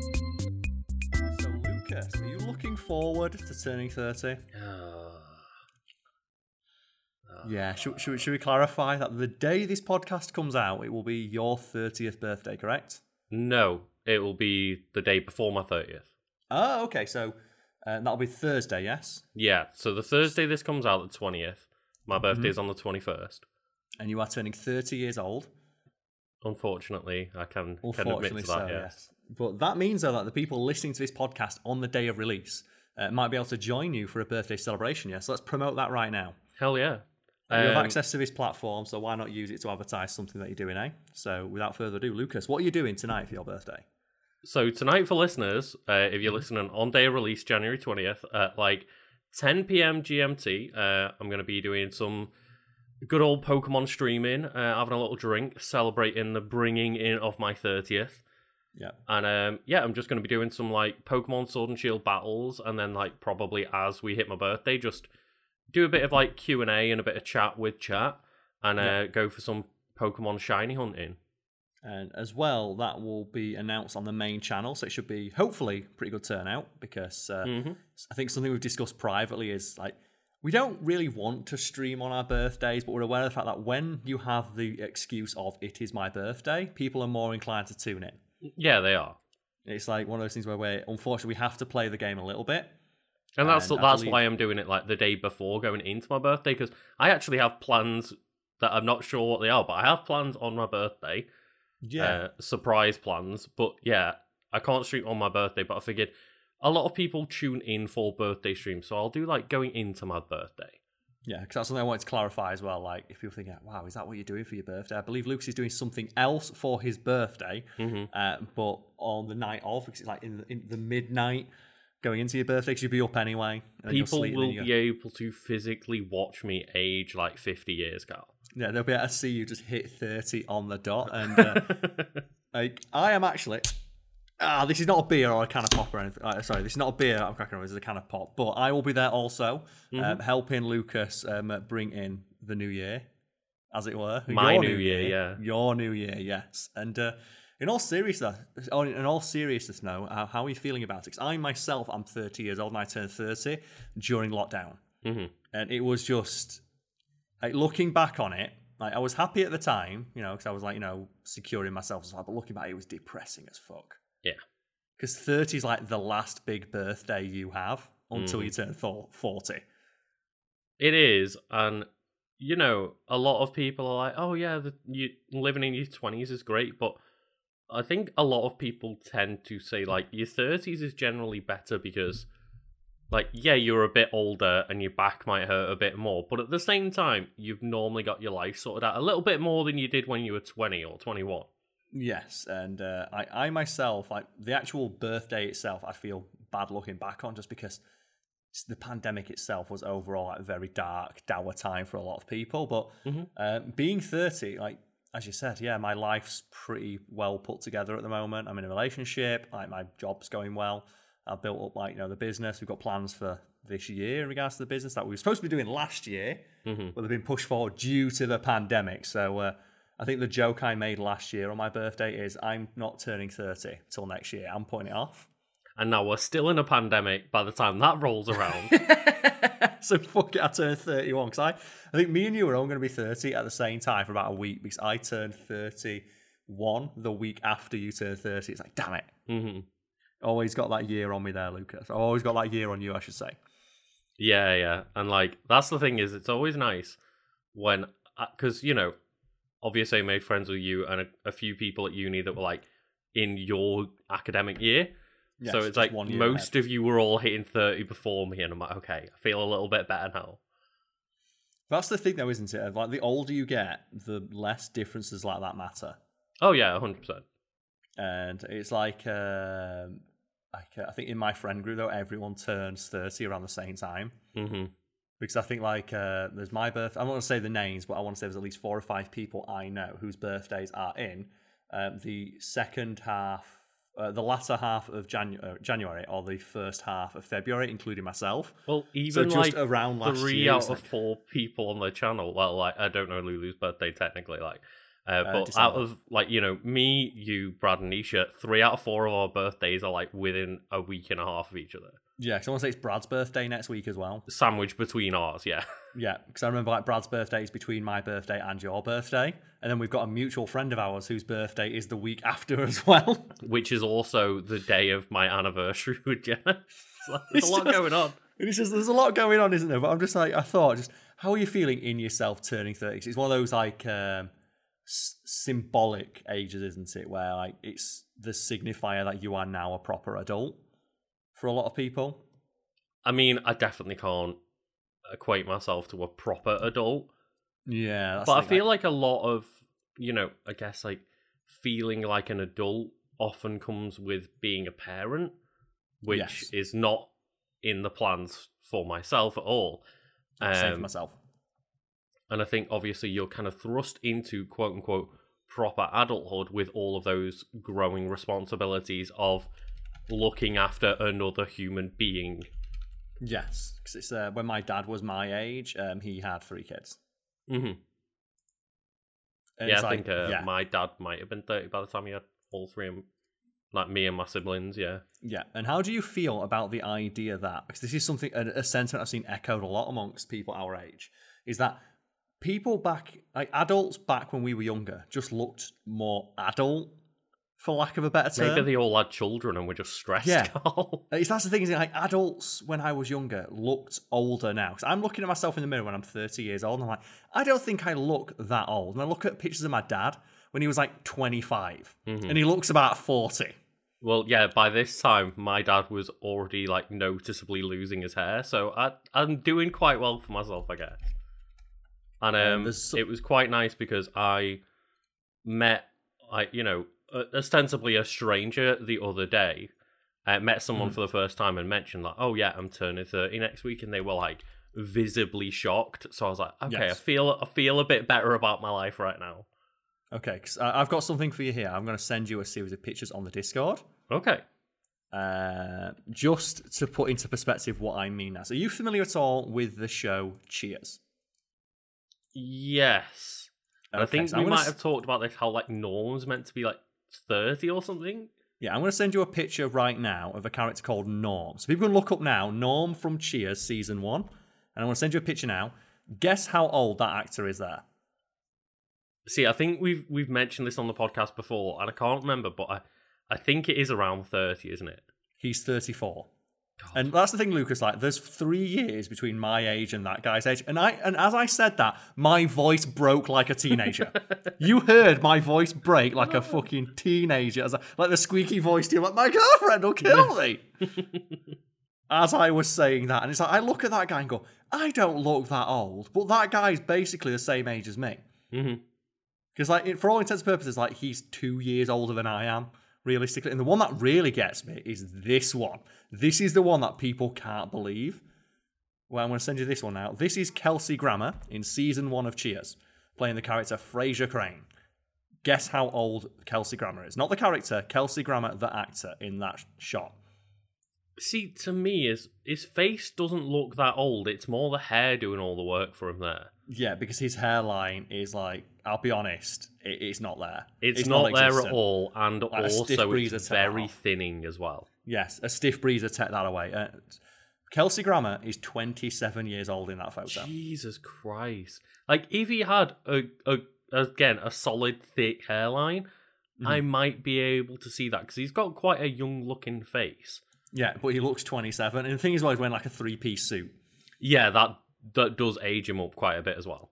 So, Lucas, are you looking forward to turning 30? Yeah, should, should, we- should we clarify that the day this podcast comes out, it will be your 30th birthday, correct? no, it will be the day before my 30th. Oh, okay. So uh, that'll be Thursday, yes? Yeah, so the Thursday this comes out, the 20th. My Mm-hmm. birthday's on the 21st. And you are turning 30 years old. Unfortunately, I can, can admit Unfortunately, to that, so, yeah. yes. But that means, though, that the people listening to this podcast on the day of release uh, might be able to join you for a birthday celebration, yes? So let's promote that right now. Hell yeah. you have Um, access to this platform, so why not use it to advertise something that you're doing, eh? So without further ado, Lucas, what are you doing tonight for your birthday? So tonight for listeners, uh, if you're listening on day of release, January 20th, at like 10 p.m. GMT, uh, I'm going to be doing some good old Pokemon streaming, uh, having a little drink, celebrating the bringing in of my 30th. Yeah. And um, yeah, I'm just going to be doing some like Pokemon Sword and Shield battles, and then like probably as we hit my birthday, just do a bit of like Q and A and a bit of chat with chat, and uh, Yeah. go for some Pokemon shiny hunting. And as well, that will be announced on the main channel, so it should be hopefully pretty good turnout because uh, Mhm. I think something we've discussed privately is like we don't really want to stream on our birthdays, but we're aware of the fact that when you have the excuse of it is my birthday, people are more inclined to tune in. Yeah, they are. It's like one of those things where we unfortunately we have to play the game a little bit. And that's And that's believe- why I'm doing it like the day before going into my birthday because I actually have plans that I'm not sure what they are, but I have plans on my birthday, Yeah. uh, surprise plans. But yeah, I can't stream on my birthday. But I figured a lot of people tune in for birthday streams, so I'll do like going into my birthday. Yeah, because that's something I wanted to clarify as well. Like, if people think, wow, is that what you're doing for your birthday? I believe Lucas is doing something else for his birthday, hmm uh, but on the night of, because it's like in the, in the midnight going into your birthday, because you'll be up anyway. and you'll People will be able to physically watch me age like 50 years, Carl. Yeah, they'll be able to see you just hit 30 on the dot. And uh, like, I am actually. Ah, this is not a beer or a can of pop or anything. Uh, sorry, this is not a beer I'm cracking on. This is a can of pop. But I will be there also, Mm-hmm. um, helping Lucas um, bring in the new year, as it were. My Your new year, yeah. Your new year, yes. And uh, in all seriousness, in all seriousness, now, how, are you feeling about it? Because I myself, I'm 30 years old, and I turned 30 during lockdown, hmm and it was just like looking back on it. Like I was happy at the time, you know, because I was like, you know, securing myself as well. But looking back, it was depressing as fuck. Yeah. Because 30 is like the last big birthday you have Mm. until you turn 40. It is, and you know, a lot of people are like, "Oh yeah, the, you living in your twenties is great," but I think a lot of people tend to say like your thirties is generally better because, like, yeah, you're a bit older and your back might hurt a bit more, but at the same time, you've normally got your life sorted out a little bit more than you did when you were twenty or twenty one. Yes, and uh, I, I myself, like the actual birthday itself, I feel bad looking back on just because the pandemic itself was overall like a very dark, dour time for a lot of people. But Mhm. uh, being 30, like as you said, yeah, my life's pretty well put together at the moment. I'm in a relationship, like my job's going well. I've built up like you know the business. We've got plans for this year in regards to the business that we were supposed to be doing last year, Mm-hmm. but they've been pushed forward due to the pandemic. So uh, I think the joke I made last year on my birthday is I'm not turning 30 till next year. I'm putting it off. And now we're still in a pandemic. By the time that rolls around, so fuck it, I turned 31 because I, I think me and you are all going to be 30 at the same time for about a week because I turned 31 the week after you turned 30. It's like, damn it. hmm Always got that year on me there, Lucas. I've always got that year on you, I should say. Yeah, yeah. And like that's the thing is it's always nice when cuz you know, obviously I made friends with you and a, a few people at uni that were like in your academic year. Yes, so it's like one most ahead. of you were all hitting 30 before me and I'm like, okay, I feel a little bit better now. That's the thing, though, isn't it? Like, the older you get, the less differences like that matter. Oh yeah, 100%. and it's like um, like uh, I think in my friend group though everyone turns thirty around the same time Mhm. Because I think like uh, there's my birth. I want to say the names, but I want to say there's at least four or five people I know whose birthdays are in um, the second half. Uh, the latter half of Janu- uh, January or the first half of February, including myself. Well, So even just like around last three year, out of like- four people on the channel, well, like I don't know Lulu's birthday technically, like Uh, but December. out of like you know me, you, Brad, and Nisha, three out of four of our birthdays are like within a week and a half of each other. Yeah, because I want to say it's Brad's birthday next week as well. Sandwich between ours, yeah. Yeah, because I remember like Brad's birthday is between my birthday and your birthday, and then we've got a mutual friend of ours whose birthday is the week after as well. Which is also the day of my anniversary with Jenna. So There's It's a lot just- going on. And it's just there's a lot going on, isn't there? But I'm just like I thought, just how are you feeling in yourself turning thirty? 'Cause it's one of those like um, s- symbolic ages, isn't it? Where like it's the signifier that you are now a proper adult for a lot of people. I mean, I definitely can't equate myself to a proper adult. Yeah, that's but I feel like a lot of you know i guess like feeling like an adult often comes with being a parent which Yes. is not in the plans for myself at all like, same for Um, myself. and i think obviously you're kind of thrust into quote unquote proper adulthood with all of those growing responsibilities of looking after another human being. Yes, because it's uh, when my dad was my age, um, he had three kids. hmm And yeah i like, think uh, yeah, my dad might have been 30 by the time he had all three of like me and my siblings yeah. Yeah, and how do you feel about the idea that because this is something a, a sentiment I've seen echoed a lot amongst people our age is that people back like adults back when we were younger just looked more adult for lack of a better term. maybe they all had children and were just stressed Yeah. Carl. That's the thing is like adults when I was younger looked older now. Because I'm looking at myself in the mirror when I'm 30 years old, and I'm like, I don't think I look that old. And I look at pictures of my dad when he was like 25, and he looks about 40. Well, yeah, by this time, my dad was already like noticeably losing his hair, so I, I'm doing quite well for myself, I guess. And Um, um, so- it was quite nice because I met, I you know, uh, ostensibly a stranger the other day. I met someone Mhm. for the first time and mentioned like, "Oh yeah, I'm turning 30 next week," and they were like visibly shocked. So I was like, "Okay, Yes. I feel I feel a bit better about my life right now." Okay, 'cause I- I've got something for you here. I'm going to send you a series of pictures on the Discord. Okay. Uh, just to put into perspective what I mean now. So, are you familiar at all with the show Cheers? Yes. And I think so we might s- have talked about this how like Norm's meant to be like 30 or something. Yeah, I'm going to send you a picture right now of a character called Norm. So people can look up now Norm from Cheers season one, and I'm going to send you a picture now. Guess how old that actor is there? See, I think we've we've mentioned this on the podcast before, and I can't remember, but I I think it is around 30, isn't it? He's 34. God. And that's the thing, Lucas. Like, there's three years between my age and that guy's age, and I and as I said that, my voice broke like a teenager. you heard my voice break like a fucking teenager, as I, like the squeaky voice to you, like my girlfriend will kill me. as I was saying that, and it's like I look at that guy and go, I don't look that old, but that guy's basically the same age as me. Mm-hmm. Because like it- for all intents and purposes, like he's two years older than I am, realistically. And the one that really gets me is this one. This is the one that people can't believe. Well, I'm going to send you this one now. This is Kelsey Grammer in season one of Cheers, playing the character Frasier Crane. Guess how old Kelsey Grammer is? Not the character, Kelsey Grammer, the actor in that shot. See, to me, his his face doesn't look that old. It's more the hair doing all the work for him there. Yeah, because his hairline is like, I'll be honest, it, it's not there. It's, not there at all, and Like also it's very thinning as well. Yes, a stiff breeze will take that away. Uh, Kelsey Grammer is 27 years old in that photo. Jesus Christ! Like if he had a, a again a solid thick hairline, Mm-hmm. I might be able to see that because he's got quite a young looking face. Yeah, but he looks 27. And the thing is, well, he's wearing like a three piece suit. Yeah, that that does age him up quite a bit as well.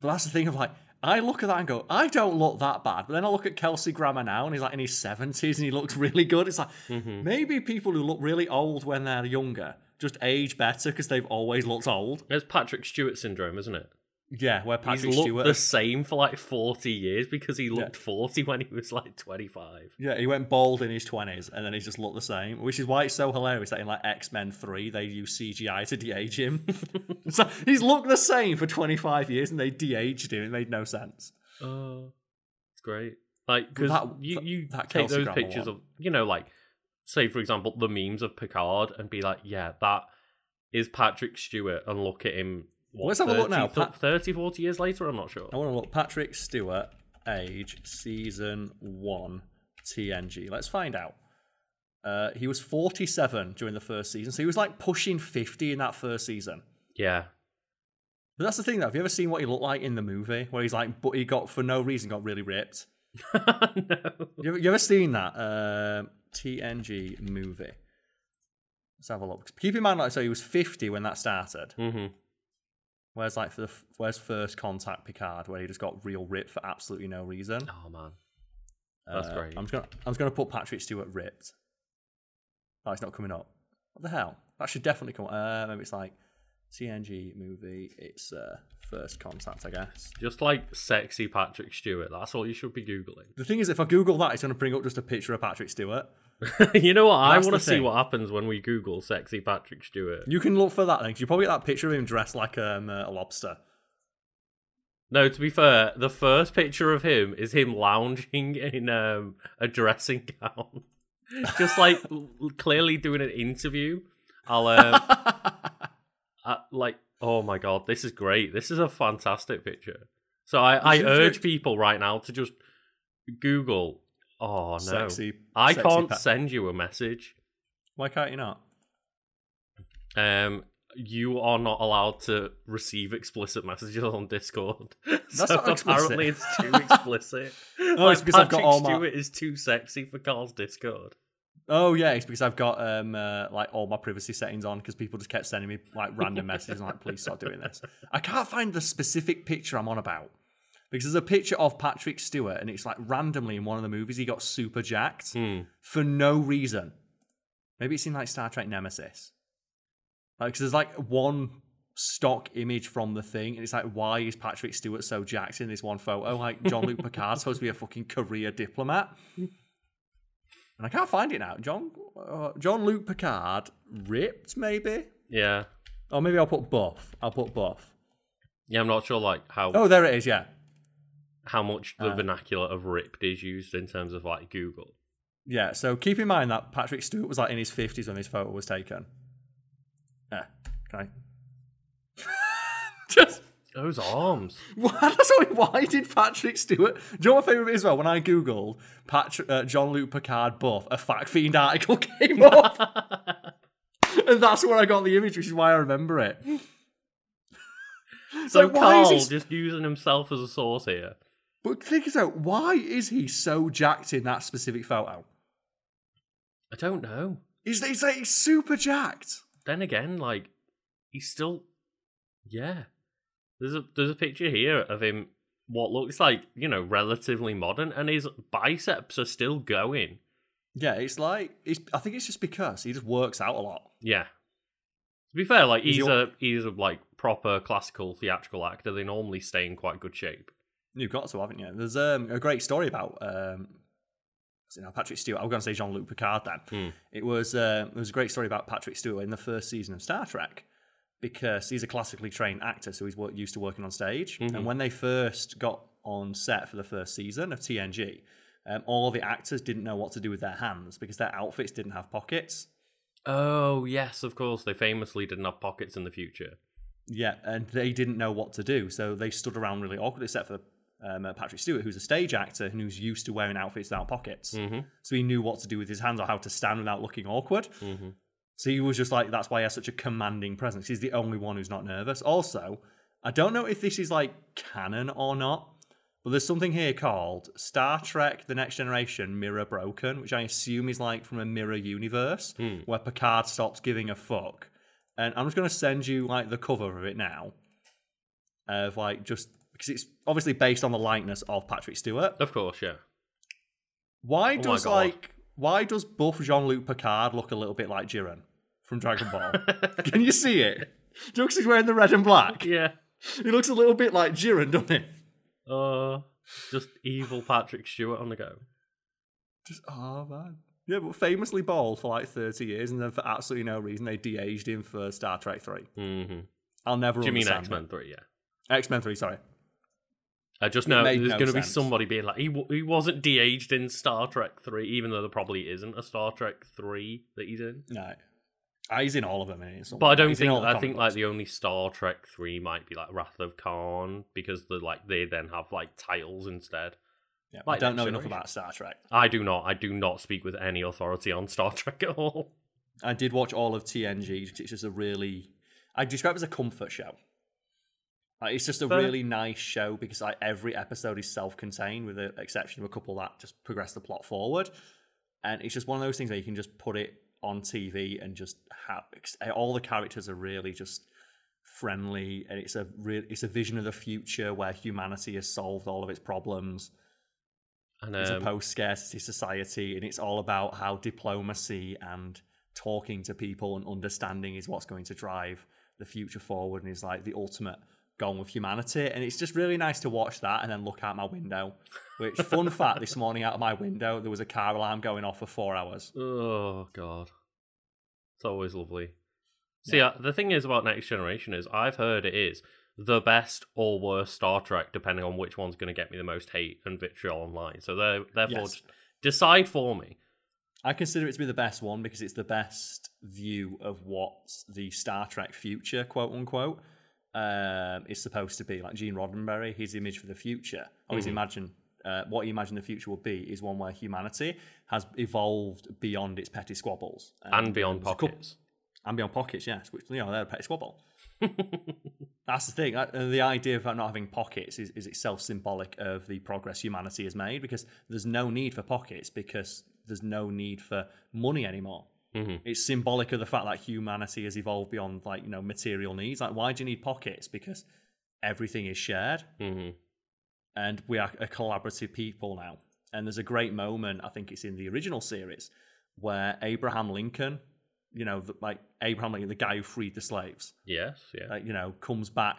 But that's the thing of like, I look at that and go, I don't look that bad. But then I look at Kelsey Grammer now and he's like in his 70s and he looks really good. It's like, Mhm. maybe people who look really old when they're younger just age better because they've always looked old. It's Patrick Stewart syndrome, isn't it? Yeah, where Patrick he's looked Stewart. the same for like forty years because he looked forty when he was like twenty five. Yeah, he went bald in his 20s and then he just looked the same, which is why it's so hilarious that in like X Men 3, they use CGI to de age him. so he's looked the same for 25 years and they de aged him. It made no sense. Oh, it's great. Like because you you that take those pictures one. of you know like say for example the memes of Picard and be like yeah that is Patrick Stewart and look at him. What, Let's have a look now. 30, Pat- 30, 40 years later. I'm not sure. I want to look Patrick Stewart age season one TNG? Let's find out. Uh, he was 47 during the first season, so he was like pushing 50 in that first season. Yeah. But that's the thing, though. Have you ever seen what he looked like in the movie, where he's like, but he got for no reason got really ripped? no. You ever, you ever seen that uh, TNG movie? Let's have a look. Keep in mind, like, I so he was 50 when that started. hmm Where's like for the where's first contact Picard, where he just got real ripped for absolutely no reason. Oh man. That's Uh, great. I'm just gonna I'm just gonna put Patrick Stewart ripped. Oh, it's not coming up. What the hell? That should definitely come. Uh, maybe it's like TNG movie. It's uh, first contact, I guess. Just like sexy Patrick Stewart. That's all you should be googling. The thing is, if I Google that, it's gonna bring up just a picture of Patrick Stewart. you know what? I want to see what happens when we Google sexy Patrick Stewart. You can look for that then, you probably get that picture of him dressed like um, uh, a lobster. No, to be fair, the first picture of him is him lounging in um, a dressing gown, just like clearly doing an interview. I'll um, uh, like, oh my god, this is great. This is a fantastic picture. So I, I urge people right now to just Google. Oh no, Sexy. I sexy can't pa- send you a message. Why can't you not? Um, you are not allowed to receive explicit messages on Discord. That's so not explicit. apparently it's too explicit. Oh, like it's because I've got Patrick all my- Stewart is too sexy for Carl's Discord. Oh yeah, it's because I've got um uh, like all my privacy settings on because people just kept sending me like random messages like please stop doing this. I can't find the specific picture I'm on about because there's a picture of Patrick Stewart and it's like randomly in one of the movies he got super jacked Hmm. for no reason. Maybe it's in like Star Trek Nemesis. Like 'cause there's like one stock image from the thing and it's like why is Patrick Stewart so jacked in this one photo? Like Jean Luc Picard's supposed to be a fucking career diplomat. And I can't find it now. John uh, Jean Luc Picard ripped maybe, Yeah, or maybe I'll put buff. I'll put buff. yeah. I'm not sure like how Oh, there it is. Yeah, how much the Uh, vernacular of ripped is used in terms of like Google. yeah. So keep in mind that Patrick Stewart was like in his fifties when this photo was taken. Yeah, I? Just Those arms. why, did Patrick Stewart? Do you know what my favorite bit as well? When I googled Patrick uh, Jean Luc Picard buff, a fact fiend article came up, and that's where I got the image, which is why I remember it. so like, why is Carl he- just using himself as a source here. But think it out. Why is he so jacked in that specific photo? I don't know. He's, he's like he's super jacked. Then again, like he's still, yeah. There's a there's a picture here of him, what looks like you know relatively modern, and his biceps are still going. Yeah, it's like it's. I think it's just because he just works out a lot. Yeah. To be fair, like he's he- a he's a like proper classical theatrical actor. They normally stay in quite good shape. You've got to, haven't you? There's um, a great story about um, you know, Patrick Stewart. I was going to say Jean Luc Picard. Then Hmm. it was uh, there was a great story about Patrick Stewart in the first season of Star Trek because he's a classically trained actor, so he's used to working on stage. Mhm. And when they first got on set for the first season of TNG, um, all the actors didn't know what to do with their hands because their outfits didn't have pockets. Oh yes, of course. They famously didn't have pockets in the future. Yeah, and they didn't know what to do, so they stood around really awkwardly, except for um, uh, Patrick Stewart, who's a stage actor and who's used to wearing outfits without pockets. Mm-hmm. So he knew what to do with his hands or how to stand without looking awkward. Mm-hmm. So he was just like, that's why he has such a commanding presence. He's the only one who's not nervous. Also, I don't know if this is like canon or not, but there's something here called Star Trek The Next Generation Mirror Broken, which I assume is like from a mirror universe Hmm. where Picard stops giving a fuck. And I'm just going to send you like the cover of it now. Of like just because it's obviously based on the likeness of Patrick Stewart. Of course, yeah. Why Oh does like why does buff Jean Luc Picard look a little bit like Jiren from Dragon Ball? Can you see it? Do you know 'cause he's wearing the red and black? yeah. He looks a little bit like Jiren, doesn't he? Uh, just evil Patrick Stewart on the go. Just oh man. Yeah, but famously bald for like 30 years, and then for absolutely no reason they de-aged him for Star Trek 3. Mm-hmm. I'll never Do you mean X Men Three? Yeah. X-Men 3, sorry. I just know there's no going to be somebody being like, he, w- he wasn't de-aged in Star Trek 3, even though there probably isn't a Star Trek 3 that he's in. No. He's in all of them. He? But I don't think, I think like the only Star Trek 3 might be like Wrath of Khan, because the like they then have like titles instead. Yeah, Like I don't know enough about Star Trek. I do not. I do not speak with any authority on Star Trek at all. I did watch all of TNG. It's just a really, I describe it as a comfort show. Like, it's just a Fair. really nice show because like every episode is self-contained, with the exception of a couple that just progress the plot forward. And it's just one of those things where you can just put it on TV and just have all the characters are really just friendly, and it's a real, it's a vision of the future where humanity has solved all of its problems. And It's a um, post scarcity society, and it's all about how diplomacy and talking to people and understanding is what's going to drive the future forward and is like the ultimate goal of humanity. And it's just really nice to watch that and then look out my window. Which, fun fact, this morning out of my window, there was a car alarm going off for four hours. oh god, it's always lovely. See, uh, the thing is about Next Generation is I've heard it is the best or worst Star Trek, depending on which one's going to get me the most hate and vitriol online. So they're, therefore, Yes. just decide for me. I consider it to be the best one because it's the best view of what the Star Trek future, quote unquote, um, is supposed to be. Like Gene Roddenberry, his image for the future, or his imagine, uh, what he imagined the future would be, is one where humanity has evolved beyond its petty squabbles And beyond there's a couple- pockets. and beyond pockets, yes, which you know they're a petty squabble. That's the thing. Uh, the idea of not having pockets is, is itself symbolic of the progress humanity has made because there's no need for pockets because there's no need for money anymore. Mhm. It's symbolic of the fact that humanity has evolved beyond like you know material needs. Like, why do you need pockets? Because everything is shared, hmm and we are a collaborative people now. And there's a great moment, I think it's in the original series, where Abraham Lincoln, you know, the, like Abraham Lincoln, the guy who freed the slaves, Yes, yeah. like you know comes back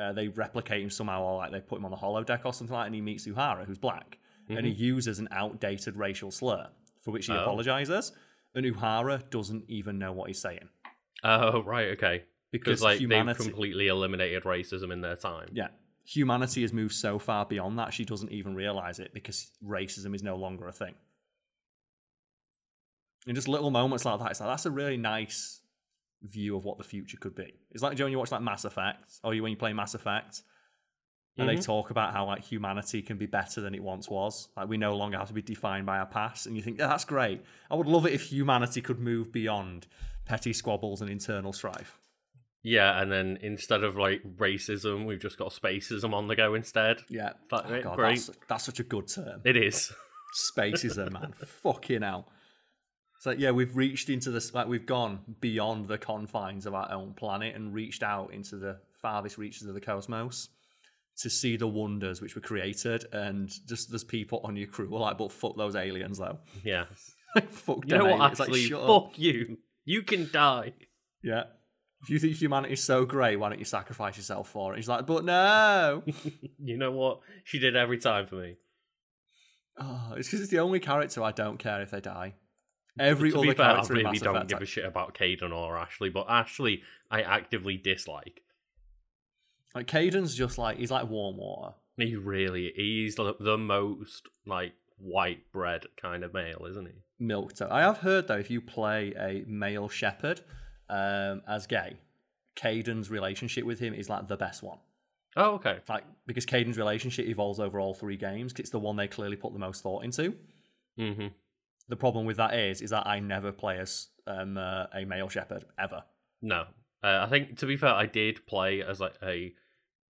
uh, they replicate him somehow or like they put him on the holodeck or something like that and he meets Uhura who's black and he uses an outdated racial slur for which he Oh. apologizes and Uhura doesn't even know what he's saying. Oh, right, okay. because like humanity they've completely eliminated racism in their time. yeah. Humanity has moved so far beyond that she doesn't even realize it because racism is no longer a thing. And just little moments like that it's like that's a really nice view of what the future could be. It's like Joe, when you watch like mass effect? Or you when you play mass effect and they Mhm. talk about how like humanity can be better than it once was. Like we no longer have to be defined by our past. And you think yeah, that's great. I would love it if humanity could move beyond petty squabbles and internal strife. Yeah, and then instead of like racism, we've just got spacism on the go instead. yeah. That- Oh, God, great. that's, that's such a good term. It is. spacism man. Fucking hell. So yeah we've reached into this like we've gone beyond the confines of our own planet and reached out into the farthest reaches of the cosmos to see the wonders which were created and just there's people on your crew who are like but fuck those aliens though Yeah. fuck You know what? aliens. Like, Actually, shut fuck up. you. You can die. yeah if you think humanity's so great why don't you sacrifice yourself for it he's like but no You know what? She did every time for me. oh, it's because it's the only character i don't care if they die every other fair, character in really don't Effect, give a shit about Kaidan or Ashley, but Ashley, I actively dislike. Like Kaidan's just like he's like warm water He really, he's the, the most like white bread kind of male, isn't he? milk. I have heard though, if you play a male Shepard um, as gay, Kaidan's relationship with him is like the best one. Oh, okay. Like because Kaidan's relationship evolves over all three games. 'cause It's the one they clearly put the most thought into. hmm The problem with that is, is that I never play as um, uh, a male Shepard ever. No, uh, I think to be fair, I did play as like a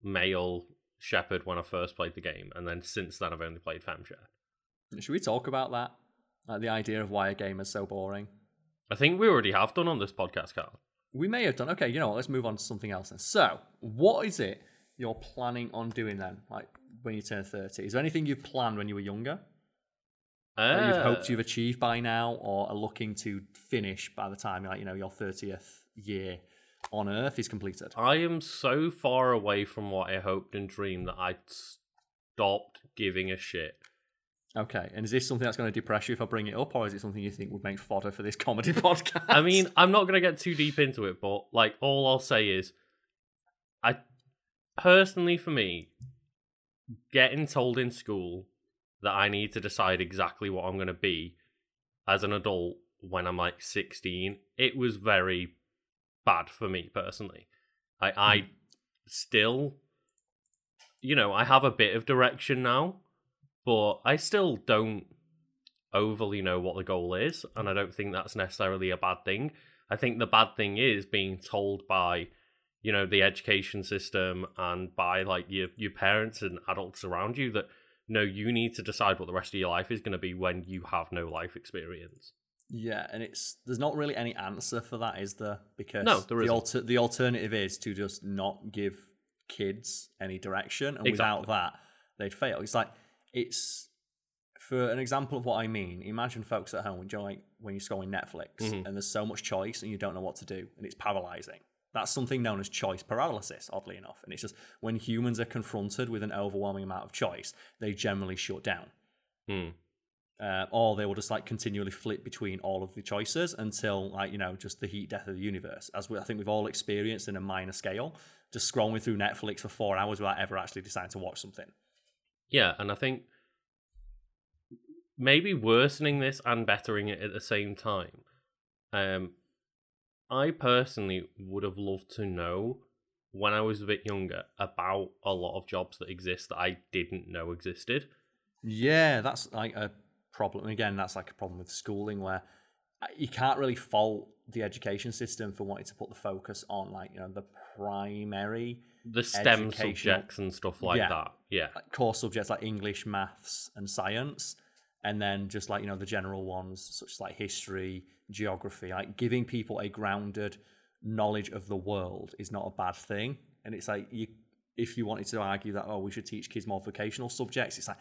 male Shepard when I first played the game, and then since then I've only played FemShep. Should we talk about that? Like the idea of why a game is so boring. I think we already have done on this podcast, Carl. We may have done. Okay, you know what? Let's move on to something else then. So, what is it you're planning on doing then? Like when you turn thirty? Is there anything you planned when you were younger? that you've hoped Uh, you've achieved by now or are looking to finish by the time like you know your 30th year on earth is completed I am so far away from what I hoped and dreamed that I stopped giving a shit. okay and is this something that's going to depress you if i bring it up or is it something you think would make fodder for this comedy podcast I mean, I'm not going to get too deep into it, but like all I'll say is, I personally, for me, getting told in school that I need to decide exactly what I'm going to be as an adult when I'm like 16, it was very bad for me personally. I, I hmm. still, you know, I have a bit of direction now, but I still don't overly know what the goal is, and I don't think that's necessarily a bad thing. I think the bad thing is being told by, you know, the education system and by like your your parents and adults around you that no, you need to decide what the rest of your life is going to be when you have no life experience. Yeah, and it's there's not really any answer for that, is there? Because No, there the alter, the alternative is to just not give kids any direction, and without that, they'd fail. It's like it's for an example of what I mean. Imagine folks at home, like when you're scrolling Netflix Mhm. and there's so much choice and you don't know what to do, and it's paralyzing. That's something known as choice paralysis, oddly enough. And it's just when humans are confronted with an overwhelming amount of choice, they generally shut down Hmm. Uh, or they will just like continually flip between all of the choices until like you know just the heat death of the universe as we, i think we've all experienced in a minor scale just scrolling through netflix for four hours without ever actually deciding to watch something Yeah, and I think maybe worsening this and bettering it at the same time. Um, I personally would have loved to know when I was a bit younger about a lot of jobs that exist that I didn't know existed. yeah that's like a problem again that's like a problem with schooling where uh, you can't really fault the education system for wanting to put the focus on like you know the primary The STEM Educational- subjects and stuff like Yeah. that. Yeah. like, core subjects like English, maths, and science, and then just like you know the general ones such as like history, geography. Like giving people a grounded knowledge of the world is not a bad thing, and it's like you if you wanted to argue that oh we should teach kids more vocational subjects, it's like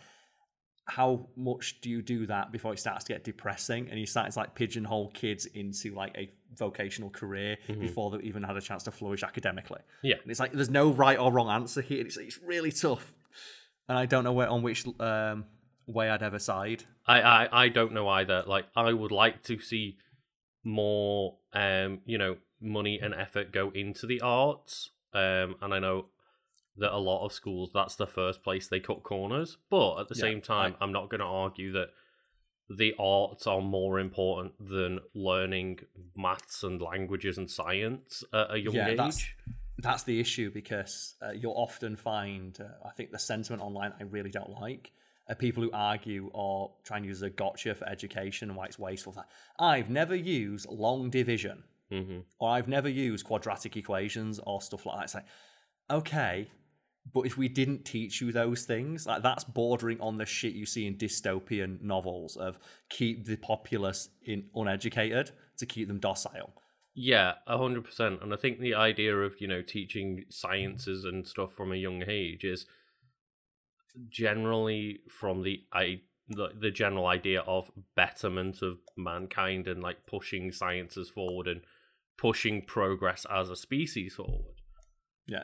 how much do you do that before it starts to get depressing and you start to like pigeonhole kids into like a vocational career before they've even had a chance to flourish academically Yeah. and it's like there's no right or wrong answer here. It's, it's really tough, and I don't know where on which um, way I'd ever side. I, I I don't know either. Like I would like to see more um you know money and effort go into the arts. Um and I know that a lot of schools that's the first place they cut corners, but at the Yeah, same time I- I'm not going to argue that the arts are more important than learning maths and languages and science at a young Yeah, age. that's- That's the issue because uh, you'll often find, uh, I think, the sentiment online I really don't like. Are people who argue or try and use a gotcha for education and why it's wasteful. I've never used long division. hmm or I've never used quadratic equations or stuff like that. It's like, okay, but if we didn't teach you those things, like that's bordering on the shit you see in dystopian novels of keep the populace in uneducated to keep them docile. Yeah, a hundred percent. And I think the idea of you know teaching sciences and stuff from a young age is generally from the i the, the general idea of betterment of mankind and like pushing sciences forward and pushing progress as a species forward. Yeah.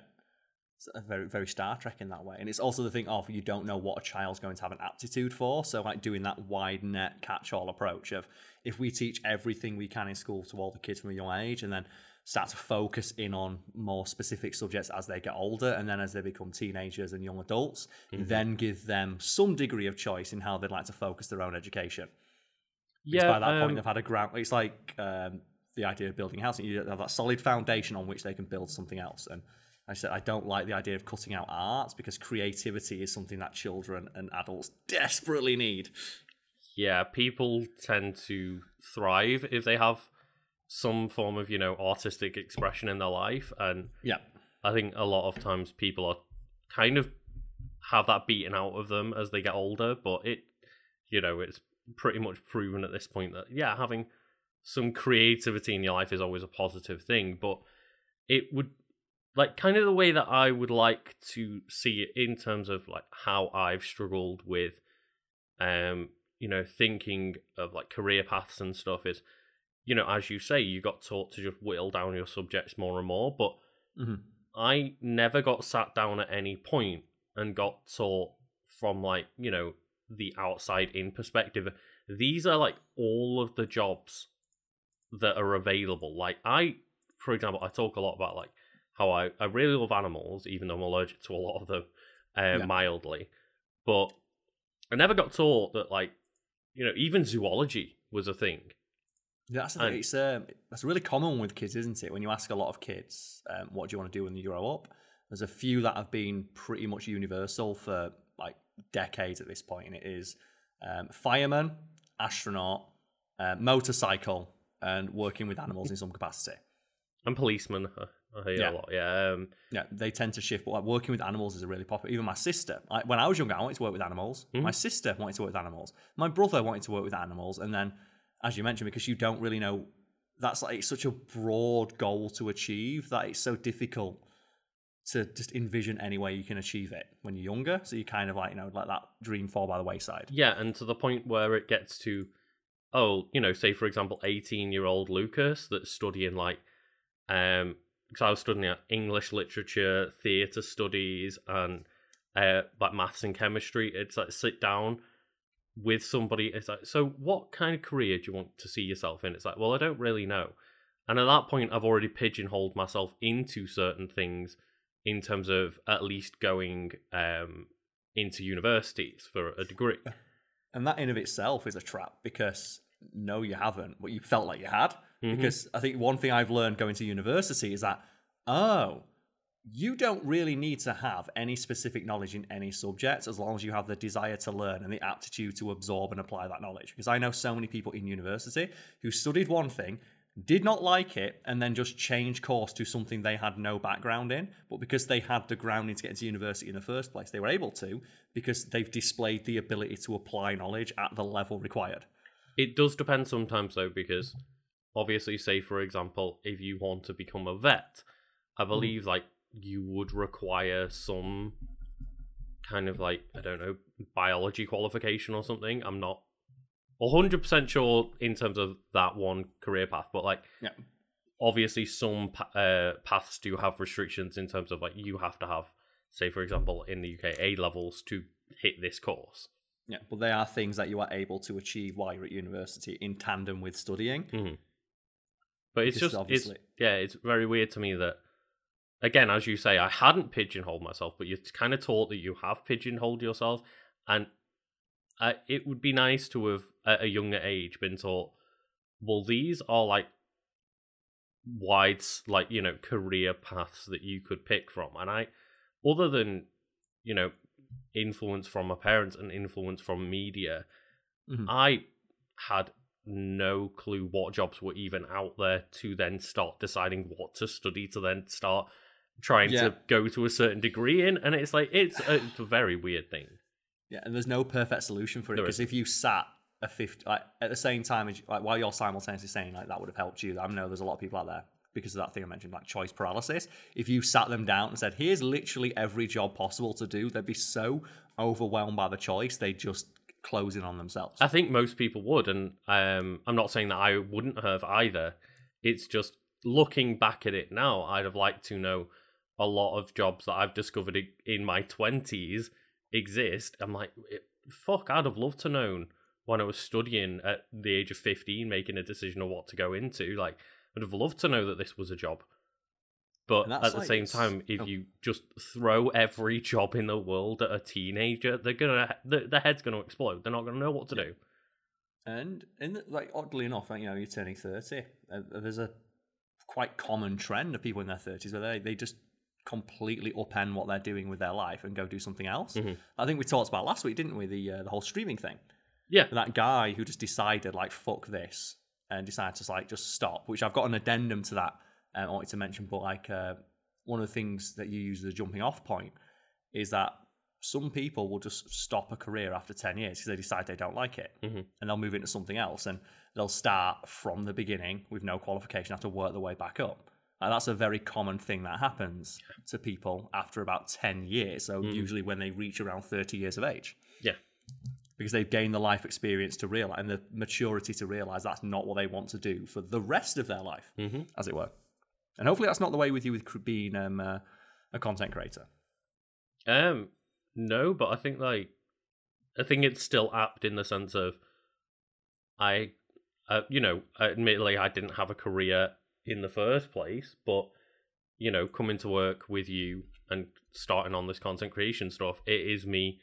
Very, very Star Trek in that way. And it's also the thing of you don't know what a child's going to have an aptitude for. So, like, doing that wide net catch all approach of if we teach everything we can in school to all the kids from a young age and then start to focus in on more specific subjects as they get older and then as they become teenagers and young adults, then give them some degree of choice in how they'd like to focus their own education. Because Yeah, by that um, point, they've had a ground. It's like um, the idea of building a housing. You have that solid foundation on which they can build something else. And I said I don't like the idea of cutting out arts because creativity is something that children and adults desperately need. yeah, people tend to thrive if they have some form of you know artistic expression in their life, and Yeah, I think a lot of times people are kind of have that beaten out of them as they get older, but it, you know, it's pretty much proven at this point that yeah, having some creativity in your life is always a positive thing, but it would like kind of the way that I would like to see it in terms of like how I've struggled with um you know thinking of like career paths and stuff is you know as you say you got taught to just whittle down your subjects more and more but Mhm. I never got sat down at any point and got taught from like, you know, the outside in perspective. These are like all of the jobs that are available. Like I for example, I talk a lot about like how I, I really love animals, even though I'm allergic to a lot of them, uh, Yeah. mildly. But I never got taught that like, you know, even zoology was a thing. that's the thing. It's um, that's really common with kids, isn't it? When you ask a lot of kids, um, what do you want to do when you grow up? There's a few that have been pretty much universal for like decades at this point, and it is um, fireman, astronaut, uh, motorcycle, and working with animals in some capacity. And policeman, I hear Yeah. a lot. Yeah, um, Yeah, they tend to shift, but like working with animals is a really popular. Even my sister, like, when I was younger, I wanted to work with animals. My sister wanted to work with animals. My brother wanted to work with animals, and then, as you mentioned, because you don't really know, that's like it's such a broad goal to achieve that it's so difficult to just envision any way you can achieve it when you're younger. So you kind of like you know let that dream fall by the wayside. yeah, and to the point where it gets to, oh, you know, say for example, eighteen-year-old Lucas that's studying like, um, because I was studying English literature, theatre studies, and uh, like maths and chemistry. It's like sit down with somebody. It's like, so what kind of career do you want to see yourself in? It's like, well, I don't really know. And at that point, I've already pigeonholed myself into certain things in terms of at least going um, into universities for a degree. And that in of itself is a trap because no, you haven't, but you felt like you had. Mhm. Because I think one thing I've learned going to university is that, oh, you don't really need to have any specific knowledge in any subject as long as you have the desire to learn and the aptitude to absorb and apply that knowledge. Because I know so many people in university who studied one thing, did not like it, and then just changed course to something they had no background in. But because they had the grounding to get into university in the first place, they were able to because they've displayed the ability to apply knowledge at the level required. It does depend sometimes though, because obviously, say for example, if you want to become a vet, I believe like you would require some kind of like I don't know biology qualification or something. I'm not hundred percent sure in terms of that one career path, but like Yeah. obviously some uh, paths do have restrictions in terms of like you have to have, say for example, in the UK A levels to hit this course. Yeah, but they are things that you are able to achieve while you're at university in tandem with studying. But it's just it's yeah, it's very weird to me that again, as you say, I hadn't pigeonholed myself, but you're kind of taught that you have pigeonholed yourself, and uh, it would be nice to have at a younger age been taught. Well, these are like wide, like you know, career paths that you could pick from, and I, other than you know, influence from my parents and influence from media, Mhm. I had no clue what jobs were even out there to then start deciding what to study to then start trying Yeah. to go to a certain degree in and it's like it's a, it's a very weird thing Yeah, and there's no perfect solution for it because if you sat a 50 like at the same time as like while you're simultaneously saying like that would have helped you. I know there's a lot of people out there because of that thing I mentioned, like choice paralysis. If you sat them down and said, "Here's literally every job possible to do," they'd be so overwhelmed by the choice they just close in on themselves. i think most people would and um i'm not saying that i wouldn't have either. It's just looking back at it now i'd have liked to know a lot of jobs that i've discovered in my 20s exist. I'm like fuck i'd have loved to known when i was studying at the age of 15 making a decision of what to go into. Like i'd have loved to know that this was a job but at that's the like same it's- time if oh. you just throw every job in the world at a teenager they're gonna the, their head's gonna explode they're not gonna know what to do And and like oddly enough, you know, you're turning thirty. Uh, there's a quite common trend of people in their thirties where they they just completely upend what they're doing with their life and go do something else. Mhm. I think we talked about last week, didn't we? The uh, the whole streaming thing. yeah That guy who just decided like fuck this and decided to like just stop. Which I've got an addendum to that. Uh, I wanted to mention, but like uh, one of the things that you use as a jumping off point is that some people will just stop a career after 10 years because they decide they don't like it Mhm. and they'll move into something else and they'll start from the beginning with no qualification, have to work their way back up. And that's a very common thing that happens to people after about 10 years. So, Mm. usually when they reach around 30 years of age. Yeah. Because they've gained the life experience to realize and the maturity to realize that's not what they want to do for the rest of their life, hmm as it were. And hopefully that's not the way with you with being um, uh, a content creator. Um, no, but I think like I think it's still apt in the sense of I, uh, you know, admittedly I didn't have a career in the first place, but you know, coming to work with you and starting on this content creation stuff, it is me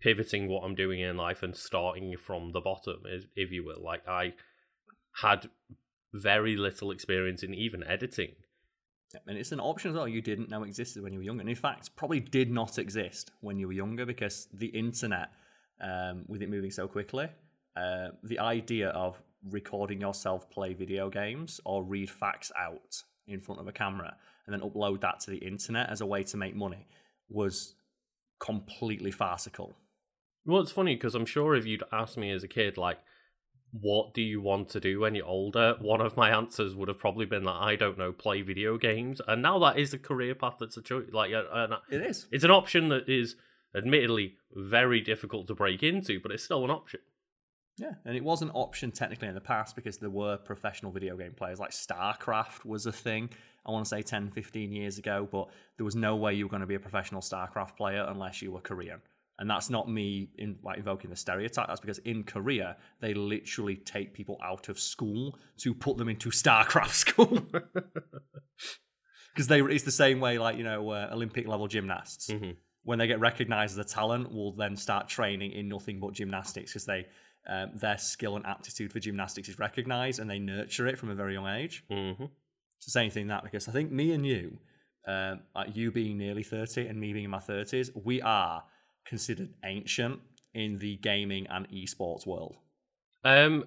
pivoting what I'm doing in life and starting from the bottom, if if you will. Like I had very little experience in even editing. Yeah, And it's an option as well you didn't know existed when you were younger. And in fact, probably did not exist when you were younger because the internet, um, with it moving so quickly, uh, the idea of recording yourself play video games or read facts out in front of a camera and then upload that to the internet as a way to make money was completely farcical. Well, it's funny because I'm sure if you'd asked me as a kid, like, what do you want to do when you're older? One of my answers would have probably been that I don't know, play video games. And now that is a career path that's a choice. Like, uh, uh, It is. it's an option that is admittedly very difficult to break into, but it's still an option. Yeah, and it was an option technically in the past because there were professional video game players. Like StarCraft was a thing, I want to say 10, 15 years ago, but there was no way you were going to be a professional StarCraft player unless you were Korean. And that's not me in, like, invoking the stereotype. That's because in Korea, they literally take people out of school to put them into StarCraft school. Because they it's the same way, like, you know, uh, Olympic level gymnasts. Mhm. When they get recognized as a talent, will then start training in nothing but gymnastics because they um, their skill and aptitude for gymnastics is recognized and they nurture it from a very young age. hmm It's the same thing that because I think me and you, um, like you being nearly 30 and me being in my 30s, we are considered ancient in the gaming and esports world. Um,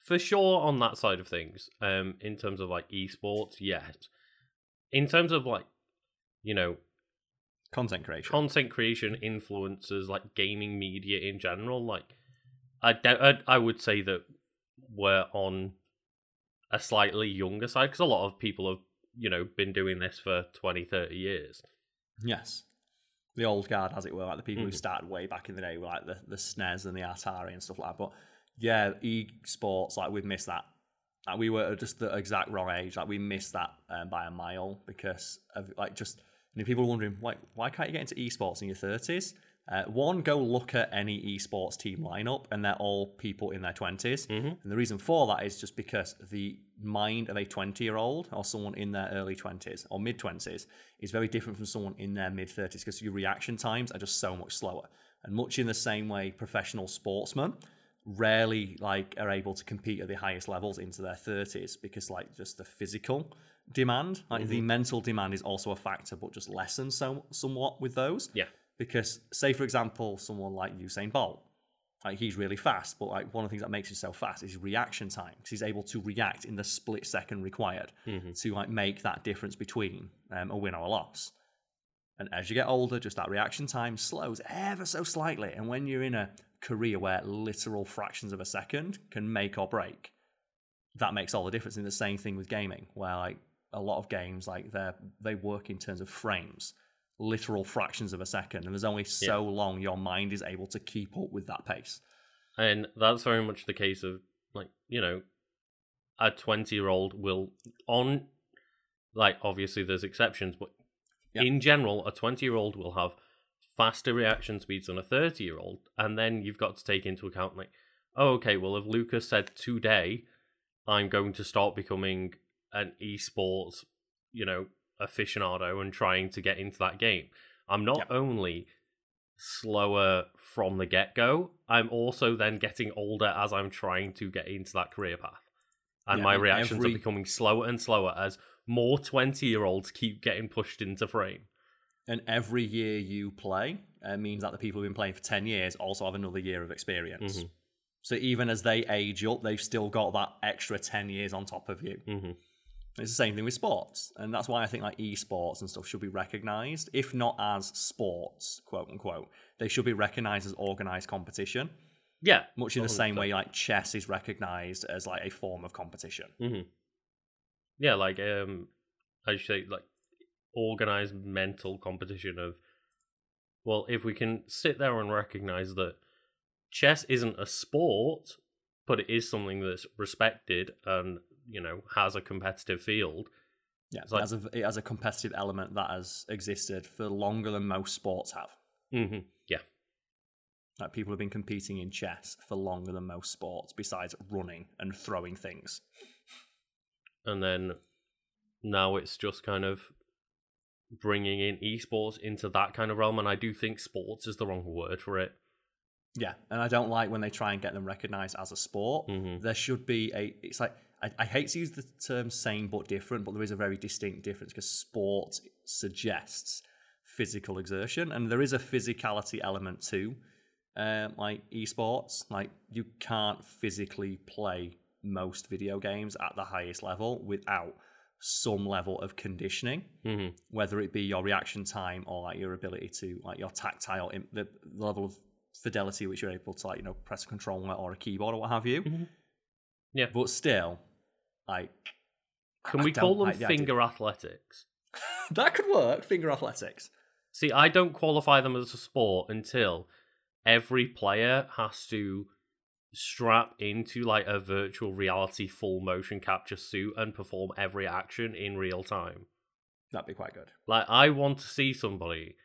for sure on that side of things. Um, in terms of like esports, yet. In terms of like, you know, Content creation. content creation, influencers, like gaming media in general, like I I, I would say that we're on a slightly younger side because a lot of people have, you know, been doing this for 20, 30 years. yes. The old guard, as it were, like the people who Mhm. started way back in the day, like the, the SNES and the Atari and stuff like that. But yeah, esports, like we've missed that. Like we were just the exact wrong age. Like we missed that um, by a mile because of like just know, people are wondering why why can't you get into esports in your thirties? Uh, one, go look at any esports team lineup, and they're all people in their 20s. Mhm. And the reason for that is just because the mind of a 20 year old or someone in their early 20s or mid 20s is very different from someone in their mid 30s because your reaction times are just so much slower. And much in the same way, professional sportsmen rarely like are able to compete at the highest levels into their 30s because like just the physical demand like the mental demand is also a factor but just lessens so somewhat with those Yeah. Because say for example someone like Usain Bolt like he's really fast but like one of the things that makes him so fast is reaction time because he's able to react in the split second required to like make that difference between um, a win or a loss. And as you get older just that reaction time slows ever so slightly and when you're in a career where literal fractions of a second can make or break that makes all the difference. In the same thing with gaming where like a lot of games like they're they work in terms of frames literal fractions of a second and there's only so long your mind is able to keep up with that pace And that's very much the case of like, you know, a 20 year old will on like obviously there's exceptions, but Yeah. in general, a 20 year old will have faster reaction speeds than a 30 year old. And then you've got to take into account like, oh, okay, well if Lucas said today I'm going to start becoming an esports, you know, aficionado and trying to get into that game. I'm not Yeah. only slower from the get go, I'm also then getting older as I'm trying to get into that career path. And Yeah, my reactions every- are becoming slower and slower as more 20 year olds keep getting pushed into frame. and every year you play uh, means that the people who've been playing for 10 years also have another year of experience Mhm. so even as they age up they've still got that extra 10 years on top of you hmm It's the same thing with sports, and that's why I think like esports and stuff should be recognized, if not as sports, quote unquote. They should be recognized as organized competition, Yeah. much in the same way like chess is recognized as like a form of competition. hmm Yeah, like um, I should say like organized mental competition of well, if we can sit there and recognize that chess isn't a sport, but it is something that's respected and you know has a competitive field. Yeah, like- it, has a, it has a competitive element that has existed for longer than most sports have. hmm Yeah, Like people have been competing in chess for longer than most sports, besides running and throwing things. and then now it's just kind of bringing in esports into that kind of realm, and I do think sports is the wrong word for it. Yeah, and I don't like when they try and get them recognized as a sport. Mhm. There should be a. It's like I, I hate to use the term same but different, but there is a very distinct difference because sport suggests physical exertion, and there is a physicality element too. Uh, like esports, like you can't physically play most video games at the highest level without some level of conditioning, Mhm. whether it be your reaction time or like your ability to like your tactile, im- the, level of fidelity which you're able to like you know press a controller or a keyboard or what have you. Mhm. Yeah. but still, like, Can I we call them like the idea- finger athletics? that could work. Finger athletics. See, I don't qualify them as a sport until every player has to strap into like a virtual reality full motion capture suit and perform every action in real time. That'd be quite good. Like I want to see somebody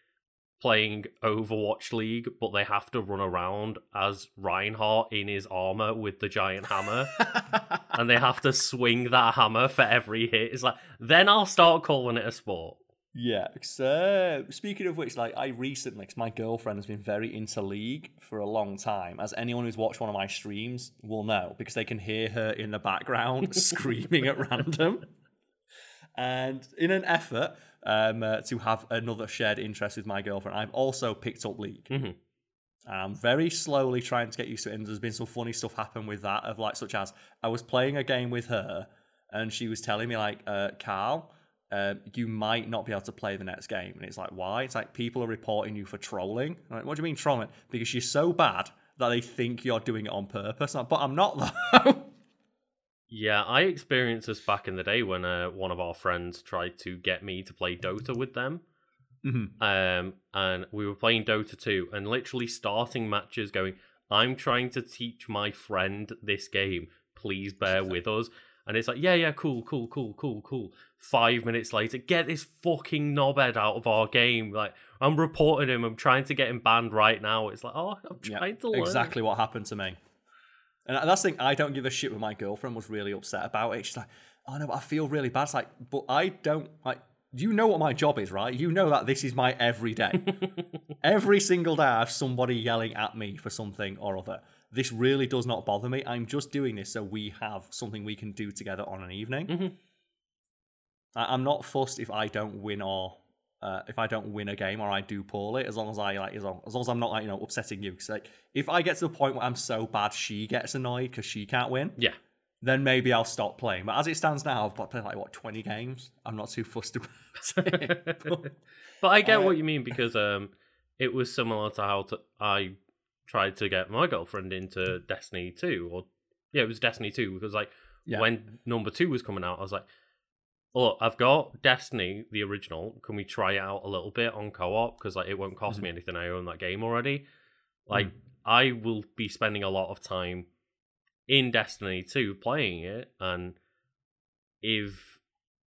playing Overwatch League, but they have to run around as Reinhardt in his armor with the giant hammer, and they have to swing that hammer for every hit. It's like then I'll start calling it a sport. Yeah. So speaking of which, like I recently, because my girlfriend has been very into League for a long time, as anyone who's watched one of my streams will know, because they can hear her in the background screaming at random. And in an effort um, uh, to have another shared interest with my girlfriend, I've also picked up League. Mhm. And I'm very slowly trying to get used to it. And there's been some funny stuff happen with that, of like, such as I was playing a game with her, and she was telling me, like, uh, Carl, uh, you might not be able to play the next game. And it's like, why? It's like people are reporting you for trolling. I'm like, what do you mean trolling? Because you're so bad that they think you're doing it on purpose. Like, but I'm not though. Yeah, I experienced this back in the day when uh, one of our friends tried to get me to play Dota with them. Mhm. Um, and we were playing Dota 2 and literally starting matches going, I'm trying to teach my friend this game. Please bear with us. And it's like, yeah, yeah, cool, cool, cool, cool, cool. Five minutes later, get this fucking knobhead out of our game. Like, I'm reporting him. I'm trying to get him banned right now. It's like, oh, I'm Yeah, trying to learn. exactly what happened to me. And that's the thing, I don't give a shit when my girlfriend was really upset about it. She's like, oh no, but I feel really bad. It's like, but I don't, like, you know what my job is, right? You know that this is my everyday. Every single day I have somebody yelling at me for something or other. This really does not bother me. I'm just doing this so we have something we can do together on an evening. Mhm. I'm not fussed if I don't win or uh, if I don't win a game or I do poorly, as long as I like, as long as, long as I'm not like you know upsetting you. Because like, if I get to the point where I'm so bad she gets annoyed because she can't win, Yeah. then maybe I'll stop playing. But as it stands now, I've played like what 20 games. I'm not too fussed about it. But- but I get Uh, what you mean because um, it was similar to how to, I tried to get my girlfriend into Destiny 2, or yeah, it was Destiny 2 because like Yeah. when number two was coming out, I was like, look, I've got Destiny, the original. Can we try it out a little bit on co-op? Because like it won't cost Mm-hmm. me anything. I own that game already. Like I will be spending a lot of time in Destiny 2 playing it, and if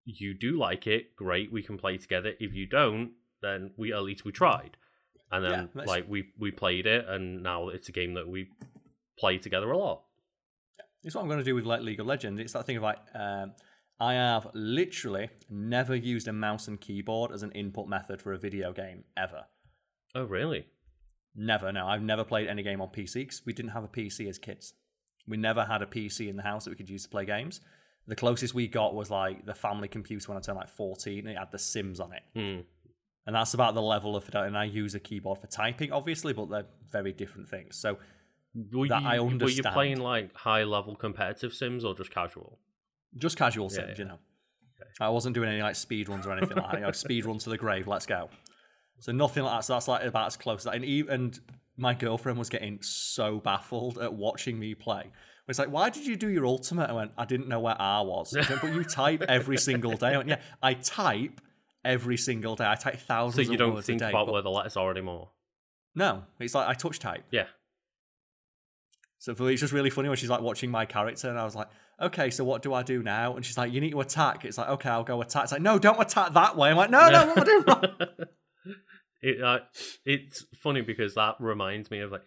you do like it, great, we can play together. If you don't, then we at least we tried. And then Yeah, like we we played it and now it's a game that we play together a lot. It's what I'm going to do with like League of Legends. It's that thing of like, um, I have literally never used a mouse and keyboard as an input method for a video game ever. Oh really? Never. No, I've never played any game on PC because we didn't have a PC as kids. We never had a PC in the house that we could use to play games. The closest we got was like the family computer when I turned like 14 and it had The Sims on it. Hmm. And that's about the level of. And I use a keyboard for typing, obviously, but they're very different things. So Were That you, I understand. Were you playing like high level competitive sims or just casual? Just casual Yeah, sims, yeah. you know. I wasn't doing any like speed runs or anything like that. You know, speed run to the grave, let's go. So nothing like that. So that's like about as close as that. And, even, and my girlfriend was getting so baffled at watching me play. It's like, why did you do your ultimate? I went, I didn't know where R was. Went, but you type every single day. I went, yeah, I type every single day. I type thousands. So you of don't words think day. about but- where the letters are anymore. No, it's like I touch type. Yeah. So it's just really funny when she's like watching my character, and I was like, okay, so what do I do now? And she's like, you need to attack. It's like, okay, I'll go attack. It's like, no, don't attack that way. I'm like, no, no, what am I doing wrong? it, uh, it's funny because that reminds me of like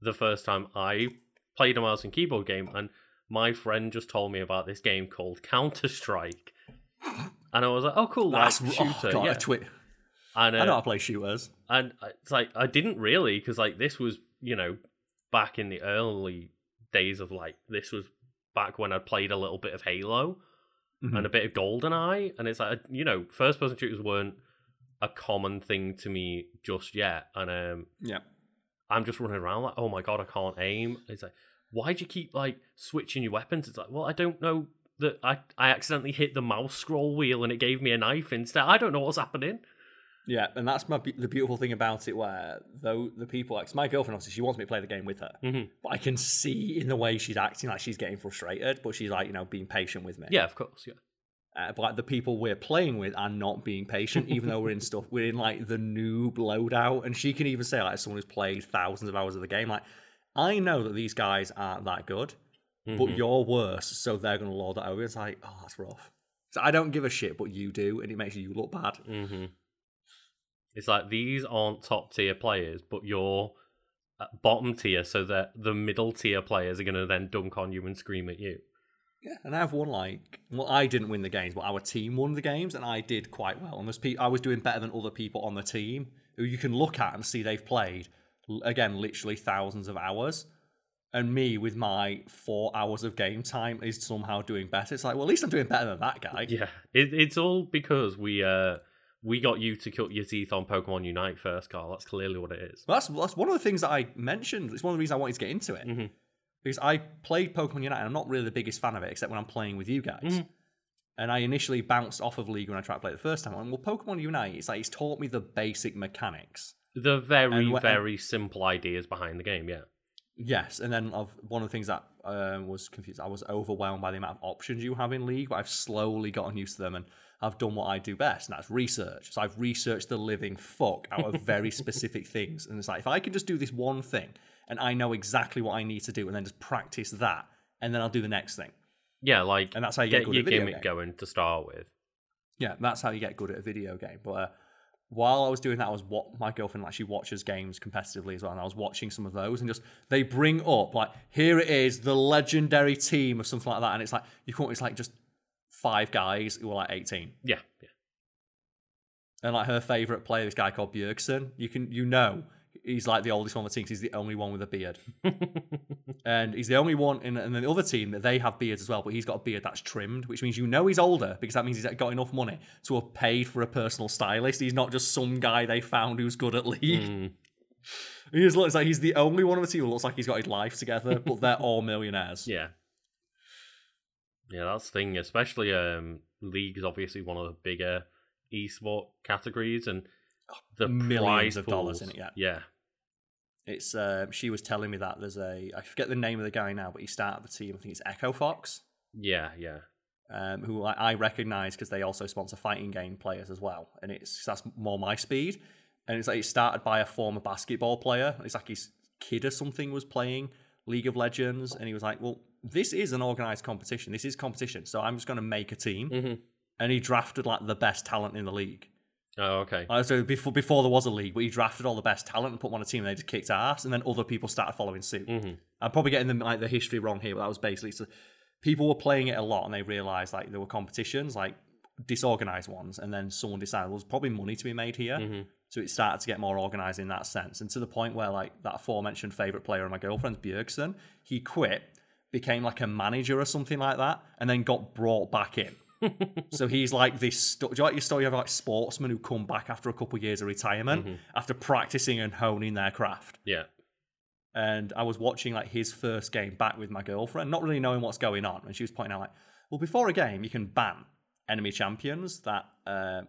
the first time I played a mouse and keyboard game, and my friend just told me about this game called Counter Strike, and I was like, "Oh, cool, like shooter, oh, God, yeah." a twi- and I uh, know how to play shooters. and it's like I didn't really because like this was you know back in the early days of like this was back when I played a little bit of Halo Mhm. and a bit of GoldenEye, and it's like you know, first person shooters weren't a common thing to me just yet, and um, yeah. I'm just running around like, oh my god, I can't aim. It's like, why do you keep like switching your weapons? It's like, well, I don't know that I I accidentally hit the mouse scroll wheel and it gave me a knife instead. I don't know what's happening. Yeah, and that's my be- the beautiful thing about it. Where though the people, like my girlfriend, obviously, she wants me to play the game with her, Mhm. but I can see in the way she's acting like she's getting frustrated, but she's like, you know, being patient with me. Yeah, of course. Yeah. Uh, but like the people we're playing with are not being patient, even though we're in stuff. We're in like the noob loadout, and she can even say like, someone who's played thousands of hours of the game, like, I know that these guys aren't that good, but Mhm. you're worse, so they're gonna lord that over. It's like, oh, that's rough. So I don't give a shit, but you do, and it makes you look bad. hmm It's like these aren't top tier players, but you're at bottom tier, so that the middle tier players are going to then dunk on you and scream at you. Yeah, and I've won like well, I didn't win the games, but our team won the games, and I did quite well. And there's pe- I was doing better than other people on the team who you can look at and see they've played again literally thousands of hours, and me with my four hours of game time is somehow doing better. It's like, well, at least I'm doing better than that guy. Yeah, it, it's all because we uh we got you to cut your teeth on Pokemon Unite first, Carl. That's clearly what it is. Well, that's that's one of the things that I mentioned. It's one of the reasons I wanted to get into it Mhm. because I played Pokemon Unite. and I'm not really the biggest fan of it, except when I'm playing with you guys. Mhm. And I initially bounced off of League when I tried to play it the first time. And well, Pokemon Unite, it's like it's taught me the basic mechanics. The very And wh- very simple ideas behind the game. Yeah. Yes, and then of one of the things that um, was confused, I was overwhelmed by the amount of options you have in League, but I've slowly gotten used to them and I've done what I do best, and that's research. So I've researched the living fuck out of very specific things, and it's like if I can just do this one thing and I know exactly what I need to do, and then just practice that, and then I'll do the next thing. Yeah, like And that's how you get get good your gimmick game. going to start with. Yeah, that's how you get good at a video game. But uh, while I was doing that, I was what my girlfriend actually watches games competitively as well, and I was watching some of those, and just they bring up like here it is, the legendary team or something like that, and it's like you can't. It's like just five guys who are like eighteen, Yeah, yeah. and like her favorite player, this guy called Bjergsen. You can you know he's like the oldest one on the team. 'cause he's the only one with a beard, and he's the only one in, in the other team that they have beards as well. But he's got a beard that's trimmed, which means you know he's older because that means he's got enough money to have paid for a personal stylist. He's not just some guy they found who's good at league. Mm. He just looks like he's the only one on the team who looks like he's got his life together, but they're all millionaires. Yeah. Yeah, that's the thing. Especially um, League is obviously one of the bigger esport categories, and the millions of dollars in it, yeah. yeah, It's uh, she was telling me that there's a I forget the name of the guy now, but he started the team. I think it's Echo Fox. yeah, yeah. um, who I, I recognize because they also sponsor fighting game players as well, and it's that's more my speed. And it's like it started by a former basketball player. It's like his kid or something was playing League of Legends, and he was like, "Well, this is an organized competition. This is competition, so I'm just going to make a team." hmm And he drafted like the best talent in the league. Oh, okay. Uh, so before before there was a league, but he drafted all the best talent and put them on a team, and they just kicked ass. And then other people started following suit. hmm I'm probably getting the like the history wrong here, but that was basically so people were playing it a lot and they realized like there were competitions, like disorganized ones, and then someone decided there was probably money to be made here. hmm So it started to get more organized in that sense. And to the point where like that aforementioned favorite player of my girlfriend's Bjergsen, he quit, became like a manager or something like that, and then got brought back in. So he's like this. Sto- do you like your story of like sportsmen who come back after a couple of years of retirement after practicing and honing their craft? Yeah. and I was watching like his first game back with my girlfriend, not really knowing what's going on, and she was pointing out like, well, before a game, you can ban enemy champions that uh,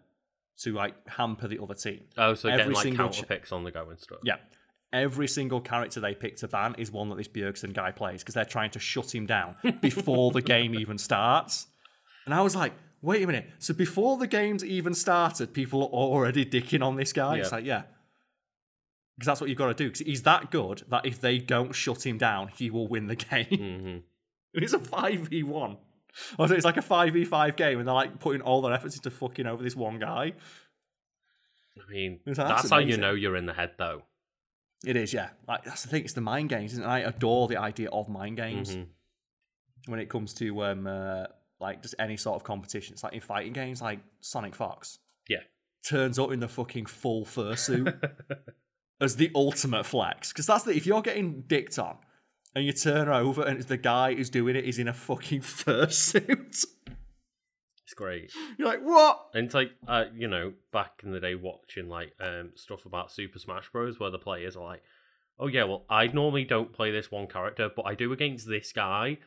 to like hamper the other team. Oh, so Every getting like counter picks on the go and stuff. Yeah. Every single character they pick to ban is one that this Bjergsen guy plays because they're trying to shut him down before the game even starts. And I was like, wait a minute. So before the game's even started, people are already dicking on this guy? It's like, yeah. Because that's what you've got to do. Because he's that good that if they don't shut him down, he will win the game. hmm it's a 5v1. Or it's like a 5v5 game, and they're like putting all their efforts into fucking over this one guy. I mean, That's that's, how you know you're in the head, though. It is, yeah. Like that's the thing. It's the mind games, isn't it? I adore the idea of mind games. Mhm. when it comes to um uh, like just any sort of competition. It's like in fighting games, like Sonic Fox Yeah. turns up in the fucking full fursuit as the ultimate flex. Because that's the if you're getting dicked on and you turn over and the guy who's doing it is in a fucking fursuit. It's great. You're like, what? And it's like, uh, you know, back in the day, watching like um stuff about Super Smash Bros, where the players are like, "Oh yeah, well, I normally don't play this one character, but I do against this guy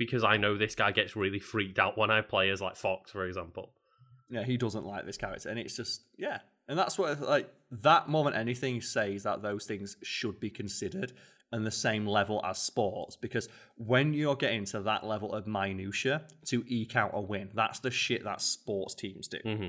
because I know this guy gets really freaked out when I play as like Fox, for example." Yeah, he doesn't like this character, and it's just yeah, and that's what like that more than anything says that those things should be considered and the same level as sports because when you're getting to that level of minutia to eke out a win, that's the shit that sports teams do. hmm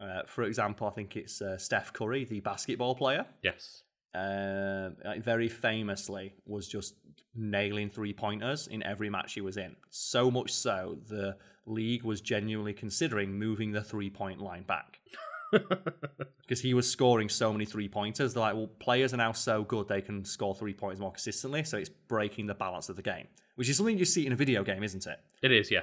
Uh, for example, I think it's uh, Steph Curry, the basketball player. Yes. Um, like very famously was just nailing three pointers in every match he was in. So much so, the league was genuinely considering moving the three point line back because he was scoring so many three pointers. They're like, well, players are now so good they can score three pointers more consistently, so it's breaking the balance of the game, which is something you see in a video game, isn't it? It is, yeah.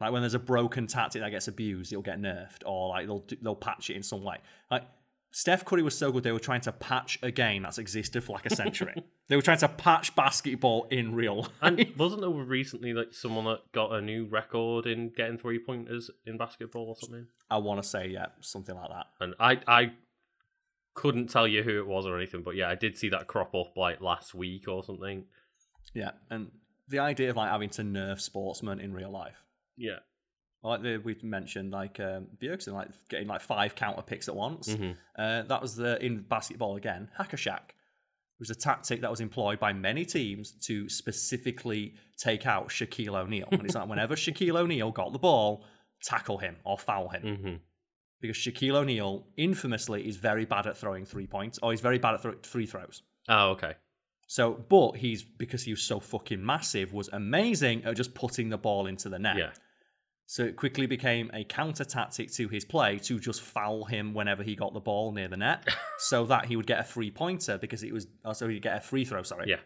Like when there's a broken tactic that gets abused, it'll get nerfed, or like they'll they'll patch it in some way. Like Steph Curry was so good, they were trying to patch a game that's existed for like a century. they were trying to patch basketball in real life. And wasn't there recently like someone that got a new record in getting three pointers in basketball or something? I want to say, yeah, something like that. And I I couldn't tell you who it was or anything, but yeah, I did see that crop up like last week or something. Yeah, and the idea of like having to nerf sportsmen in real life, Yeah. Like the, we mentioned, like um, Bjergsen, like getting like five counter picks at once. Mhm. Uh, that was the in basketball again. Hack-a-Shaq was a tactic that was employed by many teams to specifically take out Shaquille O'Neal. And it's like whenever Shaquille O'Neal got the ball, tackle him or foul him. hmm Because Shaquille O'Neal infamously is very bad at throwing three points, or he's very bad at thro- free throws. Oh, okay. So, but he's because he was so fucking massive, was amazing at just putting the ball into the net. Yeah. So it quickly became a counter tactic to his play to just foul him whenever he got the ball near the net, so that he would get a free pointer because it was, oh, so he'd get a free throw. Sorry, Yeah.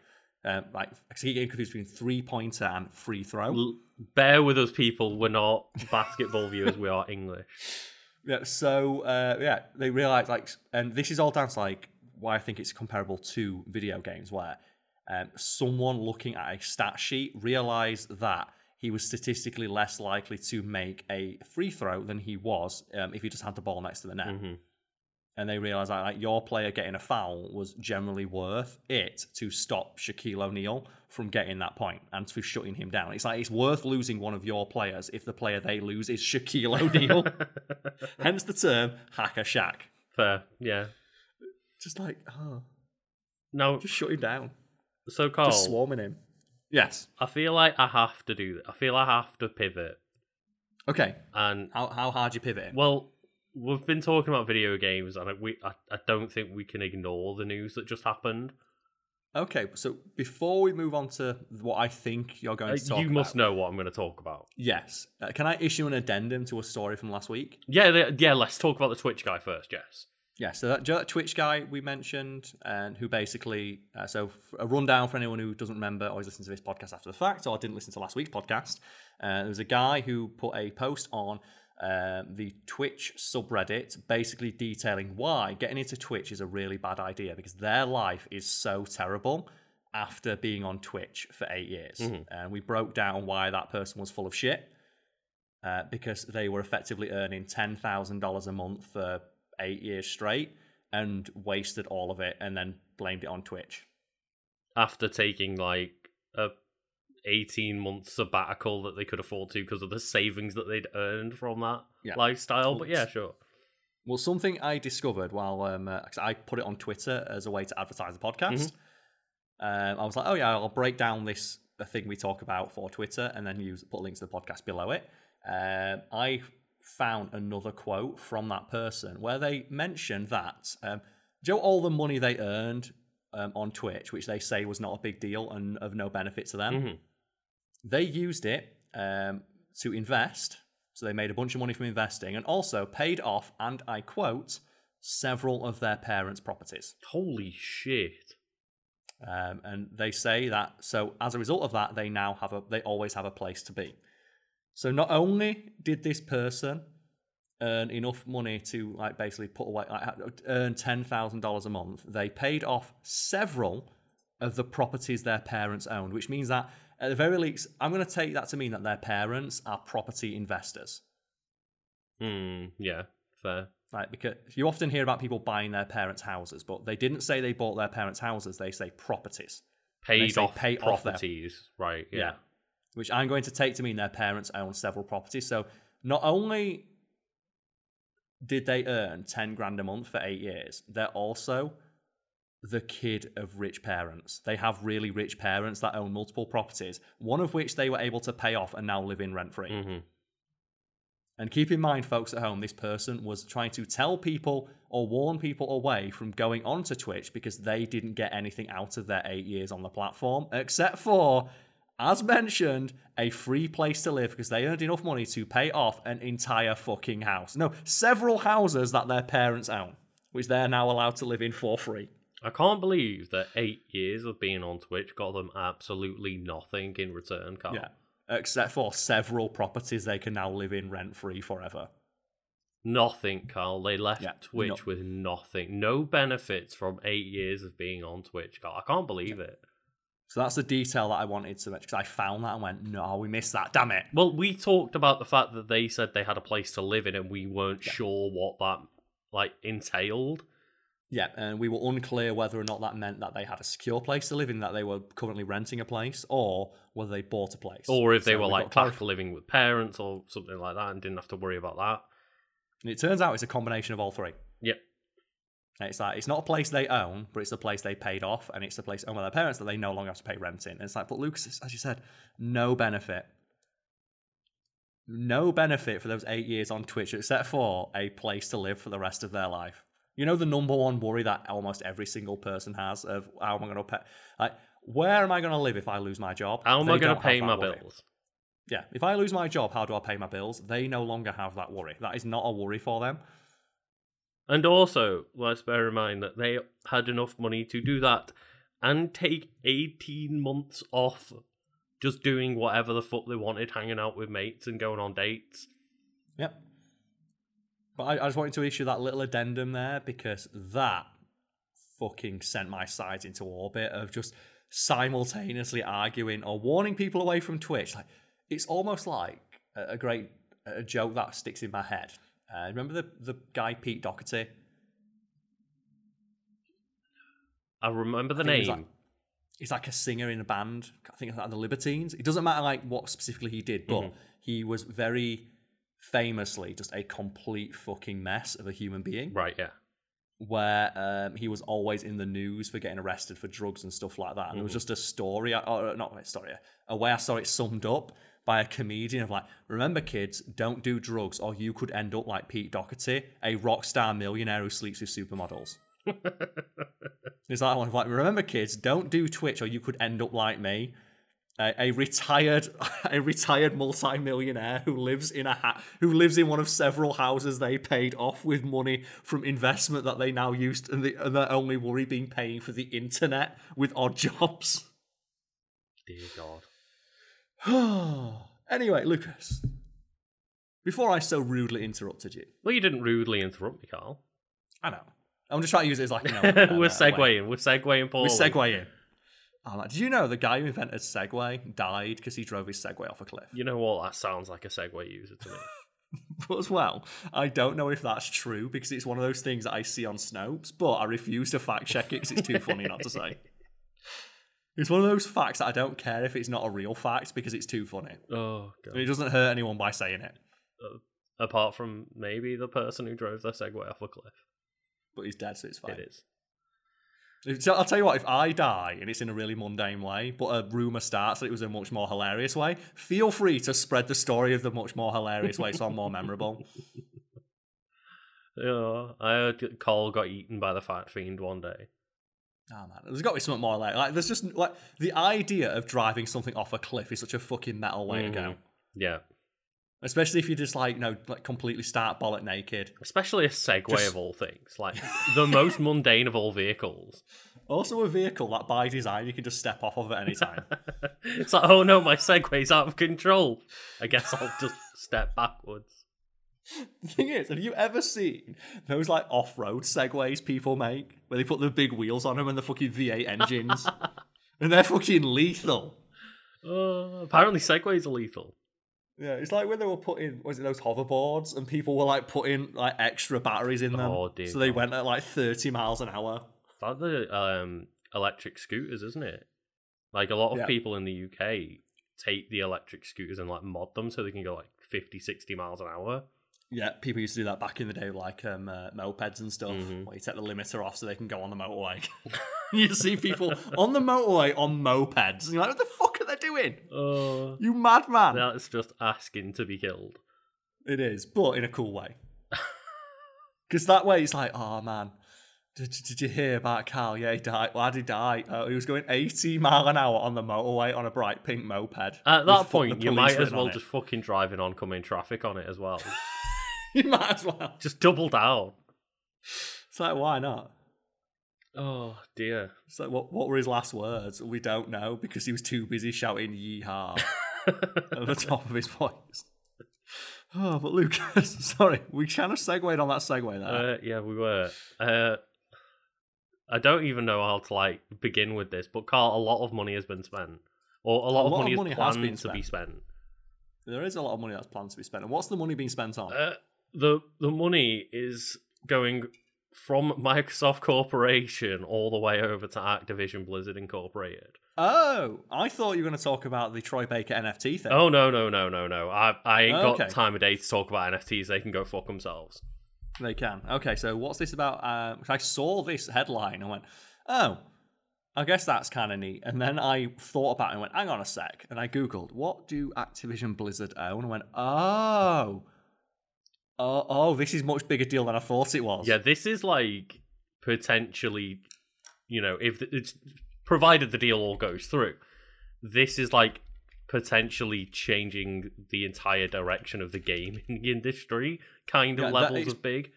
um, like he getting confused between three pointer and free throw. L- bear with us, people. We're not basketball viewers. We are English. Yeah, so uh, yeah, they realized like, and this is all down to like why I think it's comparable to video games, where um, someone looking at a stat sheet realized that he was statistically less likely to make a free throw than he was um, if he just had the ball next to the net. hmm And they realized that like your player getting a foul was generally worth it to stop Shaquille O'Neal from getting that point and to shutting him down. It's like it's worth losing one of your players if the player they lose is Shaquille O'Neal. Hence the term Hack-a-Shaq. Fair. Yeah. Just like, oh, No. just shut him down. so Carl, Just swarming him. Yes. I feel like I have to do that. I feel I have to pivot. Okay. And How how hard you pivot? well, we've been talking about video games, and I, we I, I don't think we can ignore the news that just happened. Okay. So before we move on to what I think you're going Uh, to talk you about, must know what I'm going to talk about. Yes. Uh, can I issue an addendum to a story from last week? Yeah, yeah. Let's talk about the Twitch guy first. Yes. Yeah, so that, that Twitch guy we mentioned, and who basically, uh, so a rundown for anyone who doesn't remember or is listening to this podcast after the fact or didn't listen to last week's podcast. Uh, there was a guy who put a post on uh, the Twitch subreddit, basically detailing why getting into Twitch is a really bad idea because their life is so terrible after being on Twitch for eight years. And we broke down why that person was full of shit uh, because they were effectively earning ten thousand dollars a month for eight years straight and wasted all of it and then blamed it on Twitch. After taking like a 18 month sabbatical that they could afford to because of the savings that they'd earned from that Yeah. lifestyle. But yeah, sure. Well, something I discovered while um, uh, I put it on Twitter as a way to advertise the podcast. Um, I was like, oh yeah, I'll break down this thing we talk about for Twitter and then use put links to the podcast below it. Um, I found another quote from that person where they mentioned that um, Joe, all the money they earned um, on Twitch, which they say was not a big deal and of no benefit to them, Mhm. they used it um, to invest. So they made a bunch of money from investing and also paid off, and I quote, several of their parents' properties. Holy shit. Um, and they say that so as a result of that, they now have a they always have a place to be. So not only did this person earn enough money to like basically put away like, earn ten thousand dollars a month, they paid off several of the properties their parents owned, which means that at the very least, I'm going to take that to mean that their parents are property investors. Hmm. Yeah. Fair. Right, because you often hear about people buying their parents' houses, but they didn't say they bought their parents' houses, they say properties. Paid say off pay off their- properties. right. Yeah. Which I'm going to take to mean their parents own several properties. So not only did they earn 10 grand a month for eight years, they're also the kid of rich parents. They have really rich parents that own multiple properties, one of which they were able to pay off and now live in rent free. hmm And keep in mind, folks at home, this person was trying to tell people or warn people away from going onto Twitch because they didn't get anything out of their eight years on the platform, except for, as mentioned, a free place to live because they earned enough money to pay off an entire fucking house. No, several houses that their parents own, which they're now allowed to live in for free. I can't believe that eight years of being on Twitch got them absolutely nothing in return, Carl. Yeah. Except for several properties they can now live in rent free forever. Nothing, Carl. They left Yeah, Twitch no- with nothing. No benefits from eight years of being on Twitch, Carl. I can't believe it. So that's the detail that I wanted to mention because I found that and went, no, we missed that. Damn it. Well, we talked about the fact that they said they had a place to live in and we weren't sure what that like entailed. Yeah, and we were unclear whether or not that meant that they had a secure place to live in, that they were currently renting a place, or whether they bought a place. Or if they So were we like back living with parents or something like that and didn't have to worry about that. And it turns out it's a combination of all three. And It's like it's not a place they own, but it's a place they paid off, and it's a place owned by their parents that they no longer have to pay rent in. And it's like, but Lucas, as you said, no benefit. No benefit for those eight years on Twitch except for a place to live for the rest of their life. You know the number one worry that almost every single person has of how am I going to pay? Like, where am I going to live if I lose my job? How am I going to pay my worry. bills? Yeah, if I lose my job, how do I pay my bills? They no longer have that worry. That is not a worry for them. And also, let's bear in mind that they had enough money to do that and take 18 months off just doing whatever the fuck they wanted, hanging out with mates and going on dates. Yep. But I, I just wanted to issue that little addendum there because that fucking sent my sides into orbit of just simultaneously arguing or warning people away from Twitch. Like it's almost like a, a great a joke that sticks in my head. Uh, remember the the guy Pete Doherty? I remember the I name. like- he's like a singer in a band. I think it's like the Libertines. It doesn't matter like what specifically he did, but he was very famously just a complete fucking mess of a human being. Right, yeah. Where um, he was always in the news for getting arrested for drugs and stuff like that. And there was just a story, or not a story, a way I saw it summed up by a comedian of like, remember kids, don't do drugs, or you could end up like Pete Doherty, a rock star millionaire who sleeps with supermodels. It's that one. Like, remember, kids, don't do Twitch, or you could end up like me, a, a retired, a retired multi-millionaire who lives in a ha- who lives in one of several houses they paid off with money from investment that they now used, and, the, and their only worry being paying for the internet with odd jobs. Dear God. anyway, Lucas, before I so rudely interrupted you, Well, you didn't rudely interrupt me, Carl. I know I'm just trying to use it as like you know, we're segueing. We're segueing Paul. We're segue in. Oh, like, did you know the guy who invented Segway died because he drove his Segway off a cliff? You know what? That sounds like a segue user to me. But as well, I don't know if that's true because it's one of those things that I see on Snopes, but I refuse to fact check it because it's too funny not to say. It's one of those facts that I don't care if it's not a real fact because it's too funny. oh, And it doesn't hurt anyone by saying it. Uh, apart from maybe the person who drove their Segway off a cliff. But he's dead, so it's fine. It is. If- I'll tell you what, if I die and it's in a really mundane way, but a rumour starts that it was a much more hilarious way, feel free to spread the story of the much more hilarious way so I'm more memorable. Yeah, I heard Cole got eaten by the fat fiend one day. Oh man, there's got to be something more like like there's just like the idea of driving something off a cliff is such a fucking metal way to go. Mhm. Yeah, Especially if you just like you know like completely start bollock naked. especially a Segway Just- of all things, like the most mundane of all vehicles. Also a vehicle that by design you can just step off of at any time. it's like, oh no, my Segway's out of control. I guess I'll just step backwards. The thing is, have you ever seen those like off-road segways people make, where they put the big wheels on them and the fucking V8 engines, and they're fucking lethal. Uh, apparently, segways are lethal. Yeah, it's like when they were putting was it those hoverboards and people were like putting like extra batteries in them, Oh, dear so they God. went at like thirty miles an hour. That's the um, electric scooters, isn't it? Like a lot of Yeah. people in the UK take the electric scooters and like mod them so they can go like 50, 60 miles an hour. Yeah, people used to do that back in the day, like um, uh, mopeds and stuff. Mhm. Where you take the limiter off so they can go on the motorway. you see people on the motorway on mopeds, and you're like, "What the fuck are they doing? Oh, You madman!" that's just asking to be killed. It is, but in a cool way. Because that way it's like, oh man, did, did- you hear about Carl? Yeah, he died. Why did he die? Oh, he was going 80 mile an hour on the motorway on a bright pink moped. At that point, you might as well on it. just fucking drive in oncoming traffic on it as well. you might as well. just double down. It's like, why not? Oh dear. It's like, what, what were his last words? We don't know because he was too busy shouting yeehaw at the top of his voice. Oh, but Lucas, sorry, we kind of segued on that segue there. Uh, yeah, we were. Uh, I don't even know how to like begin with this, but Carl, a lot of money has been spent, or a lot, A of lot of money, money is has planned been to be spent. there is a lot of money that's planned to be spent. And what's the money being spent on? Uh, the the money is going from Microsoft Corporation all the way over to Activision Blizzard Incorporated. Oh, I thought you were going to talk about the Troy Baker NFT thing. Oh no no no no no! I I ain't got Okay. time of day to talk about NFTs. They can go fuck themselves. They can. Okay, so what's this about? Um, 'cause I saw this headline and went, oh, I guess that's kind of neat. And then I thought about it and went, hang on a sec. And I Googled, what do Activision Blizzard own? And went, oh, oh, oh, this is much bigger deal than I thought it was. Yeah, this is like potentially, you know, if it's provided the deal all goes through, this is like potentially changing the entire direction of the gaming industry, kind of Yeah, levels of big.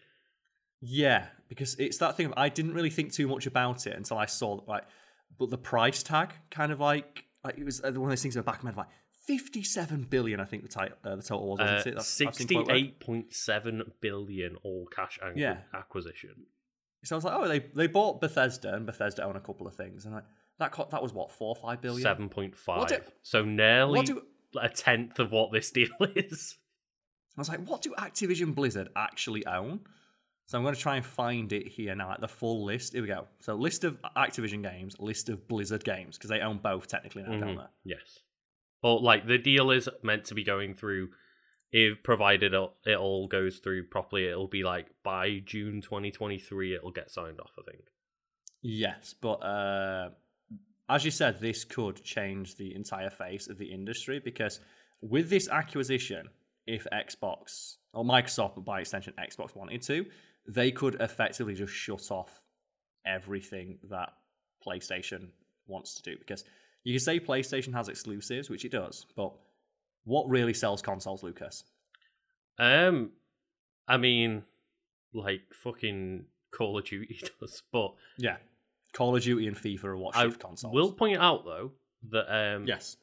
Yeah, because it's that thing. Of, I didn't really think too much about it until I saw like, but the price tag kind of like, like it was uh, one of those things in the back of my head, like fifty-seven billion. I think the, ti- uh, the total was. Uh, Wasn't it? That's- I've seen quite well. Sixty-eight point seven billion all cash acqui- Yeah. acquisition. So I was like, oh, they they bought Bethesda, and Bethesda own a couple of things, and like that co- that was what four or five billion. Seven point five. Do- So nearly do a tenth of what this deal is. I was like, what do Activision Blizzard actually own? So I'm going to try and find it here now, like the full list. Here we go. So list of Activision games, list of Blizzard games, because they own both technically now, don't Mhm. they? Yes. But like the deal is meant to be going through if provided it all goes through properly, it'll be like by June 2023 it'll get signed off, I think. Yes, but uh, as you said, this could change the entire face of the industry because with this acquisition, if Xbox or Microsoft, but by extension Xbox wanted to, they could effectively just shut off everything that PlayStation wants to do. Because you can say PlayStation has exclusives, which it does, but what really sells consoles, Lucas? Um I mean like fucking Call of Duty does, but Yeah, Call of Duty and FIFA are what I shift consoles. will point out though that um yes.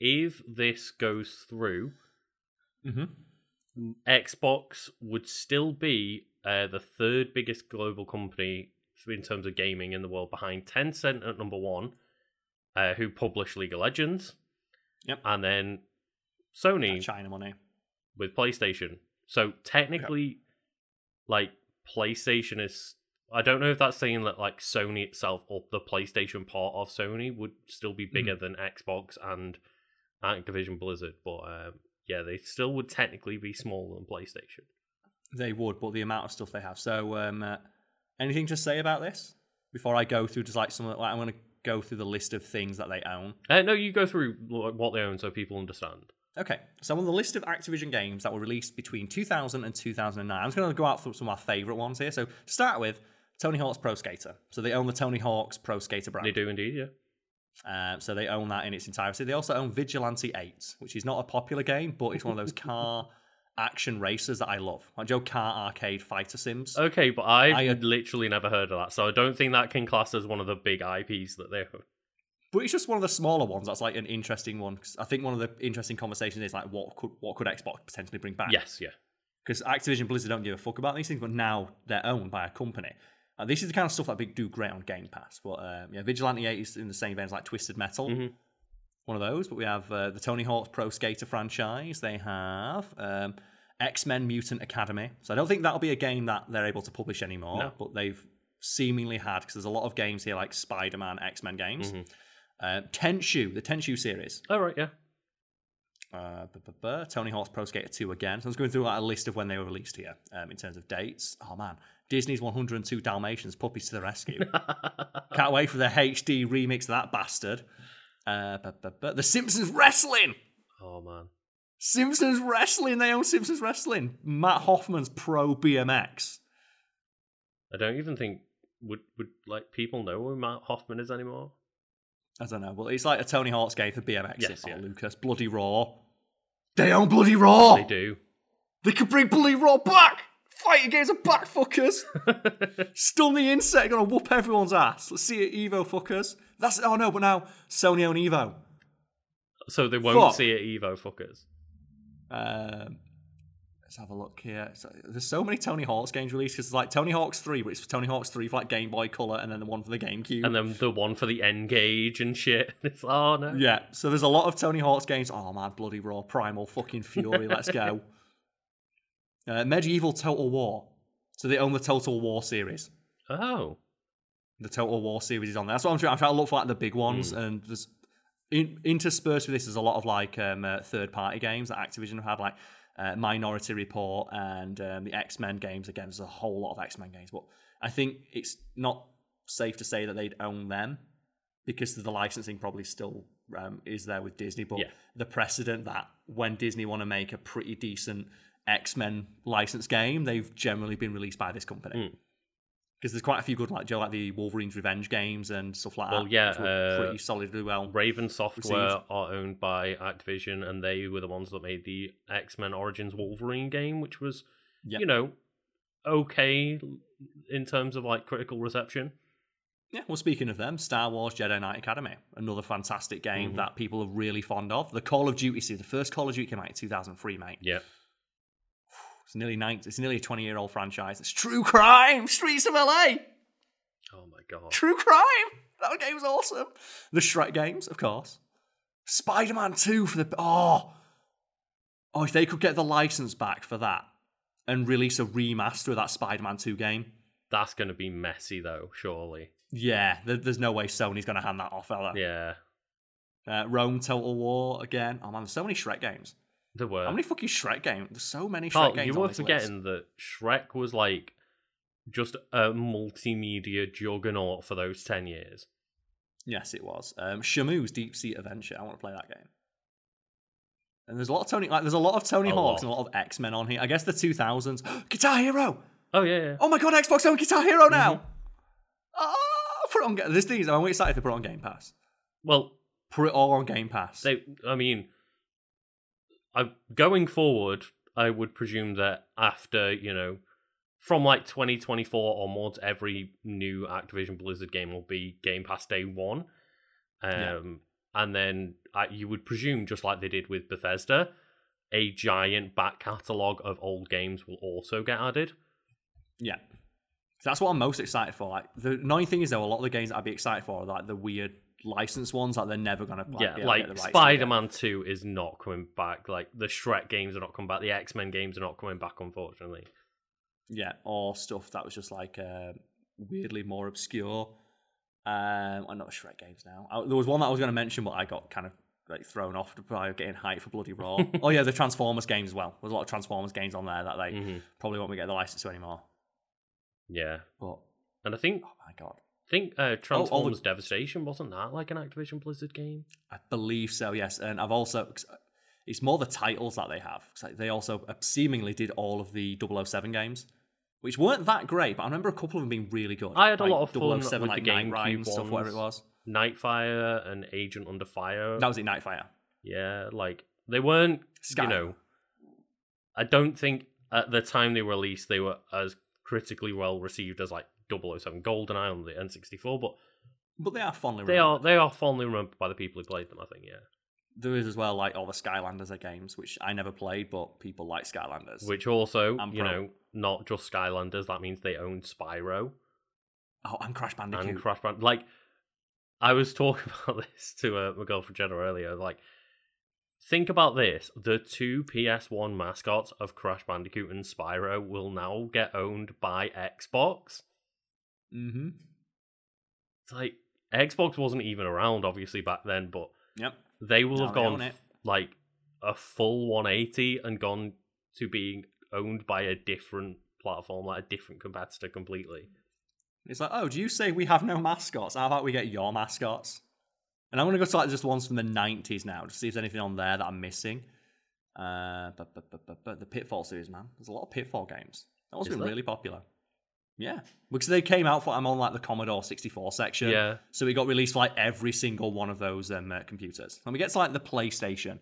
if this goes through, hmm Xbox would still be uh, the third biggest global company in terms of gaming in the world, behind Tencent at number one, uh, who publish League of Legends. Yep. And then Sony China money. with PlayStation. So technically, like PlayStation is. I don't know if that's saying that like Sony itself or the PlayStation part of Sony would still be bigger than Xbox and Activision Blizzard, but um, yeah, they still would technically be smaller than PlayStation. They would, but the amount of stuff they have. So, um, uh, anything to say about this before I go through just like some? of Like, I'm going to go through the list of things that they own. Uh, no, you go through wh- what they own so people understand. Okay, so on the list of Activision games that were released between 2000 and 2009, I'm just going to go out for some of my favorite ones here. So, to start with, Tony Hawk's Pro Skater. So they own the Tony Hawk's Pro Skater brand. They do indeed, yeah. Uh, so they own that in its entirety. They also own Vigilante 8, which is not a popular game, but it's one of those car action racers that I love. Like Joe Car Arcade Fighter Sims. Okay, but I've I, uh, literally never heard of that, so I don't think that can class as one of the big IPs that they. But it's just one of the smaller ones. That's like an interesting one. 'cause I think one of the interesting conversations is like, what could what could Xbox potentially bring back? Yes, yeah. because Activision Blizzard don't give a fuck about these things, but now they're owned by a company. Uh, this is the kind of stuff that big do great on Game Pass. But uh, yeah, Vigilante 8 is in the same vein as like Twisted Metal, Mhm. One of those. But we have uh, the Tony Hawk's Pro Skater franchise. They have um, X Men Mutant Academy. So I don't think that'll be a game that they're able to publish anymore. No. But they've seemingly had because there's a lot of games here like Spider Man, X Men games. Mhm. Uh, Tenchu, the Tenchu series. Oh right, yeah. Uh, bu- bu- bu- Tony Hawk's Pro Skater 2 again. So I was going through like, a list of when they were released here um, in terms of dates. Oh man, Disney's 102 Dalmatians, Puppies to the Rescue. Can't wait for the HD remix of that bastard. Uh, bu- bu- bu- the Simpsons Wrestling! oh man. Simpsons Wrestling! They own Simpsons Wrestling. Mat Hoffman's Pro BMX. I don't even think would would like people know who Mat Hoffman is anymore. I don't know. Well, it's like a Tony Hawk's game for BMX. Yes, yeah. Lucas. Bloody Roar. They own Bloody Roar! They do. They could bring Bloody Roar back! Fighting games are back, fuckers! Stun the insect, gonna whoop everyone's ass. Let's see it, Evo fuckers. That's oh no, but now Sony own Evo. so they won't Fuck. see it Evo fuckers. Um, let's have a look here. So, there's so many Tony Hawk's games released because it's like Tony Hawk's three, but it's Tony Hawk's three for like Game Boy Color, and then the one for the GameCube. And then the one for the N-Gage and shit. It's oh no. yeah, so there's a lot of Tony Hawk's games. Oh man, bloody roar, primal fucking fury. let's go. Uh, Medieval Total War. So they own the Total War series. Oh. the Total War series is on there. That's what I'm trying. I'm trying to look for like the big ones, and there's in, interspersed with this is a lot of like um, uh, third party games that Activision have had, like uh, Minority Report and um, the X Men games. Again, there's a whole lot of X Men games, but I think it's not safe to say that they'd own them because the licensing probably still um, is there with Disney. But Yeah. the precedent that when Disney want to make a pretty decent X Men licensed game, they've generally been released by this company Hmm. because there's quite a few good like Joe like the Wolverine's Revenge games and stuff like Well, that. yeah, uh, pretty solidly well. Raven Software Received. are owned by Activision, and they were the ones that made the X Men Origins Wolverine game, which was, Yeah. you know, okay in terms of like critical reception. Yeah, well, speaking of them, Star Wars Jedi Knight Academy, another fantastic game Mhm. that people are really fond of. The Call of Duty series, the first Call of Duty came out in 2003, mate. Yeah. It's nearly nine, It's nearly a 20 year old franchise. It's true crime, Streets of LA, Oh my god. true crime. That game was awesome. The Shrek games, of course. Spider Man 2 for the oh, oh, if they could get the license back for that and release a remaster of that Spider Man 2 game. That's going to be messy though, surely. Yeah, there's no way Sony's going to hand that off, there? Yeah. Uh, Rome Total War again. Oh man, there's so many Shrek games. There were. How many fucking Shrek games? There's so many Shrek Carl, games. you were forgetting list. that Shrek was like just a multimedia juggernaut for those 10 years. Yes, it was. Um, Shamu's Deep Sea Adventure. I want to play that game. And there's a lot of Tony. Like, there's a lot of Tony A Hawks lot. and a lot of X Men on here. I guess the 2000s. Guitar Hero. Oh, yeah, yeah. Oh my god, Xbox own Guitar Hero now. Mm-hmm. Oh, put it on. This thing. is- I'm excited to put it on Game Pass. Well, Put it all on Game Pass. They, I mean, I going forward, I would presume that after you know, from like 2024 onwards, every new Activision Blizzard game will be Game Pass day one, um, Yeah. and then uh, you would presume, just like they did with Bethesda, a giant back catalog of old games will also get added. Yeah. So That's what I'm most excited for. Like the annoying thing is though, a lot of the games that I'd be excited for are like the weird licensed ones that they're never gonna like, yeah, like get the rights to Spider. Man 2 is not coming back. Like the Shrek games are not coming back. The X Men games are not coming back, unfortunately. Yeah, or stuff that was just like uh, weirdly more obscure. Um, I'm not Shrek games now. I, there was one that I was going to mention, but I got kind of like thrown off by getting hyped for Bloody Roar. oh yeah, the Transformers games as well. There's a lot of Transformers games on there that they Mhm. probably won't be getting the license to anymore. Yeah, But and I think oh my god, I think uh, all the- Transformers Devastation wasn't that like an Activision Blizzard game? I believe so. Yes, and I've also it's more the titles that they have. 'Cause they also uh, seemingly did all of the 007 games. Which weren't that great, but I remember a couple of them being really good. I had a Like lot of fun 007, with like the and stuff, whatever it was. Nightfire and Agent Under Fire. That was it, Nightfire. Yeah, like they weren't. Sky. You know, I don't think at the time they were released they were as critically well received as like 007 GoldenEye on the N64, but But they are fondly they remembered. are they are fondly remembered by the people who played them. I think, yeah. there is as well like all the Skylanders are games, which I never played, but people like Skylanders. Which also, I'm you pro. know, not just Skylanders. That means they own Spyro oh, and Crash Bandicoot. and Crash Bandicoot. Like, I was talking about this to uh, my girlfriend Jenna earlier. Like, think about this: the two PS1 mascots of Crash Bandicoot and Spyro will now get owned by Xbox. Mm-hmm. It's like Xbox wasn't even around, obviously back then, but Yep. they will Now have gone f- like a full 180 and gone to being owned by a different platform, like a different competitor completely. It's like, oh, do you say we have no mascots? How about we get your mascots? And I'm going to go to like just ones from the 90s now, to see if there's anything on there that I'm missing. Uh, but, but, but, but, but the Pitfall series, man. There's a lot of Pitfall games. That one's Is been there? really popular. Yeah. Because they came out for, I'm on like the Commodore 64 section. Yeah. So it got released for like every single one of those um, uh, computers. When we get to like the PlayStation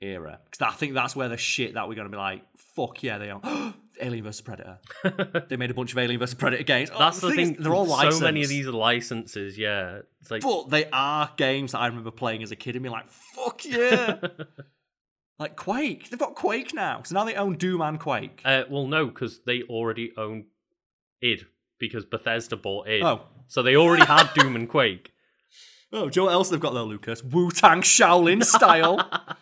era, because I think that's where the shit that we're going to be like, fuck yeah, they are. Alien vs Predator. they made a bunch of Alien vs Predator games. Oh, That's the is, thing. they're all licensed. so many of these are licenses. Yeah, it's like But they are games that I remember playing as a kid and being like, fuck yeah. like Quake. They've got Quake now. So now they own Doom and Quake. uh, well, no, because they already own id because Bethesda bought id, Oh. so they already had Doom and Quake. Oh, do you know what else they've got though, Lucas? Wu Tang Shaolin style.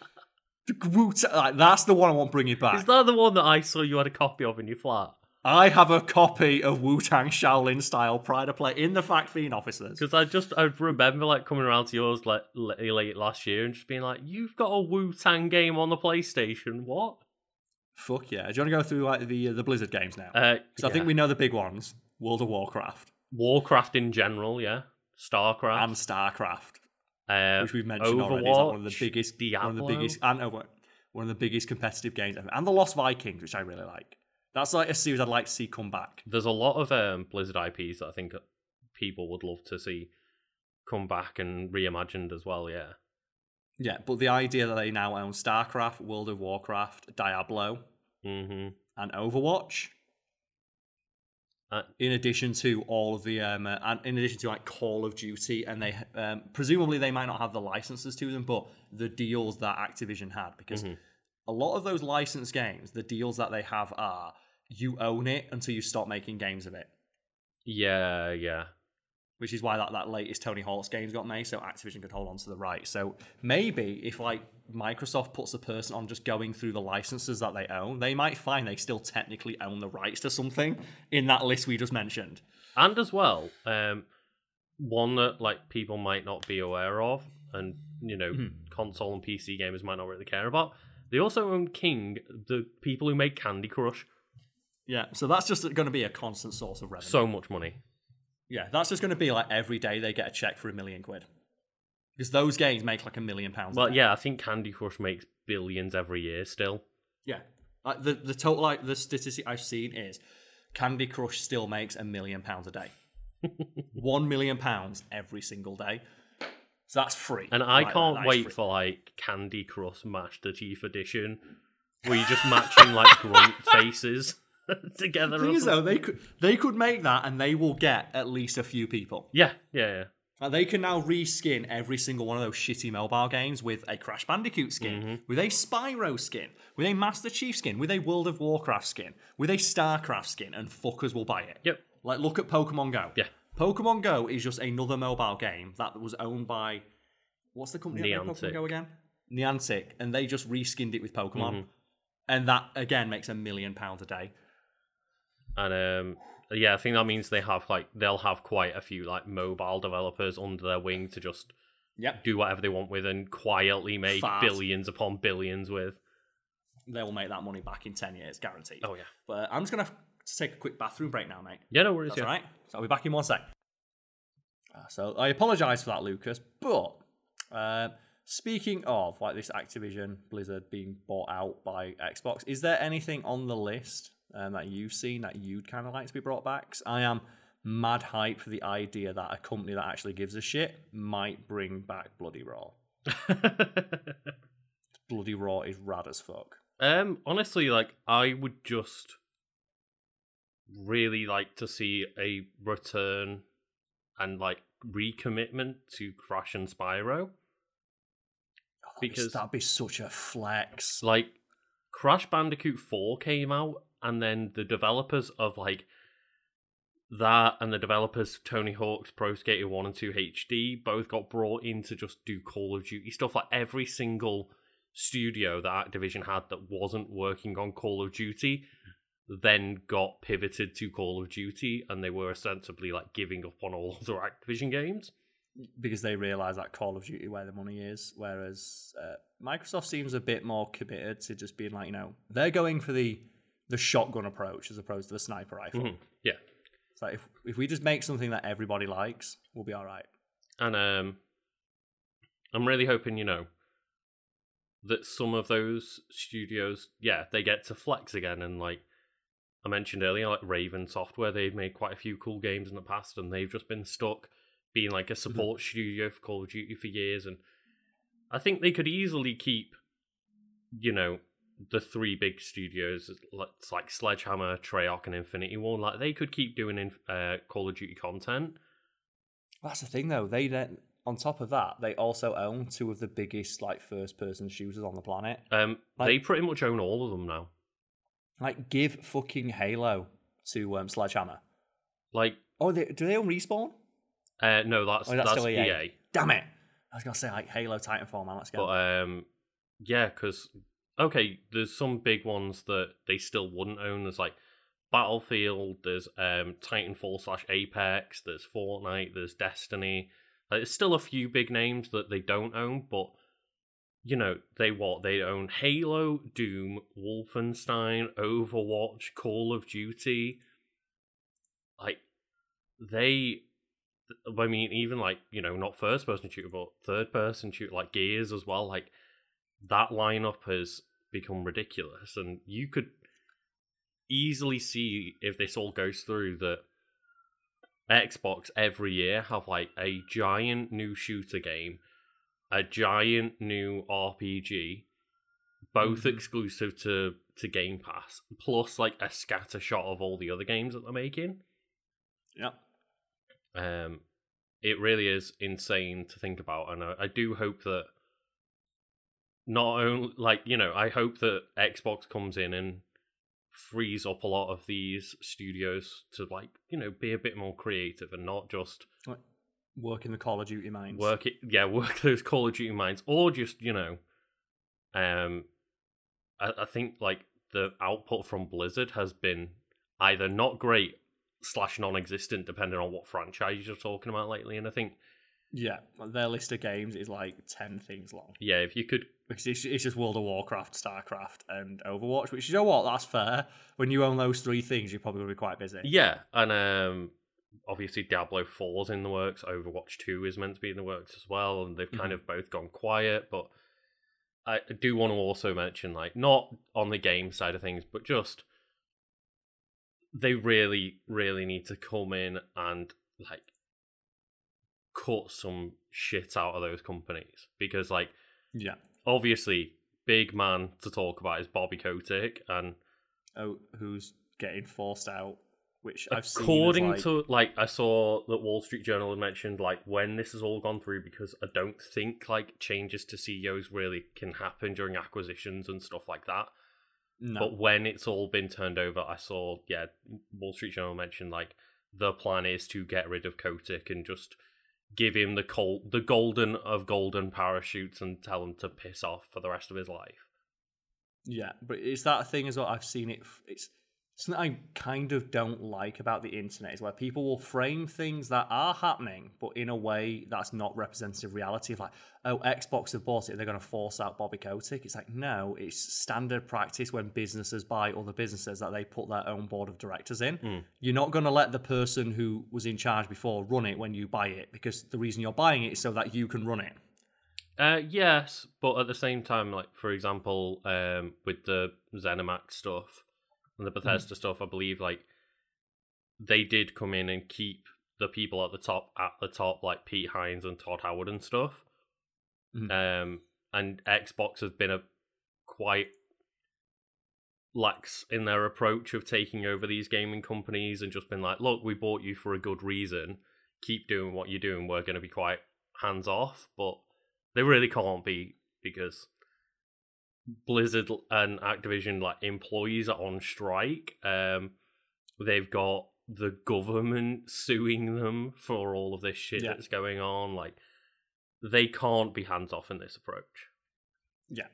Wu like, that's the one I want bringing back. Is that the one that I saw you had a copy of in your flat? I have a copy of Wu Tang Shaolin style Pride of Play in the Fact Fiend offices. Because I just I remember like coming around to yours like late last year and just being like, "You've got a Wu Tang game on the PlayStation? What?" Fuck yeah. Do you want to go through like the uh, the Blizzard games now? Uh, Because I think we know the big ones. World of Warcraft Warcraft in general, yeah, Starcraft, and StarCraft. uh, which we've mentioned already, is like one of the Overwatch, biggest, one of the biggest, and oh, one of the biggest competitive games ever, and the Lost Vikings, which I really like. That's like a series I'd like to see come back. There's a lot of um, Blizzard IPs that I think people would love to see come back and reimagined as well. Yeah, Yeah, but the idea that they now own StarCraft, World of Warcraft, Diablo, hmm and Overwatch, Uh, in addition to all of the, um, uh, and in addition to like Call of Duty, and they um, presumably they might not have the licenses to them, but the deals that Activision had, because Mhm. a lot of those licensed games, the deals that they have are you own it until you stop making games of it. yeah, yeah. Which is why that, that latest Tony Hawk's games got made, so Activision could hold on to the rights. So maybe if like Microsoft puts a person on just going through the licenses that they own, they might find they still technically own the rights to something in that list we just mentioned. And as well, um, one that like people might not be aware of, and you know, Mhm. console and PC gamers might not really care about. They also own King, the people who make Candy Crush. Yeah, so that's just going to be a constant source of revenue. So much money. Yeah, that's just going to be like every day they get a check for a million quid. Because those games make like a million pounds. a Well, yeah, I think Candy Crush makes billions every year still. Yeah. Like the, the total like the statistic I've seen is Candy Crush still makes a million pounds a day. One million pounds every single day. So that's free. And I Like, can't wait free. for like Candy Crush Master Chief Edition, where you're just matching like grunt faces together. The thing is though, they could they could make that and they will get at least a few people. yeah, yeah, yeah. Like, they can now reskin every single one of those shitty mobile games with a Crash Bandicoot skin, Mm-hmm. with a Spyro skin, with a Master Chief skin, with a World of Warcraft skin, with a StarCraft skin, and fuckers will buy it. Yep. Like, look at Pokemon Go. Yeah. Pokemon Go is just another mobile game that was owned by what's the company that Pokemon Go again? Niantic, and they just reskinned it with Pokemon, Mm-hmm. and that again makes a million pounds a day. And um, yeah, I think that means they have like they'll have quite a few like mobile developers under their wing to just Yep. do whatever they want with and quietly make Fart. billions upon billions with. They will make that money back in ten years, guaranteed. Oh yeah, But I'm just gonna have to take a quick bathroom break now, mate. yeah, no worries. That's yeah. all right. So I'll be back in one sec. Uh, so I apologise for that, Lucas. But uh, speaking of like this Activision Blizzard being bought out by Xbox, is there anything on the list um, that you've seen that you'd kind of like to be brought back? I am mad hype for the idea that a company that actually gives a shit might bring back Bloody Roar. Bloody Roar is rad as fuck. um, honestly, like I would just really like to see a return and like recommitment to Crash and Spyro. Oh, because that'd be such a flex. like Crash Bandicoot 4 came out and then the developers of like that and the developers Tony Hawk's Pro Skater 1 and 2 HD both got brought in to just do Call of Duty stuff like every single studio that Activision had that wasn't working on Call of Duty then got pivoted to Call of Duty and they were ostensibly like giving up on all other Activision games. because they realize that Call of Duty where the money is, whereas uh, Microsoft seems a bit more committed to just being like, you know, they're going for the the shotgun approach as opposed to the sniper rifle. Mhm. Yeah. It's like if if we just make something that everybody likes, we'll be all right. And um, I'm really hoping, you know, that some of those studios, yeah, they get to flex again. And like I mentioned earlier, like Raven Software, they've made quite a few cool games in the past, and they've just been stuck being like a support studio for Call of Duty for years. And I think they could easily keep, you know, the three big studios, like- it's like Sledgehammer, Treyarch, and Infinity Ward. Like they could keep doing in, uh, Call of Duty content. That's the thing though. They then on top of that, they also own two of the biggest like first person shooters on the planet. Um, Like- they pretty much own all of them now. Like give fucking Halo to um, Sledgehammer. Like, Oh, they, do they own Respawn? uh, no, that's Oh, that's that's, EA. EA. Damn it! I was gonna say like Halo, Titanfall, man. Let's go. But um, yeah, because okay, there's some big ones that they still wouldn't own. There's like Battlefield, there's um Titanfall slash Apex, there's Fortnite, there's Destiny. Like, there's still a few big names that they don't own, but you know they what they own: Halo, Doom, Wolfenstein, Overwatch, Call of Duty. Like they I mean, even like you know, not first person shooter, but third person shooter, like Gears as well. Like that lineup has become ridiculous, and you could easily see if this all goes through that Xbox every year have like a giant new shooter game, a giant new RPG, both Mhm. exclusive to to Game Pass, plus like a scatter shot of all the other games that they're making. yeah. Um, it really is insane to think about, and I, I do hope that not only like you know, I hope that Xbox comes in and frees up a lot of these studios to like you know be a bit more creative and not just Work in the Call of Duty mines. work it yeah work those Call of Duty minds or just you know, um, I, I think like the output from Blizzard has been either not great slash non-existent depending on what franchise you're talking about lately and i think Yeah, their list of games is like ten things long yeah if you could because it's, it's just World of Warcraft, Starcraft, and Overwatch. Which you know what? That's fair. When you own those three things, you're probably going to be quite busy. yeah and um obviously diablo 4's in the works overwatch 2 is meant to be in the works as well and they've kind Mhm. of both gone quiet but i do want to also mention like not on the game side of things but just they really really need to come in and like cut some shit out of those companies because like Yeah. Obviously big man to talk about is Bobby Kotick and Oh, who's getting forced out? Which I've seen. according like- to like I saw that Wall Street Journal had mentioned like when this has all gone through because I don't think like changes to CEOs really can happen during acquisitions and stuff like that. no. But when it's all been turned over, I saw yeah Wall Street Journal mentioned like the plan is to get rid of Kotick and just give him the col- the golden of golden parachutes and tell him to piss off for the rest of his life. Yeah, but it's that a thing as well. I've seen it. It's something I kind of don't like about the internet is where people will frame things that are happening, but in a way that's not representative reality. Of like, oh, Xbox have bought it, they're going to force out Bobby Kotick. It's like, no, it's standard practice when businesses buy other businesses that they put their own board of directors in. Mm. You're not going to let the person who was in charge before run it when you buy it because the reason you're buying it is so that you can run it. Uh, yes, but at the same time, like for example, um, with the Zenimax stuff and the Bethesda stuff, I believe like they did come in and keep the people at the top at the top, like Pete Hines and Todd Howard and stuff. Mhm. Um, and Xbox has been a quite lax in their approach of taking over these gaming companies and just been like, look, we bought you for a good reason. Keep doing what you're doing. We're going to be quite hands off, but they really can't be because Blizzard and Activision like employees are on strike. Um, they've got the government suing them for all of this shit Yeah. that's going on. Like they can't be hands off in this approach. Yeah.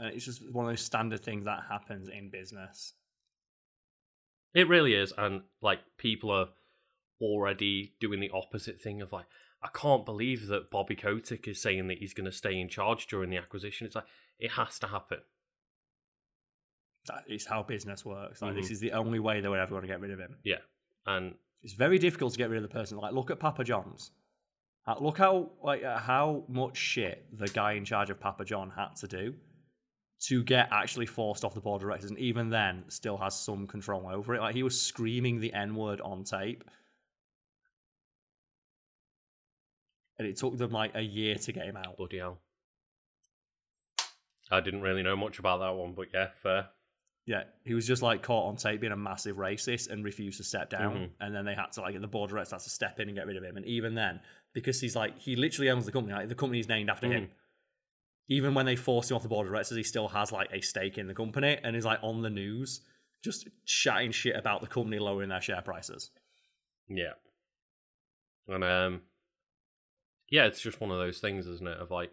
Uh, it's just one of those standard things that happens in business. It really is, and like people are already doing the opposite thing of like, I can't believe that Bobby Kotick is saying that he's going to stay in charge during the acquisition. It's like it has to happen. That is how business works. Like, Mm-hmm. this is the only way they would ever want to get rid of him. Yeah, and It's very difficult to get rid of the person. Like, look at Papa John's. Look how like uh, how much shit the guy in charge of Papa John had to do to get actually forced off the board of directors, and even then, still has some control over it. Like he was screaming the N word on tape, and it took them like a year to get him out. bloody hell. I didn't really know much about that one, but yeah, fair. Yeah, he was just like caught on tape being a massive racist and refused to step down. Mhm. And then they had to like the board of directors had to step in and get rid of him. And even then, because he's like he literally owns the company, like the company's named after him. Mhm. Even when they forced him off the board of directors, he still has like a stake in the company and is like on the news, just chatting shit about the company lowering their share prices. Yeah. And um yeah, it's just one of those things, isn't it? Of like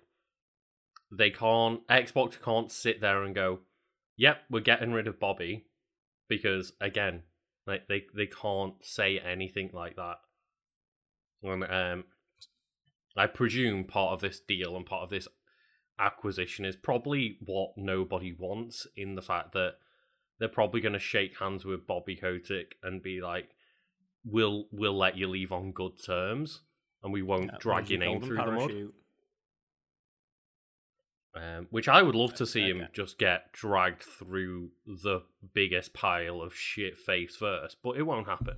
they can't Xbox can't sit there and go, Yep, we're getting rid of Bobby because again, like they, they can't say anything like that. And um I presume part of this deal and part of this acquisition is probably what nobody wants in the fact that they're probably going to shake hands with Bobby Kotick and be like, "We'll we'll let you leave on good terms, and we won't Yeah, drag your name through the mud." Um, which I would love to see him just get dragged through the biggest pile of shit face first, but it won't happen.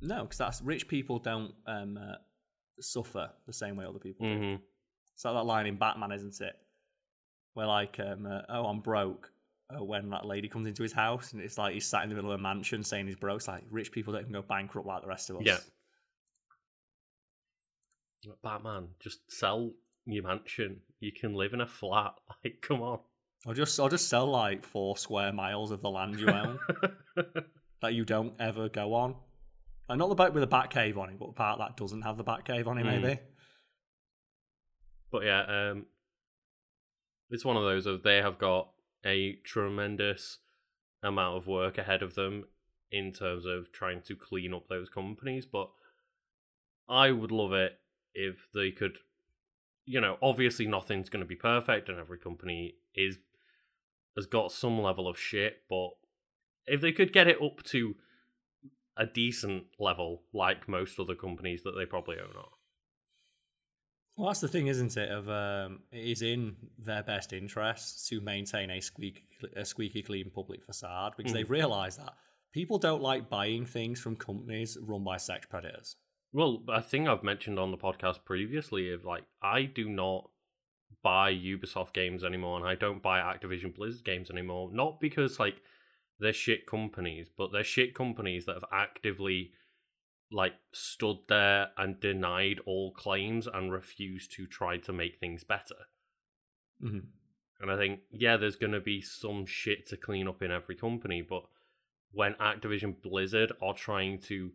No, because that's rich people don't um, uh, suffer the same way other people do. hmm It's like that line in Batman, isn't it? Where like, um, uh, oh, I'm broke. Uh, when that lady comes into his house, and it's like he's sat in the middle of a mansion saying he's broke. It's like rich people don't even go bankrupt like the rest of us. Yeah. Batman, just sell your mansion. You can live in a flat. Like, come on. I'll just I'll just sell like four square miles of the land you own that you don't ever go on. And not the back with a bat cave on it, but the part that doesn't have the bat cave on it, Mm. maybe. But yeah, um, it's one of those of they have got a tremendous amount of work ahead of them in terms of trying to clean up those companies. But I would love it if they could, you know, obviously nothing's going to be perfect, and every company is has got some level of shit. But if they could get it up to a decent level, like most other companies that they probably own are. Well, that's the thing, isn't it? Of um, it is in their best interest to maintain a squeaky, a squeaky clean public facade because Mm. they've realised that people don't like buying things from companies run by sex predators. Well, I think I've mentioned on the podcast previously of like I do not buy Ubisoft games anymore and I don't buy Activision Blizzard games anymore. Not because like they're shit companies, but they're shit companies that have actively like stood there and denied all claims and refused to try to make things better. Mm-hmm. And I think, yeah, there's going to be some shit to clean up in every company, but when Activision Blizzard are trying to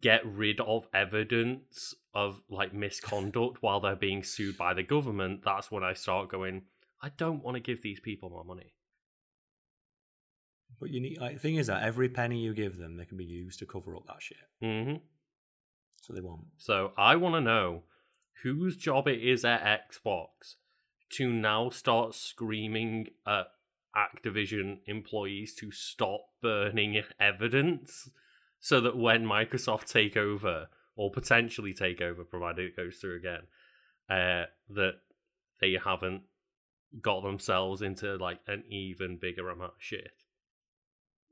get rid of evidence of like misconduct while they're being sued by the government, that's when I start going, I don't want to give these people more money. But you need like the thing is that every penny you give them, they can be used to cover up that shit. Mm-hmm. So they want. So I want to know whose job it is at Xbox to now start screaming at Activision employees to stop burning evidence so that when Microsoft take over or potentially take over provided it goes through again uh, that they haven't got themselves into like an even bigger amount of shit.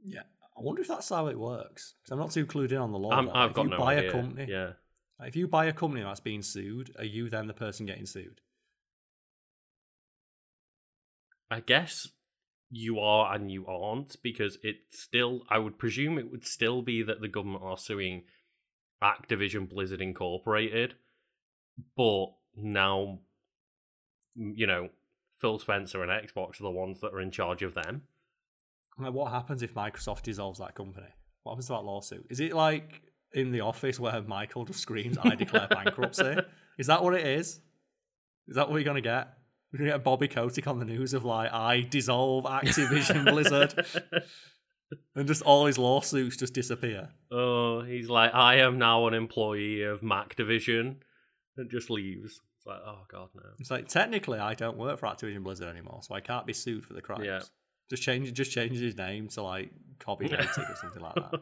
Yeah, I wonder if that's how it works because I'm not too clued in on the law. I've if got you no buy idea. a company, Yeah. if you buy a company that's being sued, are you then the person getting sued? I guess you are and you aren't because it still I would presume it would still be that the government are suing Activision Blizzard Incorporated, but now you know Phil Spencer and Xbox are the ones that are in charge of them. Like, what happens if Microsoft dissolves that company? What happens to that lawsuit? Is it like in the office where Michael just screams, "I declare bankruptcy"? Is that what it is? Is that what you're gonna get? We're gonna get Bobby Kotick on the news of like, "I dissolve Activision Blizzard," and just all his lawsuits just disappear. Oh, he's like, I am now an employee of Mac Division, and just leaves. It's like, oh god, no. It's like technically, I don't work for Activision Blizzard anymore, so I can't be sued for the crimes. Yeah. Just change, just changes his name to like Cobby Kotick or something like that.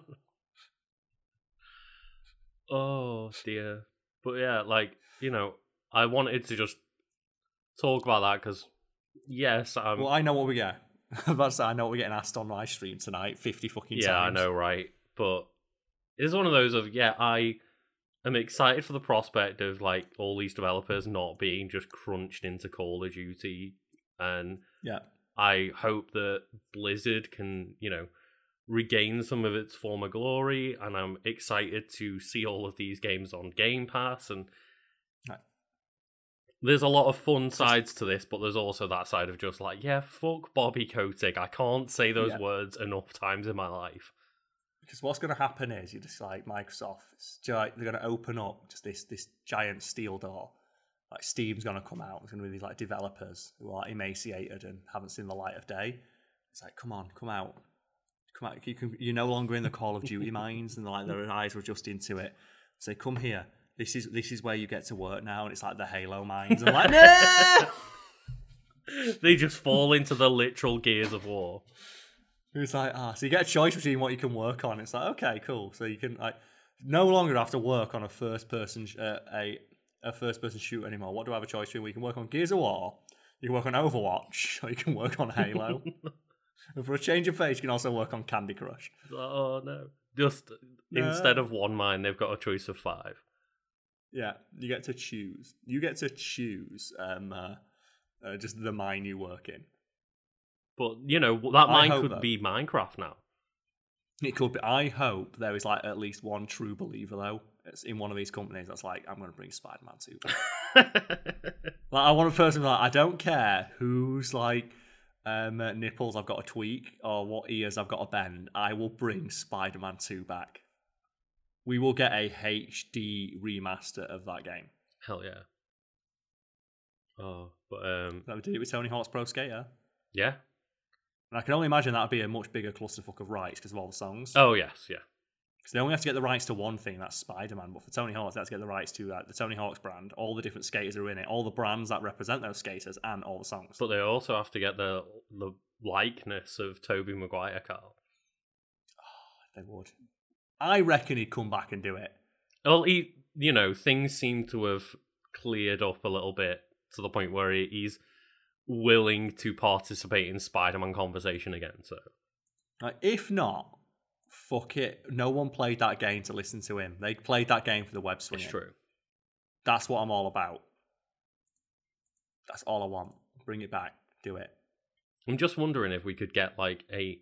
oh dear. But yeah, like you know, I wanted to just talk about that because yes, I'm. Well, I know what we get. I'm about to say, I know what we're getting asked on my stream tonight. Fifty fucking times. yeah, times. I know, right? But it's one of those of yeah, I am excited for the prospect of like all these developers not being just crunched into Call of Duty, and Yeah, I hope that Blizzard can you know regain some of its former glory, and I'm excited to see all of these games on Game Pass and. There's a lot of fun sides to this, but there's also that side of just like, yeah, fuck Bobby Kotick. I can't say those Yeah. words enough times in my life. because what's going to happen is you're just like Microsoft. It's like they're going to open up just this this giant steel door. Like Steam's going to come out. There's going to be these like developers who are emaciated and haven't seen the light of day. It's like, come on, come out, come out. You can, you're no longer in the Call of Duty mines, and like their eyes were just into it. Say, come here. This is this is where you get to work now, and it's like the Halo mines. I'm like, no. they just fall into the literal gears of war. It's like, ah, so you get a choice between what you can work on. It's like, okay, cool. So you can like no longer have to work on a first person sh- uh, a a first person shoot anymore. What do I have a choice between? We can work on Gears of War, you can work on Overwatch, or you can work on Halo. and for a change of pace, you can also work on Candy Crush. Oh no! Just No. instead of one mine, they've got a choice of five. Yeah, you get to choose. You get to choose um, uh, uh, just the mine you work in. But you know that I mine hope could that- be Minecraft now. It could be. I hope there is like at least one true believer though. It's in one of these companies that's like, I'm going to bring Spider Man 2. Like, I want a person like I don't care whose like um, nipples I've got to tweak or what ears I've got to bend. I will bring Spider-Man Two back. We will get a HD remaster of that game. Hell yeah! Oh, but um, That we did it with Tony Hawk's Pro Skater, yeah. and I can only imagine that would be a much bigger clusterfuck of rights because of all the songs. Oh yes, yeah. Because they only have to get the rights to one thing, that's Spider-Man. But for Tony Hawk's, they have to get the rights to uh, the Tony Hawk's brand, all the different skaters are in it, all the brands that represent those skaters, and all the songs. But they also have to get the the likeness of Tobey Maguire, Carl. They would. I reckon he'd come back and do it. Well, he, you know, things seem to have cleared up a little bit to the point where he, he's willing to participate in Spider-Man conversation again. So Like, if not, fuck it. No one played that game to listen to him. They played that game for the web it's true. That's what I'm all about. That's all I want. Bring it back. Do it. I'm just wondering if we could get like a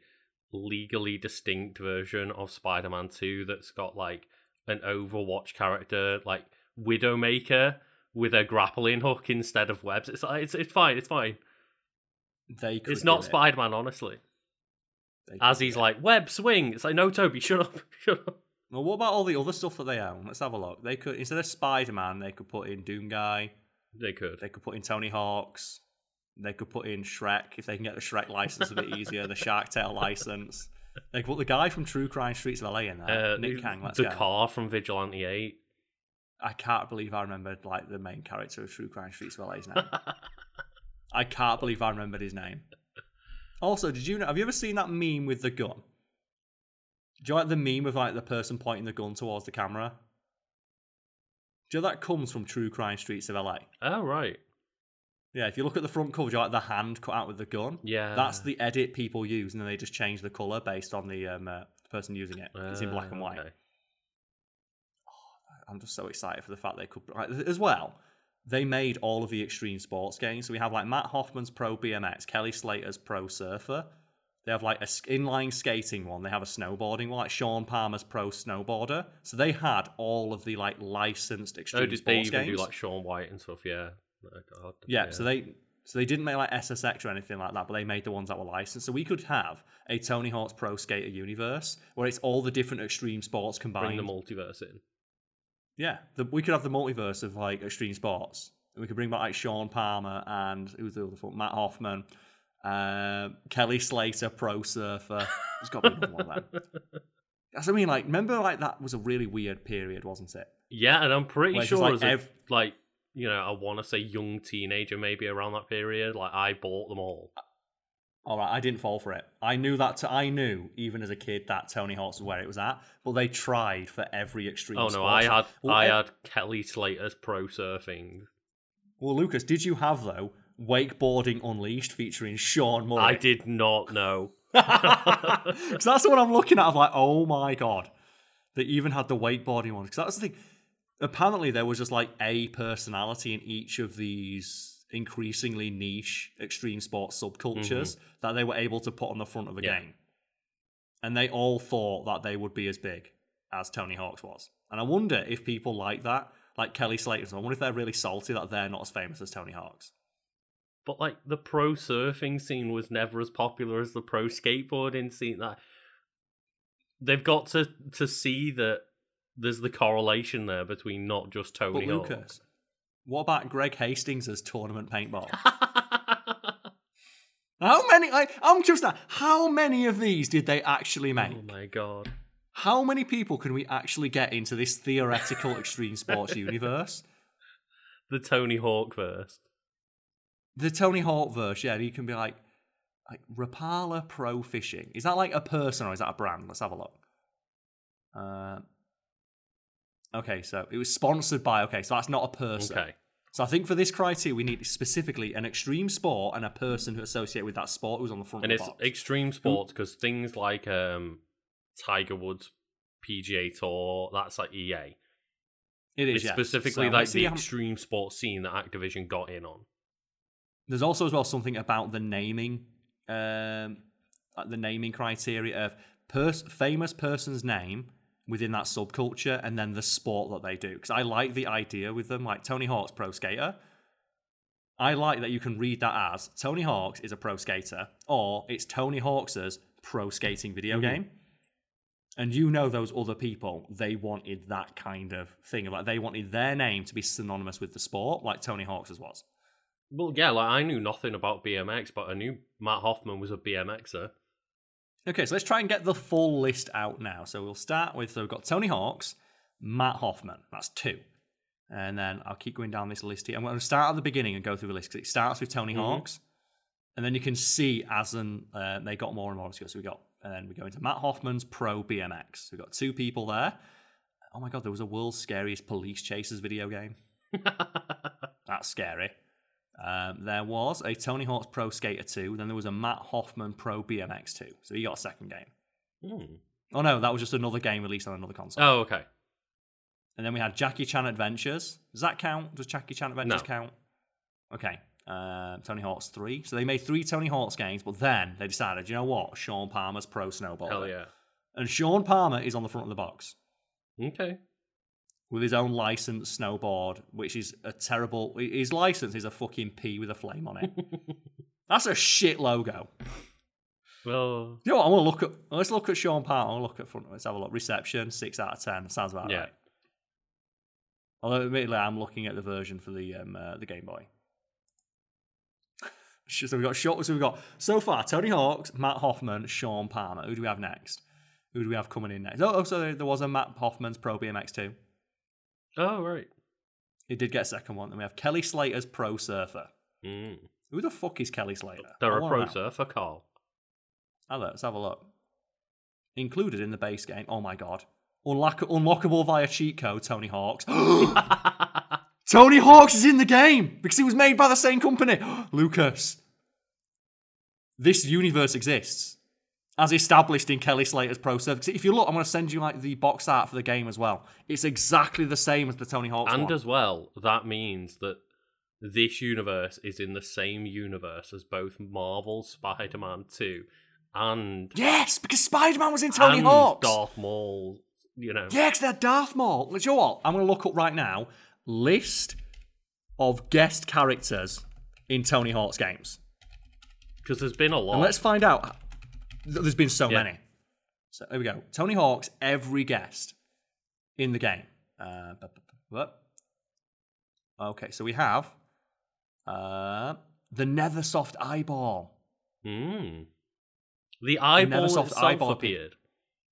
legally distinct version of Spider-Man 2 that's got like an Overwatch character, like Widowmaker, with a grappling hook instead of webs. It's uh, it's it's fine. It's fine. They could It's not it. Spider-Man, honestly. As he's like web swing. It's like no, Tobey, shut up, shut up. Well, what about all the other stuff that they own? Let's have a look. They could instead of Spider Man, they could put in Doom Guy. They could. They could put in Tony Hawk's. They could put in Shrek if they can get the Shrek license a bit easier. The Shark Tale license. They could put the guy from True Crime Streets of LA in there. Uh, Nick Kang. Let's the go. car from Vigilante 8. I can't believe I remembered like the main character of True Crime Streets of LA's name. I can't believe I remembered his name. Also, did you know? Have you ever seen that meme with the gun? Do you like the meme of like the person pointing the gun towards the camera? Do you know that comes from True Crime Streets of LA? oh, right. Yeah, if you look at the front cover, you like the hand cut out with the gun? Yeah. That's the edit people use, and then they just change the color based on the um, uh, person using it. It's in black Uh, and white. okay. I'm just so excited for the fact they could like, as well. They made all of the extreme sports games. So we have like Mat Hoffman's Pro BMX, Kelly Slater's Pro Surfer. They have like a inline skating one. They have a snowboarding one, like Shaun Palmer's Pro Snowboarder. So they had all of the like licensed extreme Oh, did they sports even games. do like Shaun White and stuff? Yeah. God. yeah, so they So they didn't make like SSX or anything like that, but they made the ones that were licensed. So we could have a Tony Hawk's Pro Skater universe where it's all the different extreme sports Bring combined. the multiverse in. Yeah, the, we could have the multiverse of like extreme sports. We could bring back like Shaun Palmer and who's the other one? Mat Hoffman, uh, Kelly Slater, Pro Surfer. There's got to be another one of them. That's what I mean. Like, remember, like that was a really weird period, wasn't it? Yeah, and I'm pretty Where it's just sure like a, ev- like you know, I want to say young teenager maybe around that period. Like I bought them all. All right, I didn't fall for it. I knew that. T- I knew even as a kid that Tony Hawk's was where it was at, but they tried for every extreme. Oh no, sport. I had Well, I eh, had Kelly Slater's pro surfing. Well, Lucas, did you have though Wakeboarding Unleashed featuring Shaun Murray? I did not know. Because that's what I'm looking at. I'm like, oh my god, they even had the wakeboarding one. Because that's the thing. Apparently, there was just like a personality in each of these increasingly niche extreme sports subcultures mm-hmm. that they were able to put on the front of a Yeah. game, and they all thought that they would be as big as Tony Hawk's was. And I wonder if people like that, like Kelly Slater. I wonder if they're really salty that they're not as famous as Tony Hawk's. But like the pro surfing scene was never as popular as the pro skateboarding scene. That they've got to to see that there's the correlation there between not just But Tony Hawk. Lucas, what about Greg Hastings as tournament paintball? How many? Like, I'm just. How many of these did they actually make? oh my god! How many people can we actually get into this theoretical extreme sports universe? The Tony Hawk verse. The Tony Hawk verse, yeah, you can be like, like Rapala Pro Fishing. Is that like a person or is that a brand? Let's have a look. Uh, okay, so it was sponsored by. Okay, so that's not a person. Okay. So I think for this criteria, we need specifically an extreme sport and a person who associated with that sport who's on the front And of it's box. extreme sports because things like um, Tiger Woods PGA Tour, that's like EA. It is It's yes. specifically So, like the extreme sports scene that Activision got in on. There's also as well something about the naming, um, uh, the naming criteria of pers- famous person's name within that subculture, and then the sport that they do. Because I like the idea with them, like Tony Hawk's pro skater. I like that you can read that as Tony Hawk's is a pro skater, or it's Tony Hawk's pro skating video Mhm. game. And you know those other people, they wanted that kind of thing. Like they wanted their name to be synonymous with the sport, like Tony Hawk's was. Well, yeah, like I knew nothing about BMX, but I knew Mat Hoffman was a BMXer. Okay, so let's try and get the full list out now. So we'll start with so we've got Tony Hawk's, Mat Hoffman. That's two. And then I'll keep going down this list here. I'm going to start at the beginning and go through the list because it starts with Tony Mhm. Hawk's. And then you can see as an, uh, they got more and more obscure. So we got, and then we go into Mat Hoffman's Pro BMX. So we've got two people there. Oh my God, there was a world's scariest police chasers video game. That's scary. Um, there was a Tony Hawk's Pro Skater 2. Then there was a Mat Hoffman Pro BMX 2. So he got a second game. Hmm. Oh no, that was just another game released on another console. Oh, okay. And then we had Jackie Chan Adventures. Does that count? Does Jackie Chan Adventures No. count? Okay. Uh, Tony Hawk's 3. So they made three Tony Hawk's games, but then they decided, you know what? Shaun Palmer's Pro Snowboarder. Hell yeah. And Shaun Palmer is on the front of the box Okay. With his own licensed snowboard, which is a terrible. His license is a fucking P with a flame on it. That's a shit logo. Well, You know what? I want to look at. Let's look at Shaun Palmer. I'll look at front. Let's have a look. Reception six out of ten. Sounds about Yeah. right. Although admittedly, I'm looking at the version for the um, uh, the Game Boy. so we've got short. So we've got so far Tony Hawk's, Mat Hoffman, Shaun Palmer. Who do we have next? Who do we have coming in next? Oh, oh, so there, was a Mat Hoffman's Pro BMX two. Oh right. He did get a second one. Then we have Kelly Slater's Pro Surfer. Mm. Who the fuck is Kelly Slater? They're I a wanna pro know. surfer, Carl. Have a- Let's have a look. Included in the base game. Oh my god. Unlock- unlockable via cheat code, Tony Hawk's. Tony Hawk's is in the game because it was made by the same company. Lucas. This universe exists. As established in Kelly Slater's Pro. 'Cause If you look, I'm going to send you like the box art for the game as well. It's exactly the same as the Tony Hawk's and one. as well, that means that this universe is in the same universe as both Marvel's Spider-Man 2 and yes, because Spider-Man was in Tony and Hawk's. Darth Maul. You know, Yeah, because they're Darth Maul. Let's you know what? I'm going to look up right now list of guest characters in Tony Hawk's games? Because there's been a lot. And let's find out. There's been so Yeah. many. So here we go. Tony Hawk's every guest in the game. Uh, what? Okay, so we have uh, the Neversoft eyeball. Mm. The eyeball itself eyeball appeared.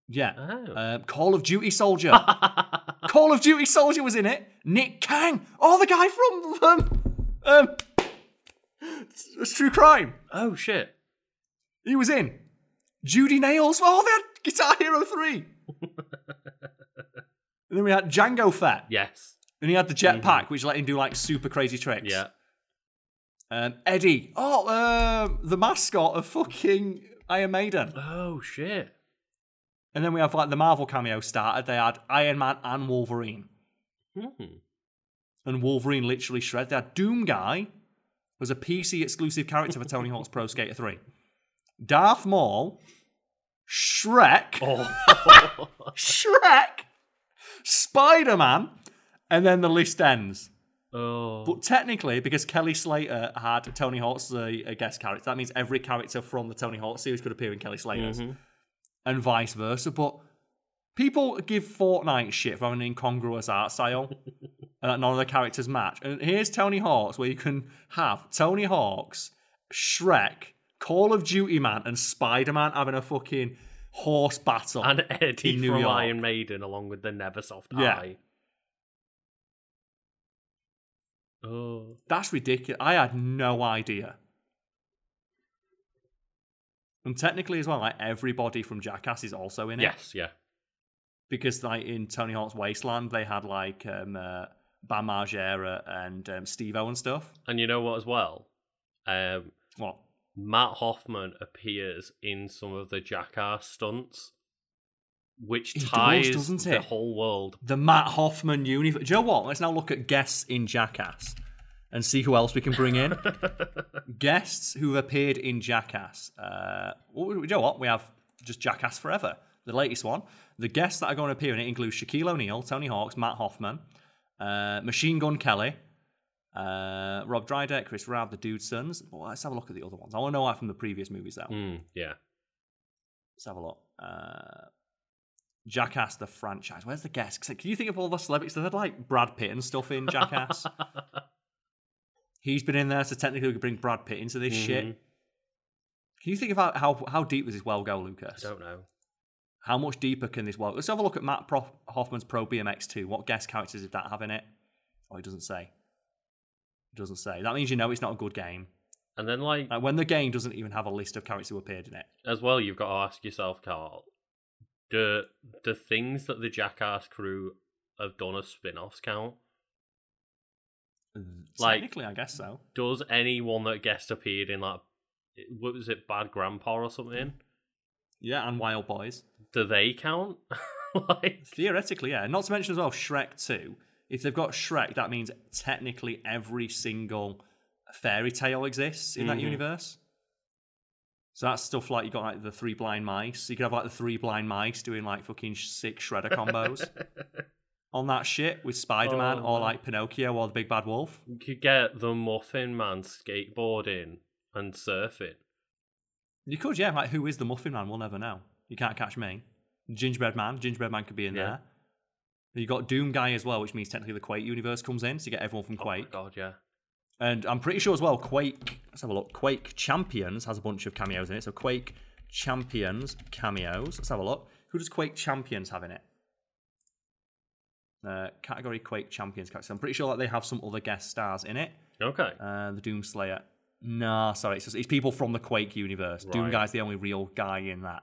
Yeah. Oh. Um, Call of Duty Soldier. Call of Duty Soldier was in it. Nick Kang. Oh, the guy from um, um, it's True Crime. oh shit! He was in. Judy Nails. Oh, they had Guitar Hero 3. and then we had Jango Fett. Yes. And he had the jetpack, which let him do like super crazy tricks. Yeah. Um, Eddie. Oh, um, the mascot of fucking Iron Maiden. Oh shit! And then we have like the Marvel cameo started. They had Iron Man and Wolverine. Hmm. And Wolverine literally shredded. They had Doom Guy was a PC exclusive character for Tony Hawk's Pro Skater 3. Darth Maul, Shrek, Oh. Shrek, Spider Man, and then the list ends. oh. But technically, because Kelly Slater had Tony Hawk's a, a guest character, that means every character from the Tony Hawk series could appear in Kelly Slater's, Mhm. and vice versa. But people give Fortnite shit for having an incongruous art style, and that none of the characters match. And here's Tony Hawk's, where you can have Tony Hawk's, Shrek, Call of Duty Man, and Spider Man having a fucking horse battle. and Eddie in New from York. Iron Maiden, along with the Neversoft Yeah. Eye. Oh. That's ridiculous. I had no idea. And technically, as well, like everybody from Jackass is also in it. Yes. Yeah. Because like in Tony Hawk's Wasteland, they had like um, uh, Bam Margera and um, Steve-O and stuff. And you know what? As well, um, What? Mat Hoffman appears in some of the Jackass stunts, which He ties doesn't the it? whole world. The Mat Hoffman universe. Do you know what? Let's now look at guests in Jackass and see who else we can bring in. guests who have appeared in Jackass. Uh, you know what? We have just Jackass Forever, the latest one. The guests that are going to appear in it include Shaquille O'Neal, Tony Hawks, Mat Hoffman, uh, Machine Gun Kelly, uh, Rob Dyrdek, Chris Raab, the Dudesons. Well, let's have a look at the other ones. I want to know that from the previous movies, though. Mm, yeah. Let's have a look. Uh, Jackass, the franchise. Where's the guest? Can you think of all the celebrities? They had like Brad Pitt and stuff in Jackass. He's been in there, so technically we could bring Brad Pitt into this shit. Mhm. Can you think about how how deep does this well go, Lucas? I don't know. How much deeper can this well? Let's have a look at Mat Hoffman's Pro BMX 2. What guest characters did that have in it? Oh, he doesn't say. Doesn't say. That means you know it's not a good game. And then, like, Like when the game doesn't even have a list of characters who appeared in it. as well, you've got to ask yourself, Carl, do the things that the Jackass crew have done as spin-offs count? Mm, like- Technically, I guess so. Does anyone that guest appeared in like, what was it, Bad Grandpa or something? Yeah, and Wild Boys. Do they count? like, Theoretically, yeah. Not to mention as well Shrek 2. If they've got Shrek, that means technically every single fairy tale exists in that Mhm. universe. So that's stuff like you got like the three blind mice. You could have like the three blind mice doing like fucking six shredder combos on that shit with Spider Man Oh, or like Pinocchio or the Big Bad Wolf. you could get the Muffin Man skateboarding and surfing. You could, yeah. Like who is the Muffin Man? We'll never know. You can't catch me. Gingerbread Man. Gingerbread Man could be in Yeah. there. You got Doom Guy as well, which means technically the Quake universe comes in, so you get everyone from Oh my Quake. God, yeah. And I'm pretty sure as well, Quake. Let's have a look. Quake Champions has a bunch of cameos in it. So Quake Champions cameos. Let's have a look. Who does Quake Champions have in it? Uh, category Quake Champions. So I'm pretty sure that they have some other guest stars in it. Okay. Uh, the Doom Slayer. Nah, sorry, it's just it's people from the Quake universe. Doom Guy's the only real guy in that.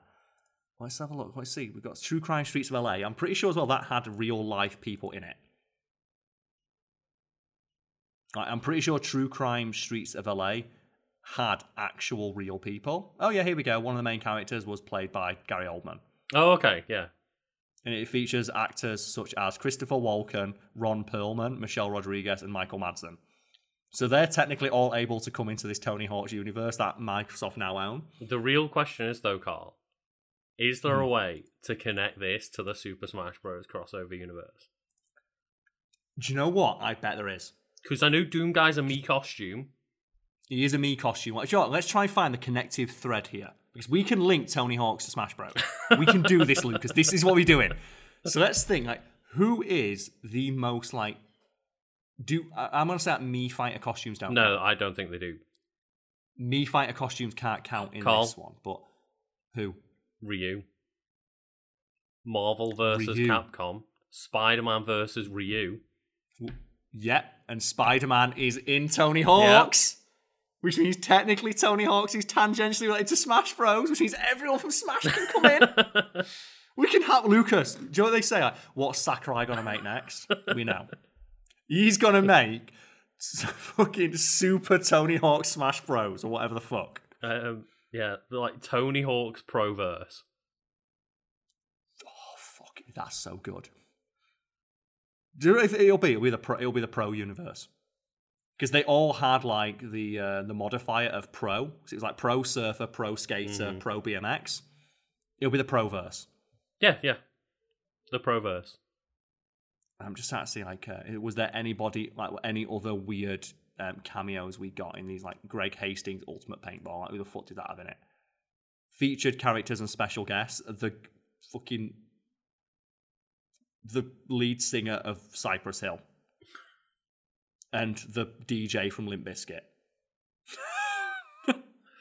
Let's have a look. Let's see. We've got True Crime Streets of LA. I'm pretty sure as well that had real life people in it. Like, I'm pretty sure True Crime Streets of LA had actual real people. Oh yeah, here we go. One of the main characters was played by Gary Oldman. Oh, okay, yeah. And it features actors such as Christopher Walken, Ron Perlman, Michelle Rodriguez, and Michael Madsen. So they're technically all able to come into this Tony Hawk's universe that Microsoft now own. The real question is, though, Carl, is there Hmm. a way to connect this to the Super Smash Bros. crossover universe? Do you know what? I bet there is. Because I know Doom Guy's a Mii costume. He is a Mii costume. Like, sure, let's try and find the connective thread here because we can link Tony Hawk's to Smash Bros. we can do this, Lucas. This is what we're doing. So let's think like who is the most like do I- I'm gonna say that Mii Fighter costumes don't No, count. I don't think they do. Mii Fighter costumes can't count in Carl? this one, but who? Ryu. Marvel versus Ryu. Capcom. Spider Man versus Ryu. Yeah, and Spider Man is in Tony Hawk's. Which means technically Tony Hawk's is tangentially related to Smash Bros, which means everyone from Smash can come in. We can have Lucas. Do you know what they say? Like, what's Sakurai gonna make next? We know. He's gonna make fucking Super Tony Hawk Smash Bros or whatever the fuck. um, yeah, like Tony Hawk's Proverse. Oh fuck, that's so good. Do you know if it'll be? It'll be the pro. It'll be the pro universe because they all had like the uh, the modifier of pro. So it was like pro surfer, pro skater, Mhm. pro BMX. It'll be the proverse. Yeah, yeah. The Proverse. I'm just trying to see like, uh, was there anybody like any other weird um, cameos we got in these like Greg Hastings Ultimate Paintball? Like who the fuck did that have in it? Featured characters and special guests. The fucking the lead singer of Cypress Hill and the DJ from Limp Bizkit.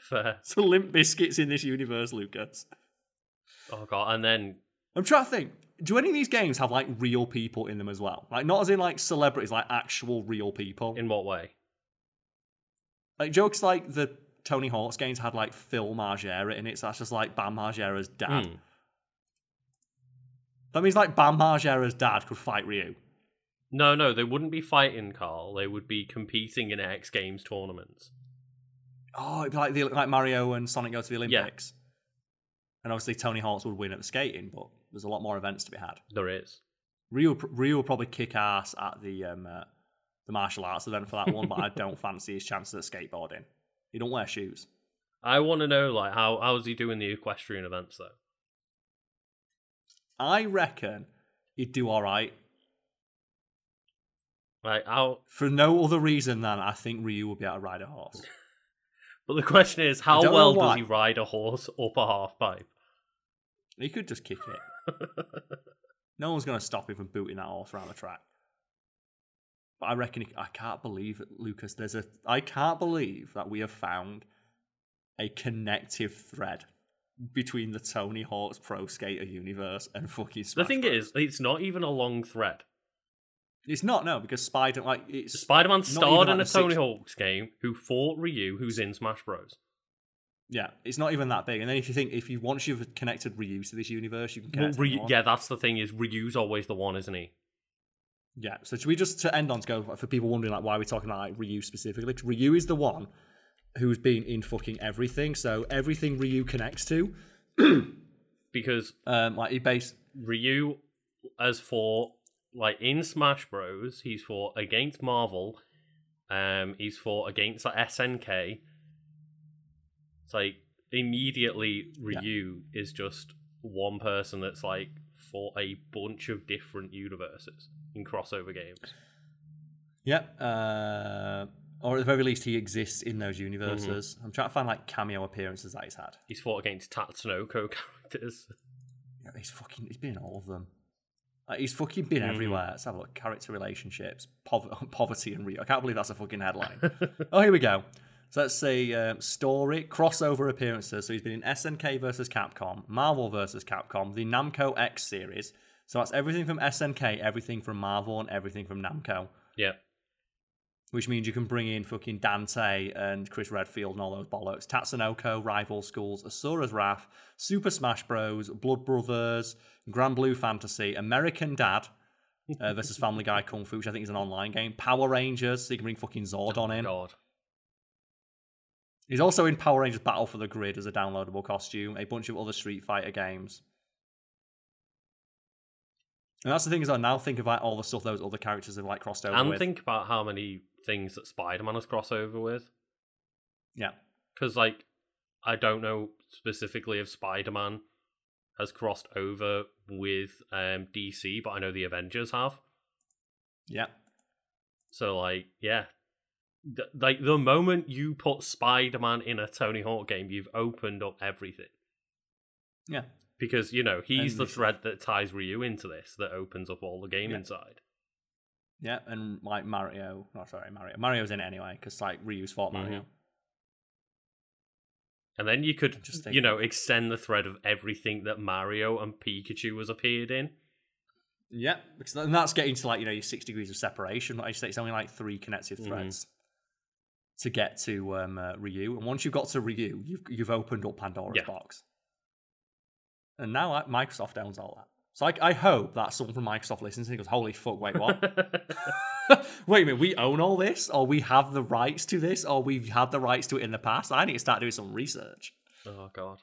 Fair. So Limp Bizkit's in this universe, Lucas. Oh god, and then I'm trying to think. Do any of these games have like real people in them as well? Like not as in like celebrities, like actual real people. in what way? Like jokes like the Tony Hawk's games had like Phil Margera in it, so that's just like Bam Margera's dad. Hmm. That means like Bam Margera's dad could fight Ryu. No, no, they wouldn't be fighting Carl. They would be competing in X Games tournaments. Oh, it'd be like the like Mario and Sonic go to the Olympics. Yeah. And obviously Tony Hawk's would win at the skating, but there's a lot more events to be had. There is. Ryu, Ryu will probably kick ass at the um, uh, the martial arts event for that one, but I don't fancy his chances at skateboarding. He don't wear shoes. I want to know, like, how how's he doing the equestrian events though? I reckon he'd do all right Like, how? for no other reason than I think Ryu will be able to ride a horse. But the question is, how well does he ride a horse up a half pipe? He could just kick it. No one's going to stop him from booting that horse around the track. But I reckon I can't believe it, Lucas. There's a I can't believe that we have found a connective thread between the Tony Hawk's Pro Skater universe and fucking. the thing Bros. is, it's not even a long thread. it's not no because Spider like it's Spider Man starred in a Tony six- Hawk's game who fought Ryu, who's in Smash Bros. Yeah, it's not even that big. And then if you think if you once you've connected Ryu to this universe, you can Well, connect. Ryu, yeah, that's the thing is Ryu's always the one, isn't he? Yeah. So should we just to end on to go for people wondering like why are we're talking about like Ryu specifically? 'Cause Ryu is the one who's been in fucking everything. So everything Ryu connects to, Because um, like he based. Ryu as for like in Smash Bros. He's for against Marvel. Um, he's for against like SNK. It's like immediately Ryu is just one person that's like for a bunch of different universes in crossover games. Yep. Uh, or at the very least, he exists in those universes. I'm trying to find like cameo appearances that he's had. He's fought against Tatsunoko characters. Yeah, he's fucking. He's been in all of them. Like, he's fucking been Mhm. everywhere. Let's have a look. Character relationships, pov- poverty, and Rio. I can't believe that's a fucking headline. oh, here we go. So let's say um, story crossover appearances. So he's been in SNK versus Capcom, Marvel versus Capcom, the Namco X series. So that's everything from SNK, everything from Marvel, and everything from Namco. yeah. Which means you can bring in fucking Dante and Chris Redfield and all those bollocks. Tatsunoko, Rival Schools, Asura's Wrath, Super Smash Bros, Blood Brothers, Granblue Fantasy, American Dad uh, versus Family Guy Kung Fu, which I think is an online game. Power Rangers, so you can bring fucking Zordon in. God. He's also in Power Rangers Battle for the Grid as a downloadable costume, a bunch of other Street Fighter games. And that's the thing is, I now think about all the stuff those other characters have like crossed over And with. think about how many things that Spider Man has crossed over with. yeah, because like I don't know specifically if Spider Man has crossed over with um, DC, but I know the Avengers have. yeah. So like, yeah, th- like the moment you put Spider-Man in a Tony Hawk game, you've opened up everything. Yeah. Because you know he's And the thread that ties Ryu into this, that opens up all the game Yeah. inside. Yeah, and like Mario, no, sorry, Mario. Mario's in it anyway because like Ryu's fought Mario. Mhm. And then you could, Just you know, extend the thread of everything that Mario and Pikachu has appeared in. Yeah, because and that's getting to like you know your six degrees of separation. Like I say, it's only like three connective Mhm. threads to get to um, uh, Ryu, and once you've got to Ryu, you've you've opened up Pandora's Yeah. box. And now like, Microsoft owns all that. So I, I hope that someone from Microsoft listens and goes, "Holy fuck! Wait, what? wait a minute, we own all this, or we have the rights to this, or we've had the rights to it in the past. I need to start doing some research." oh god.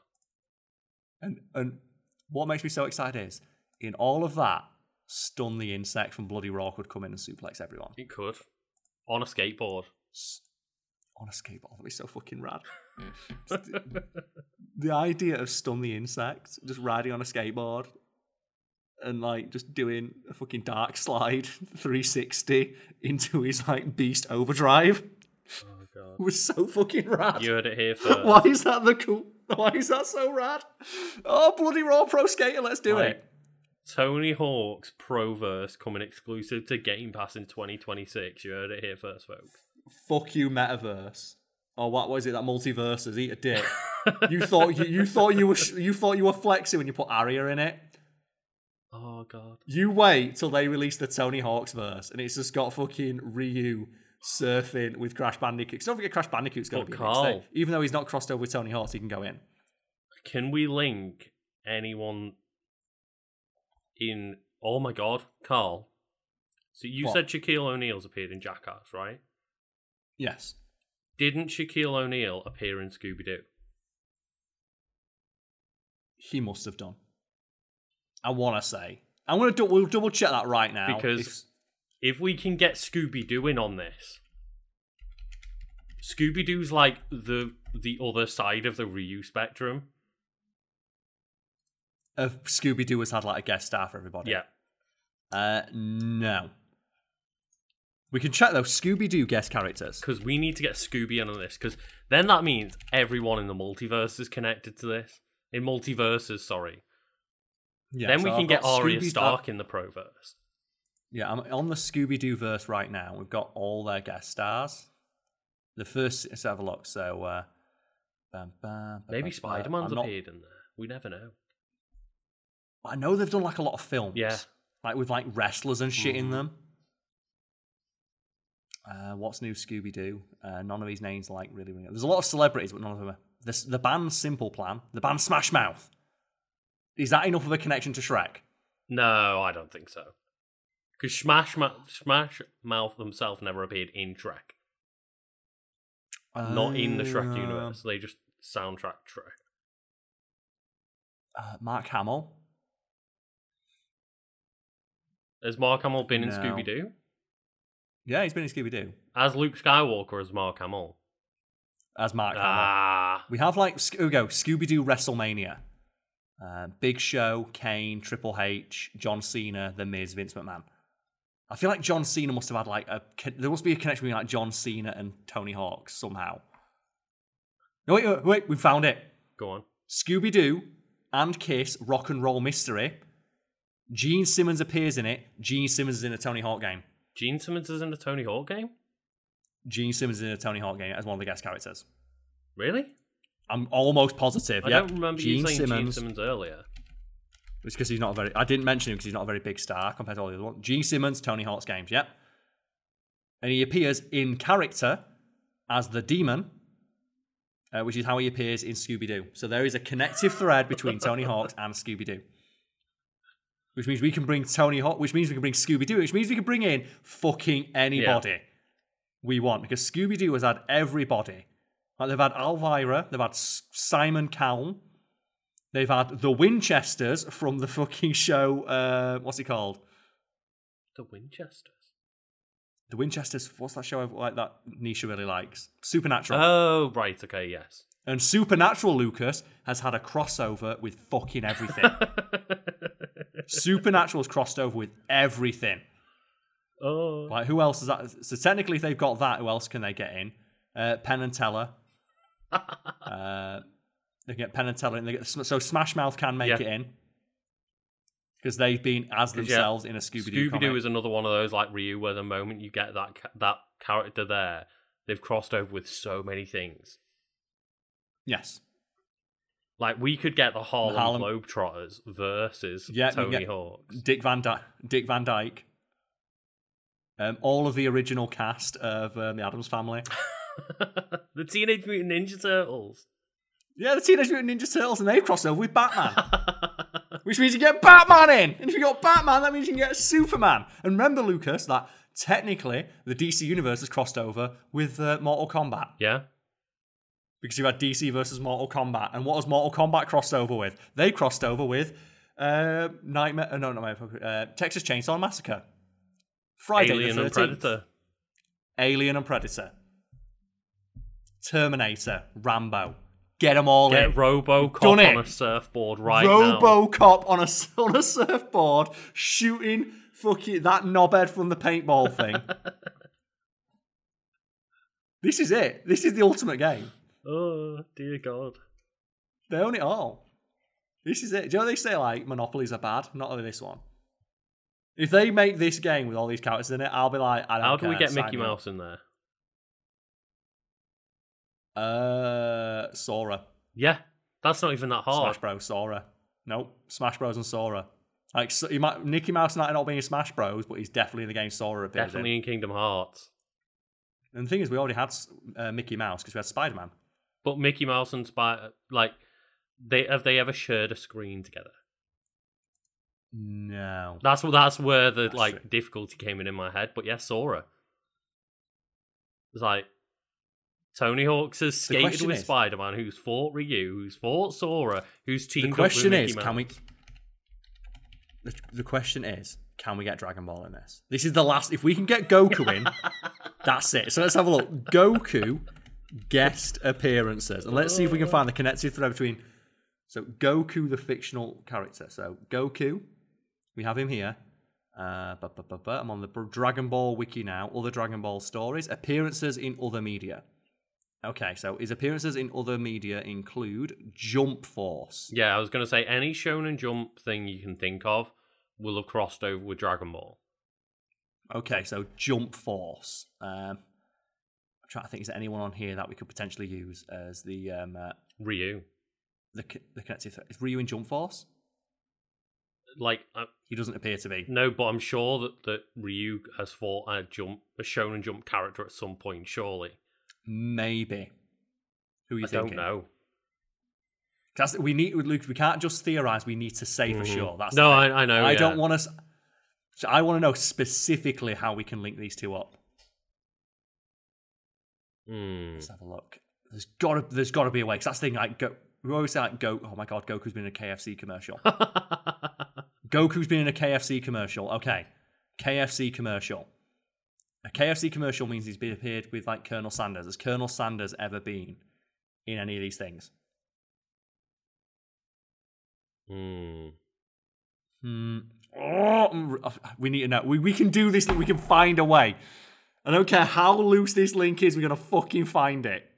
And and what makes me so excited is in all of that, stun the insect from Bloody Roar could come in and suplex everyone It could. On a skateboard. S- on a skateboard. That'd be so fucking rad. The, the idea of stun the insect, just riding on a skateboard. And like just doing a fucking dark slide 360 into his like beast overdrive Oh god. was so fucking rad. You heard it here first. Why is that the cool? Why is that so rad? Oh, bloody roar pro skater, let's do Right. it. Tony Hawk's Proverse coming exclusive to Game Pass in 2026. You heard it here first, folks. Fuck you, metaverse. Or what was it? That multiverses. Eat a dick. you thought you, you thought you were sh- you thought you were flexing when you put Arya in it. Oh god. You wait till they release the Tony Hawk's verse, and it's just got fucking Ryu surfing with Crash Bandicoot. 'Cause Don't forget, Crash Bandicoot's going to be a big thing. Carl- Even though he's not crossed over with Tony Hawk's, he can go in. Can we link anyone in? Oh my god, Carl. So you What? said Shaquille O'Neal's appeared in Jackass, right? Yes. Didn't Shaquille O'Neal appear in Scooby Doo? He must have done. I want to say. I'm gonna do, we'll double check that right now Because- If- If we can get Scooby Doo in on this, Scooby Doo's like the the other side of the Ryu spectrum. if Scooby Doo has had like a guest star for everybody. Yeah. Uh, no. We can check though. Scooby Doo guest characters. because we need to get Scooby in on this. Because then that means everyone in the multiverse is connected to this. In multiverses, sorry. Yeah, then so we I've can get got Arya Scooby- Stark in the Proverse. Yeah, I'm on the Scooby Doo verse right now. We've got all their guest stars. The first, let's have a look. So, uh, bam, bam, Maybe bam, bam. Spider Man's I'm not- appeared in there. We never know. I know they've done like a lot of films. Yeah. Like with like wrestlers and shit in Mhm. them. Uh, what's new Scooby Doo? Uh, none of these names like really ring. There's a lot of celebrities, but none of them are. This, the band Simple Plan, the band Smash Mouth. Is that enough of a connection to Shrek? No, I don't think so. Because Smash, Ma- Smash Mouth themselves never appeared in Shrek. Not in the Shrek Uh, universe. They just soundtrack Shrek. Uh, Mark Hamill. Has Mark Hamill been in Scooby Doo? Yeah, he's been in Scooby Doo As Luke Skywalker as Mark Hamill? as Mark Hamill. Ah. We have like here we go Scooby Doo WrestleMania, uh, Big Show, Kane, Triple H, John Cena, The Miz, Vince McMahon. I feel like John Cena must have had like a there must be a connection between like John Cena and Tony Hawk somehow. No wait wait, wait we found it. Go on. Scooby Doo and Kiss Rock and Roll Mystery. Gene Simmons appears in it. Gene Simmons is in a Tony Hawk game. Gene Simmons is in the Tony Hawk game? Gene Simmons is in a Tony Hawk game as one of the guest characters. Really? I'm almost positive. I yep. don't remember Gene you saying Gene Simmons. Simmons earlier. It's because he's not a very. I didn't mention him because he's not a very big star compared to all the other ones. Gene Simmons, Tony Hawk's games, yep. And he appears in character as the demon, uh, which is how he appears in Scooby Doo. So there is a connective thread between Tony Hawk and Scooby Doo. Which means we can bring Tony Hawk, which means we can bring Scooby Doo, which means we can bring in fucking anybody we want because Scooby Doo has had everybody. Like they've had Elvira, they've had Simon Cowell, they've had the Winchesters from the fucking show. Uh, what's it called? The Winchesters. The Winchesters. What's that show like that Nisha really likes? Supernatural. Oh, right. Okay, yes. and Supernatural Lucas has had a crossover with fucking everything. Supernatural's crossed over with everything. Oh, Like, who else is that? So technically, if they've got that, who else can they get in? Uh, Penn and Teller. uh, they can get Penn and Teller, and they get so Smash Mouth can make Yeah. it in because they've been as 'Cause, yeah, themselves in a Scooby Doo. Scooby Doo is another one of those like Ryu, where the moment you get that ca- that character there, they've crossed over with so many things. yes, Like we could get the Harlem, Harlem- Globetrotters versus Yeah, Tony Hawks. Dick Van Dy- Dick Van Dyke. Um, all of the original cast of um, the Addams Family. the Teenage Mutant Ninja Turtles. Yeah, the Teenage Mutant Ninja Turtles, and they've crossed over with Batman. Which means you get Batman in. And if you got Batman, that means you can get Superman. And remember, Lucas, that technically the DC universe has crossed over with uh, Mortal Kombat. yeah, Because you had DC versus Mortal Kombat. And what has Mortal Kombat crossed over with? They crossed over with uh, Nightmare. Uh, no, not Nightmare. Uh, Texas Chainsaw Massacre. Friday Alien the and 13th. Predator. Alien and Predator. Terminator. Rambo. Get them all in. Get in. RoboCop on a surfboard right now. RoboCop on a on a surfboard shooting fucking that knobhead from the paintball thing. this is it. This is the ultimate game. Oh dear God. They own it all. This is it. Do you know they say like monopolies are bad? Not only this one. If they make this game with all these characters in it, I'll be like, I don't How do we get Mickey. Mouse in there? Uh, Sora. Yeah, that's not even that hard. Smash Bros. Sora. Nope. Smash Bros. and Sora. Like so he might Mickey Mouse might not be in Smash Bros, but he's definitely in the game Sora appears. Definitely in Kingdom Hearts. And the thing is, we already had uh, Mickey Mouse because we had Spider Man. But Mickey Mouse and Spy, like, they have they ever shared a screen together? No. That's that's where the That's like true. difficulty came in in my head. But yeah, Sora. It's like Tony Hawk's has skated with is- Spider Man, who's fought Ryu, who's fought Sora, who's The teamed question up with is, Mickey can we? The, the question is, can we get Dragon Ball in this? This is the last. If we can get Goku in, that's it. So let's have a look. Goku guest appearances, and let's see if we can find the connective thread between. So Goku, the fictional character. So Goku, we have him here. Uh, bu- bu- bu- I'm on the Dragon Ball wiki now. Other Dragon Ball stories, appearances in other media. Okay, so his appearances in other media include Jump Force. Yeah, I was gonna say any Shonen Jump thing you can think of will have crossed over with Dragon Ball. Okay, so Jump Force. Um, trying to think, is there anyone on here that we could potentially use as the um, uh, Ryu, the the connective? Is Ryu in Jump Force? like uh, He doesn't appear to be. no, but I'm sure that that Ryu has fought a jump a Shonen Jump character at some point. Surely, Maybe. Who are you I thinking? don't know. That's, we need Luke. We can't just theorize. We need to say for Mhm. sure. That's no, I. I know. I yeah. don't want to. So I want to know specifically how we can link these two up. Hmm. Let's have a look. There's got to. There's got to be a way. Because that's the thing. Like, go. We always say like, go. Oh my god, Goku's been in a KFC commercial. Goku's been in a KFC commercial. Okay. KFC commercial. A KFC commercial means he's been appeared with like Colonel Sanders. Has Colonel Sanders ever been in any of these things? Hmm. Hmm. Oh, mm, we need to know. We, we can do this. We can find a way. I don't care how loose this link is. We're gonna fucking find it.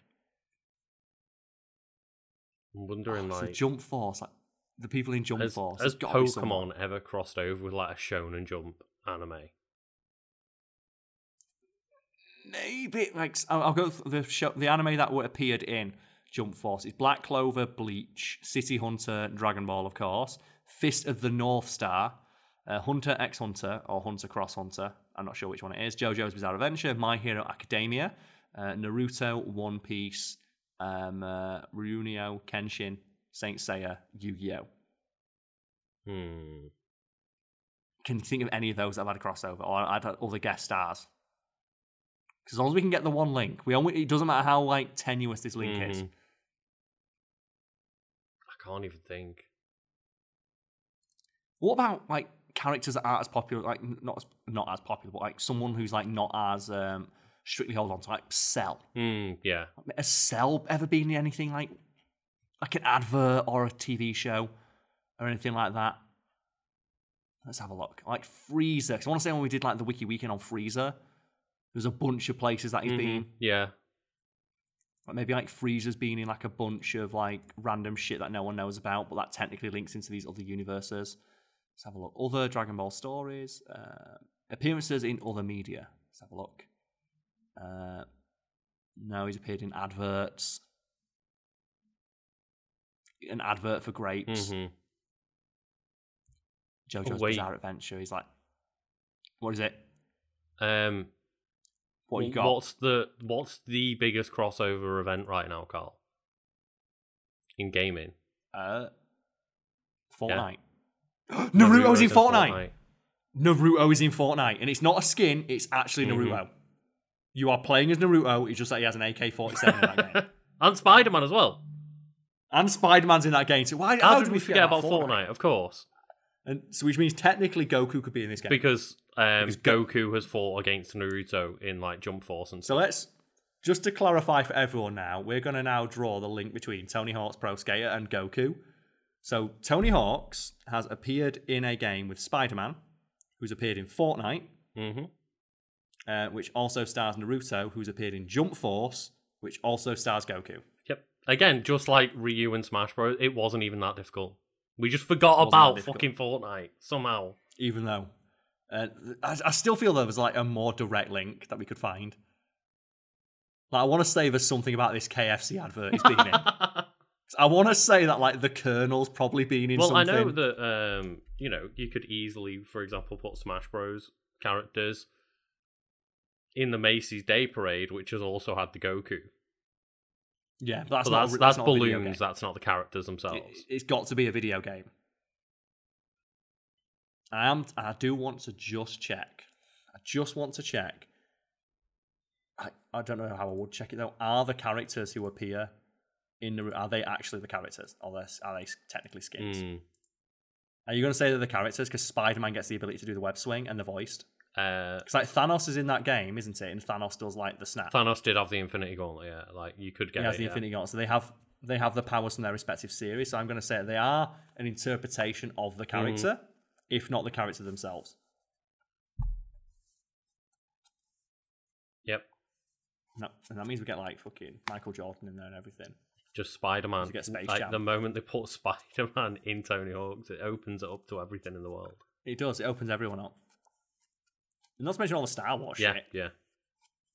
I'm wondering So like Jump Force, like the people in Jump has, Force. has there's gotta be someone. Pokemon ever crossed over with like a Shonen Jump anime? maybe like I'll, I'll go th- the show, the anime that would appeared in Jump Force is Black Clover, Bleach, City Hunter, Dragon Ball, of course, Fist of the North Star, uh, Hunter X Hunter or Hunter Cross Hunter. I'm not sure which one it is. JoJo's Bizarre Adventure, My Hero Academia, uh, Naruto, One Piece, um, uh, Kenshin, Saint Seiya, Yu-Gi-Oh. Hmm. Can you think of any of those that have had a crossover or had other guest stars? Because as long as we can get the one link, we only it doesn't matter how like tenuous this link is. Mhm. I can't even think. What about like characters that aren't as popular, like not as not as popular, but like someone who's like not as um strictly hold on to, like Cell. Hmm. Yeah. Has Cell ever been in anything like like an advert or a TV show or anything like that? Let's have a look. Like Frieza. 'cause I want to say when we did like the wiki weekend on Frieza, there's a bunch of places that he's Mhm. been. Yeah. Like maybe like Frieza's been in like a bunch of like random shit that no one knows about, but that technically links into these other universes. Let's have a look. Other Dragon Ball stories, uh, appearances in other media. Let's have a look. Uh, no, he's appeared in adverts. An advert for grapes. hmm JoJo's wait. Bizarre Adventure. He's like, what is it? Um, What you got? What's the What's the biggest crossover event right now, Carl? In gaming, Uh, Fortnite. Naruto's Naruto's in Fortnite. Naruto is in Fortnite, and it's not a skin; it's actually Mhm. Naruto. You are playing as Naruto. It's just that he has an AK forty seven in that game, and Spider Man as well. and Spider Man's in that game. So why? How, did we forget about Fortnite? Of course, And so, which means technically Goku could be in this game. because um, Because Go- Goku has fought against Naruto in like Jump Force and So let's just to clarify for everyone now, we're going to now draw the link between Tony Hawk's Pro Skater and Goku. So Tony Hawk's has appeared in a game with Spider Man, who's appeared in Fortnite, hmm uh, which also stars Naruto, who's appeared in Jump Force, which also stars Goku. Yep. Again, just like Ryu and Smash Bros, it wasn't even that difficult. We just forgot about fucking Fortnite somehow. Even though, uh, I, I still feel there was like a more direct link that we could find. Like I want to say there's something about this KFC advert he's been in. I want to say that like the Colonel's probably been in well, something. I know that um, you know you could easily, for example, put Smash Bros characters in the Macy's Day Parade, which has also had the Goku. Yeah, that's that's that's, not balloons. That's not the characters It, themselves. it's got to be a video game. I am. I do want to just check. I just want to check. I, I don't know how I would check it though. Are the characters who appear in the are they actually the characters, or are they, are they technically skins? Mm. Are you going to say they're the characters because Spider Man gets the ability to do the web swing and the voiced? Uh, Because like Thanos is in that game, isn't it? And Thanos does like the snap. Thanos did have the Infinity Gauntlet. Yeah, like you could get. he has it. the yeah. Infinity Gauntlet. So they have they have the powers from their respective series. So I'm going to say they are an interpretation of the character, if not the character themselves. Yep. No, and that means we get like fucking Michael Jordan in there and everything. Just Spider Man. Like Jam. the moment they put Spider Man in Tony Hawk's, it opens it up to everything in the world. It does. It opens everyone up. And not to mention all the Star Wars Yeah, shit. yeah.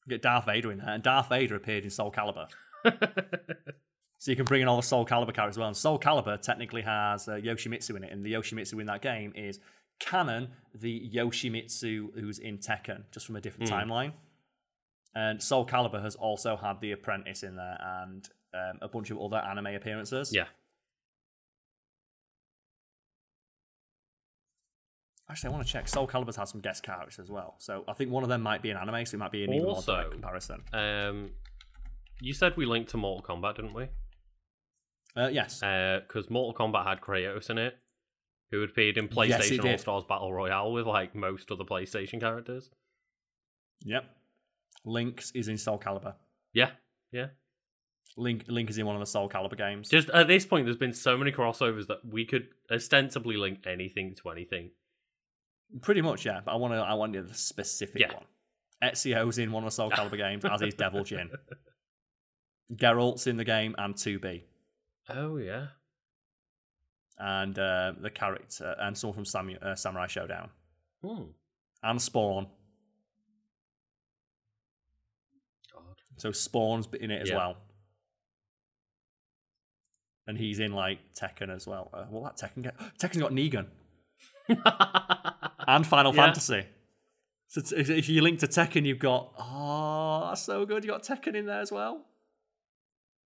You get Darth Vader in there, and Darth Vader appeared in Soul Calibur. So you can bring in all the Soul Calibur characters as well. And Soul Calibur technically has uh, Yoshimitsu in it, and the Yoshimitsu in that game is canon the Yoshimitsu who's in Tekken, just from a different Hmm. timeline. And Soul Calibur has also had The Apprentice in there and um, a bunch of other anime appearances. yeah. Actually, I want to check. Soul Calibur's had some guest characters as well. So I think one of them might be an anime, so it might be an even more Also- comparison. Um, you said we linked to Mortal Kombat, didn't we? Uh, yes. Because Mortal Kombat had Kratos in it, who appeared in PlayStation did. All Stars Battle Royale with like most other PlayStation characters. Yep. Link's is in Soul Calibur. Yeah, yeah. Link Link is in one of the Soul Calibur games. Just at this point, there's been so many crossovers that we could ostensibly link anything to anything. Pretty much, yeah. But I want to. I want the specific Yeah. one. Ezio's in one of the Soul Calibur games, as is Devil Jin. Geralt's in the game, and 2B, Oh yeah. and uh, the character, and someone from Samu- uh, Samurai Showdown, Hmm. and Spawn. God. So Spawn's in it as Yeah. well, and he's in like Tekken as well. Uh, what that Tekken? Get? Tekken's got Negan and Final Yeah. Fantasy. So t- if you link to Tekken, you've got oh, that's so good. You got Tekken in there as well.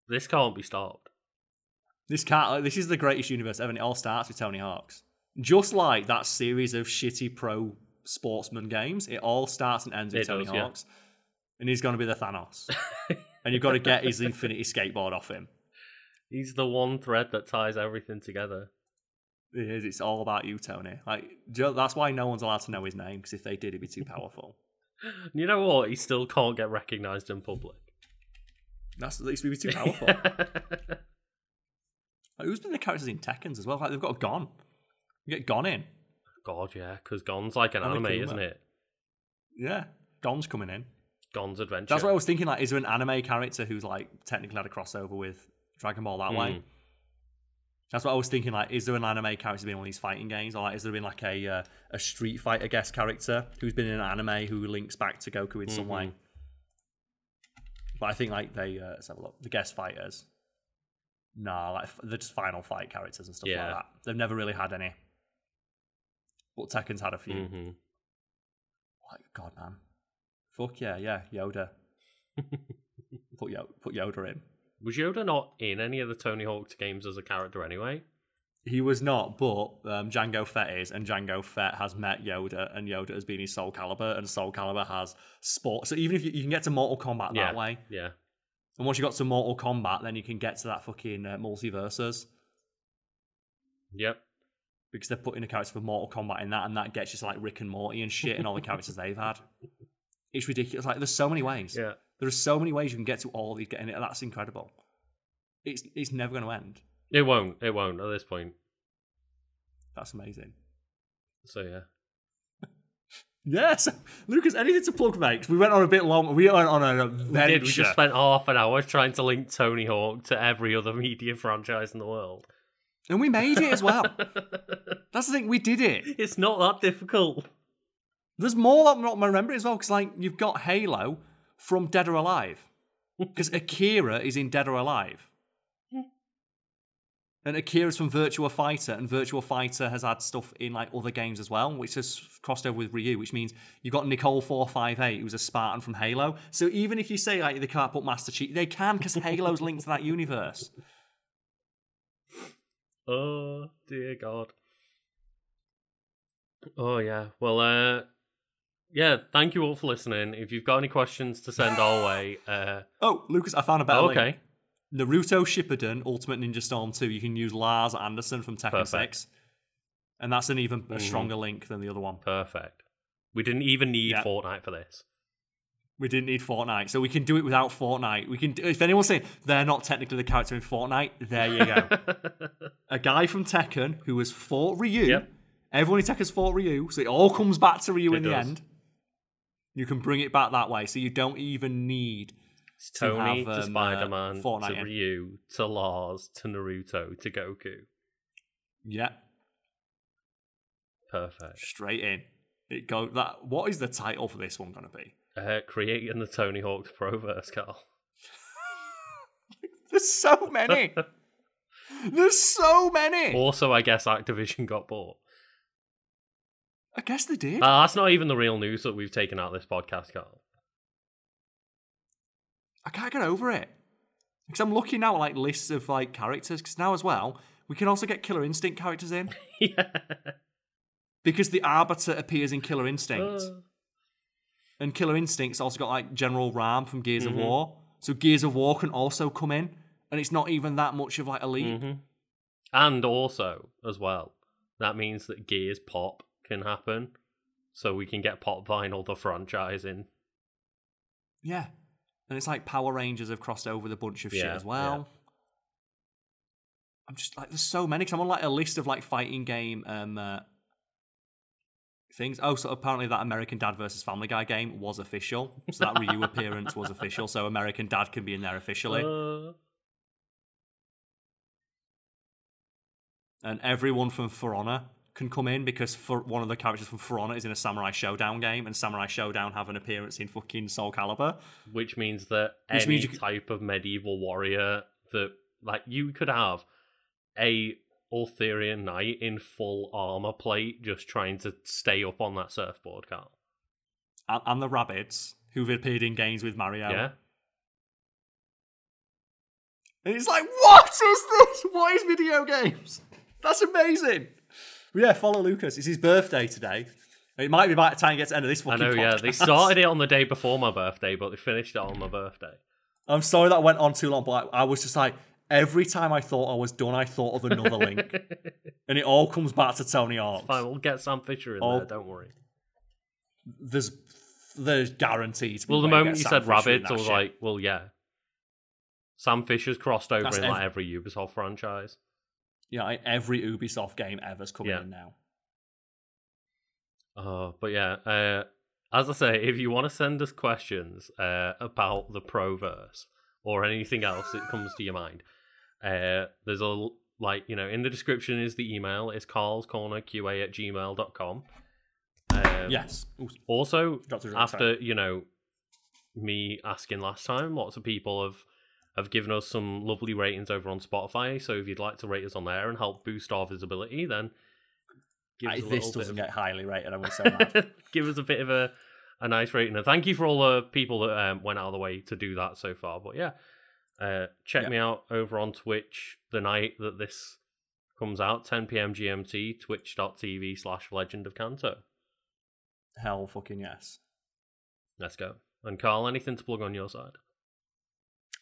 this can't be stopped. This can't. Like, this is the greatest universe ever. And it all starts with Tony Hawk's. Just like that series of shitty pro sportsman games, it all starts and ends with It Tony does, yeah. Hawk's, and he's going to be the Thanos. and you've got to get his Infinity skateboard off him. He's the one thread that ties everything together. It is. It's all about you, Tony. Like that's why no one's allowed to know his name because if they did, it'd be too powerful. You know what? He still can't get recognized in public. That's at least we'd be too powerful. Like, who's been the characters in Tekken's as well? Like they've got Gon. You get Gon in. God, yeah, because Gon's like an anime, isn't it? Yeah, Gon's coming in. Gon's Adventure. That's what I was thinking. Like, is there an anime character who's like technically had a crossover with Dragon Ball that way? Mm. That's what I was thinking. Like, is there an anime character been in one of these fighting games, or like, is there been like a uh, a Street Fighter guest character who's been in an anime who links back to Goku in some way? Mhm. But I think like they uh, let's have a look. The guest fighters, nah, like they're just final fight characters and stuff Yeah. like that. They've never really had any. But Tekken's had a few. Mhm. Like God, man, fuck yeah, yeah, Yoda. put Yo- put Yoda in. Was Yoda not in any of the Tony Hawk's games as a character anyway? He was not, but um, Jango Fett is, and Jango Fett has met Yoda, and Yoda has been his Soul Calibur, and Soul Calibur has sport. So even if you, you can get to Mortal Kombat Yeah. that way, Yeah. and once you got to Mortal Kombat, then you can get to that fucking uh, multiverses Yep. because they're putting a character for Mortal Kombat in that, and that gets you to like Rick and Morty and shit, and all the characters they've had. It's ridiculous. Like there's so many ways. Yeah. There are so many ways you can get to all these, and that's incredible. It's it's never going to end. It won't. It won't at this point. That's amazing. So yeah. Yes, Lucas. Anything to plug, mate? we went on a bit long. We went on an We did. We just spent half an hour trying to link Tony Hawk to every other media franchise in the world. and we made it as well. That's the thing. We did it. it's not that difficult. There's more that I'm not remembering as well. Because like you've got Halo from Dead or Alive, because Akira is in Dead or Alive. And Akira's from Virtua Fighter, and Virtua Fighter has had stuff in like other games as well, which has crossed over with Ryu, which means you've got Nicole four five eight, who's a Spartan from Halo. So even if you say like they can't put Master Chief, they can because Halo's linked to that universe. Oh dear God. Oh yeah. Well, uh, yeah. Thank you all for listening. If you've got any questions to send our way, uh, Oh, Lucas, I found a better oh, link. okay. Naruto Shippuden Ultimate Ninja Storm 2, you can use Lars Anderson from Tekken Perfect. 6. And that's an even a Mhm. stronger link than the other one. Perfect. We didn't even need Yeah. Fortnite for this. We didn't need Fortnite, so we can do it without Fortnite. We can. Do, if anyone's saying they're not technically the character in Fortnite, there you go. a guy from Tekken who has fought Ryu. Yep. Everyone in Tekken's fought Ryu, so it all comes back to Ryu It in the end. You can bring it back that way, so you don't even need. It's to Tony have, to um, uh, Spider Man Fortnite to. Ryu to Lars to Naruto to Goku. Yeah, Perfect. straight in. It go that. What is the title for this one going to be? Uh, creating the Tony Hawk's Proverse, Carl. There's so many. There's so many. Also, I guess Activision got bought. I guess they did. Uh, that's not even the real news that we've taken out of this podcast, Carl. I can't get over it because I'm looking now at like lists of like characters. Because now as well, we can also get Killer Instinct characters in yeah. because the Arbiter appears in Killer Instinct, Uh, and Killer Instinct's also got like General RAAM from Gears Mhm. of War. So Gears of War can also come in, and it's not even that much of like a leap. mhm. And also, as well, that means that Gears Pop can happen. So we can get Pop Vinyl, the franchise, in. Yeah, and it's like Power Rangers have crossed over a bunch of shit as well. I'm just like, there's so many. Cause I'm on like a list of like fighting game um uh, things. Oh, so apparently that American Dad versus Family Guy game was official. So that Ryu appearance was official. So American Dad can be in there officially, Uh, and everyone from For Honor can come in because for one of the characters from For Honor is in a Samurai Showdown game, and Samurai Showdown have an appearance in fucking Soul Calibur. which means that Which any means you type of medieval warrior that like you could have a Arthurian knight in full armor plate just trying to stay up on that surfboard, Carl. and, and the rabbits who've appeared in games with Mario. Yeah. And it's like, what is this? What is video games? That's amazing. Yeah, follow Lucas. It's his birthday today. It might be by the time he gets to the end of this I fucking know, yeah. They podcast. started it on the day before my birthday, but they finished it on my birthday. I'm sorry that went on too long, but I, I was just like, every time I thought I was done, I thought of another link. And it all comes back to Tony Hawk. Fine, we'll get Sam Fisher in Oh. there, don't worry. There's there's guaranteed. to be Well, the way moment get you Sam said Fisher in rabbits, that I was shit. like, well, yeah. Sam Fisher's crossed over That's in like every Ubisoft franchise. Yeah, like, every Ubisoft game ever's coming Yeah. in now. Uh, but yeah, uh, as I say, if you want to send us questions uh, about the Proverse or anything else that comes to your mind, uh, there's a like you know in the description is the email. It's Carl's Corner QA at gmail.com. Um, Yes. Also, after you know me asking last time, lots of people have have given us some lovely ratings over on Spotify. So if you'd like to rate us on there and help boost our visibility, then give I- us a this doesn't bit get highly rated. I will say that. of, give us a bit of a a nice rating. And thank you for all the people that um, went out of the way to do that so far. But yeah, uh, check Yeah. me out over on Twitch the night that this comes out, 10 p.m. GMT, twitch.tv slash Legend of Kanto. Hell, fucking yes. Let's go. And Carl, anything to plug on your side?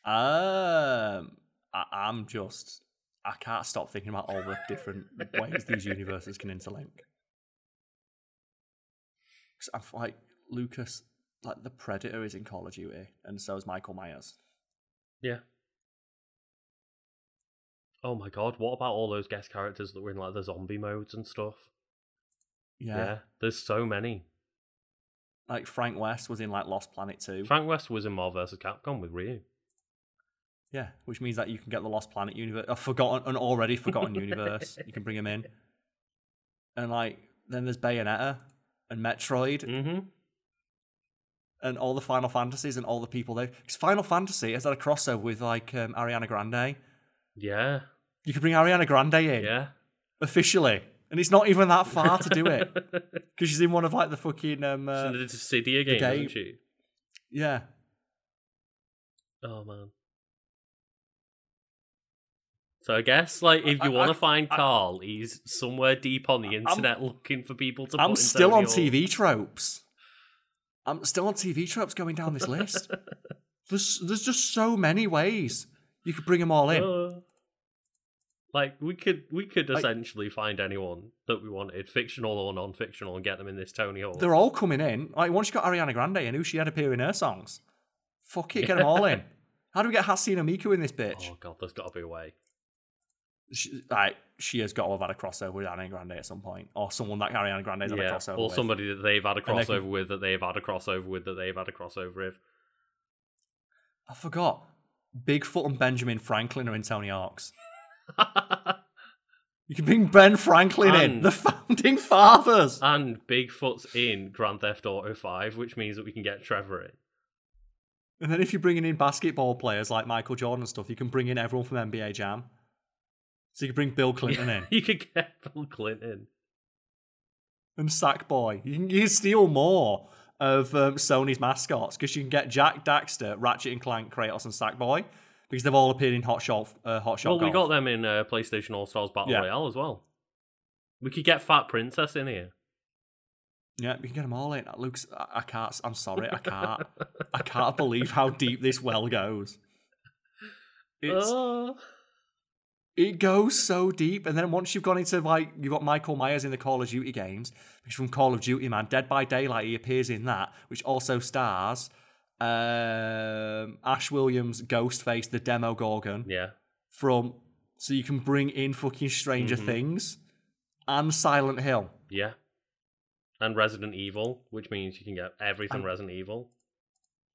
Um, I, I'm just. I can't stop thinking about all the different ways these universes can interlink. 'Cause I'm like Lucas, like the Predator is in Call of Duty, and so is Michael Myers. Yeah. Oh my god, what about all those guest characters that were in like the zombie modes and stuff? Yeah, there's so many. like Frank West was in like Lost Planet Two. Frank West was in Marvel vs. Capcom with Ryu. Yeah, which means that you can get the Lost Planet universe, a forgotten, an already forgotten universe. You can bring him in, and like then there's Bayonetta and Metroid Mm-hmm. and all the Final Fantasies and all the people there. Because Final Fantasy has had a crossover with like um, Ariana Grande. Yeah. You could bring Ariana Grande in Yeah. officially, and it's not even that far to do it because she's in one of like the fucking um, She's uh, in the Dissidia game, game. isn't she? yeah. Oh man. So I guess like if you want to find I- Carl, he's somewhere deep on the internet looking for people to. I'm still on TV tropes. I'm still on TV tropes going down this list. there's there's just so many ways you could bring them all in. Uh, like we could we could Like- essentially find anyone that we wanted, fictional or non-fictional, and get them in this Tony Hawk. They're all coming in. Like once you got Ariana Grande and who she had appear in her songs. Fuck it, get them all in. How do we get Hatsune Miku in this bitch? Oh god, there's got to be a way. She, like, she has got to have had a crossover with Ariana Grande at some point, or someone that Ariana Grande has had a Yeah, crossover or with. somebody that they've had a And they can- crossover with, that they've had a crossover with, that they've had a crossover with. I forgot. Bigfoot and Benjamin Franklin are in Tony Hawk's. You can bring Ben Franklin in, the founding fathers. and Bigfoot's in Grand Theft Auto Five, which means that we can get Trevor in. And then if you're bringing in basketball players like Michael Jordan and stuff, you can bring in everyone from NBA Jam. So you could bring Bill Clinton in you could get Bill Clinton. and Sackboy. You can, you can steal more of um, Sony's mascots because you can get Jack Daxter, Ratchet and Clank, Kratos, and Sackboy because they've all appeared in Hot Shot. Uh, Hot Shot. Well, we got them in uh, PlayStation All Stars Battle Yeah. Royale as well. We could get Fat Princess in here. Yeah, we can get them all in. Luke's. I, I can't. I'm sorry. I can't. I can't believe how deep this well goes. It's. Oh. It goes so deep, and then once you've gone into like you've got Michael Myers in the Call of Duty games, which from Call of Duty, man, Dead by Daylight, he appears in that, which also stars um, Ash Williams, Ghostface, the Demogorgon yeah. from. So you can bring in fucking Stranger Mhm. Things and Silent Hill. Yeah. And Resident Evil, which means you can get everything And- Resident Evil.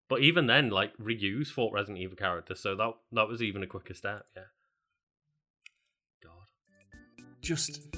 But even then, like Ryu's fought Resident Evil characters, so that that was even a quicker step. Yeah. Just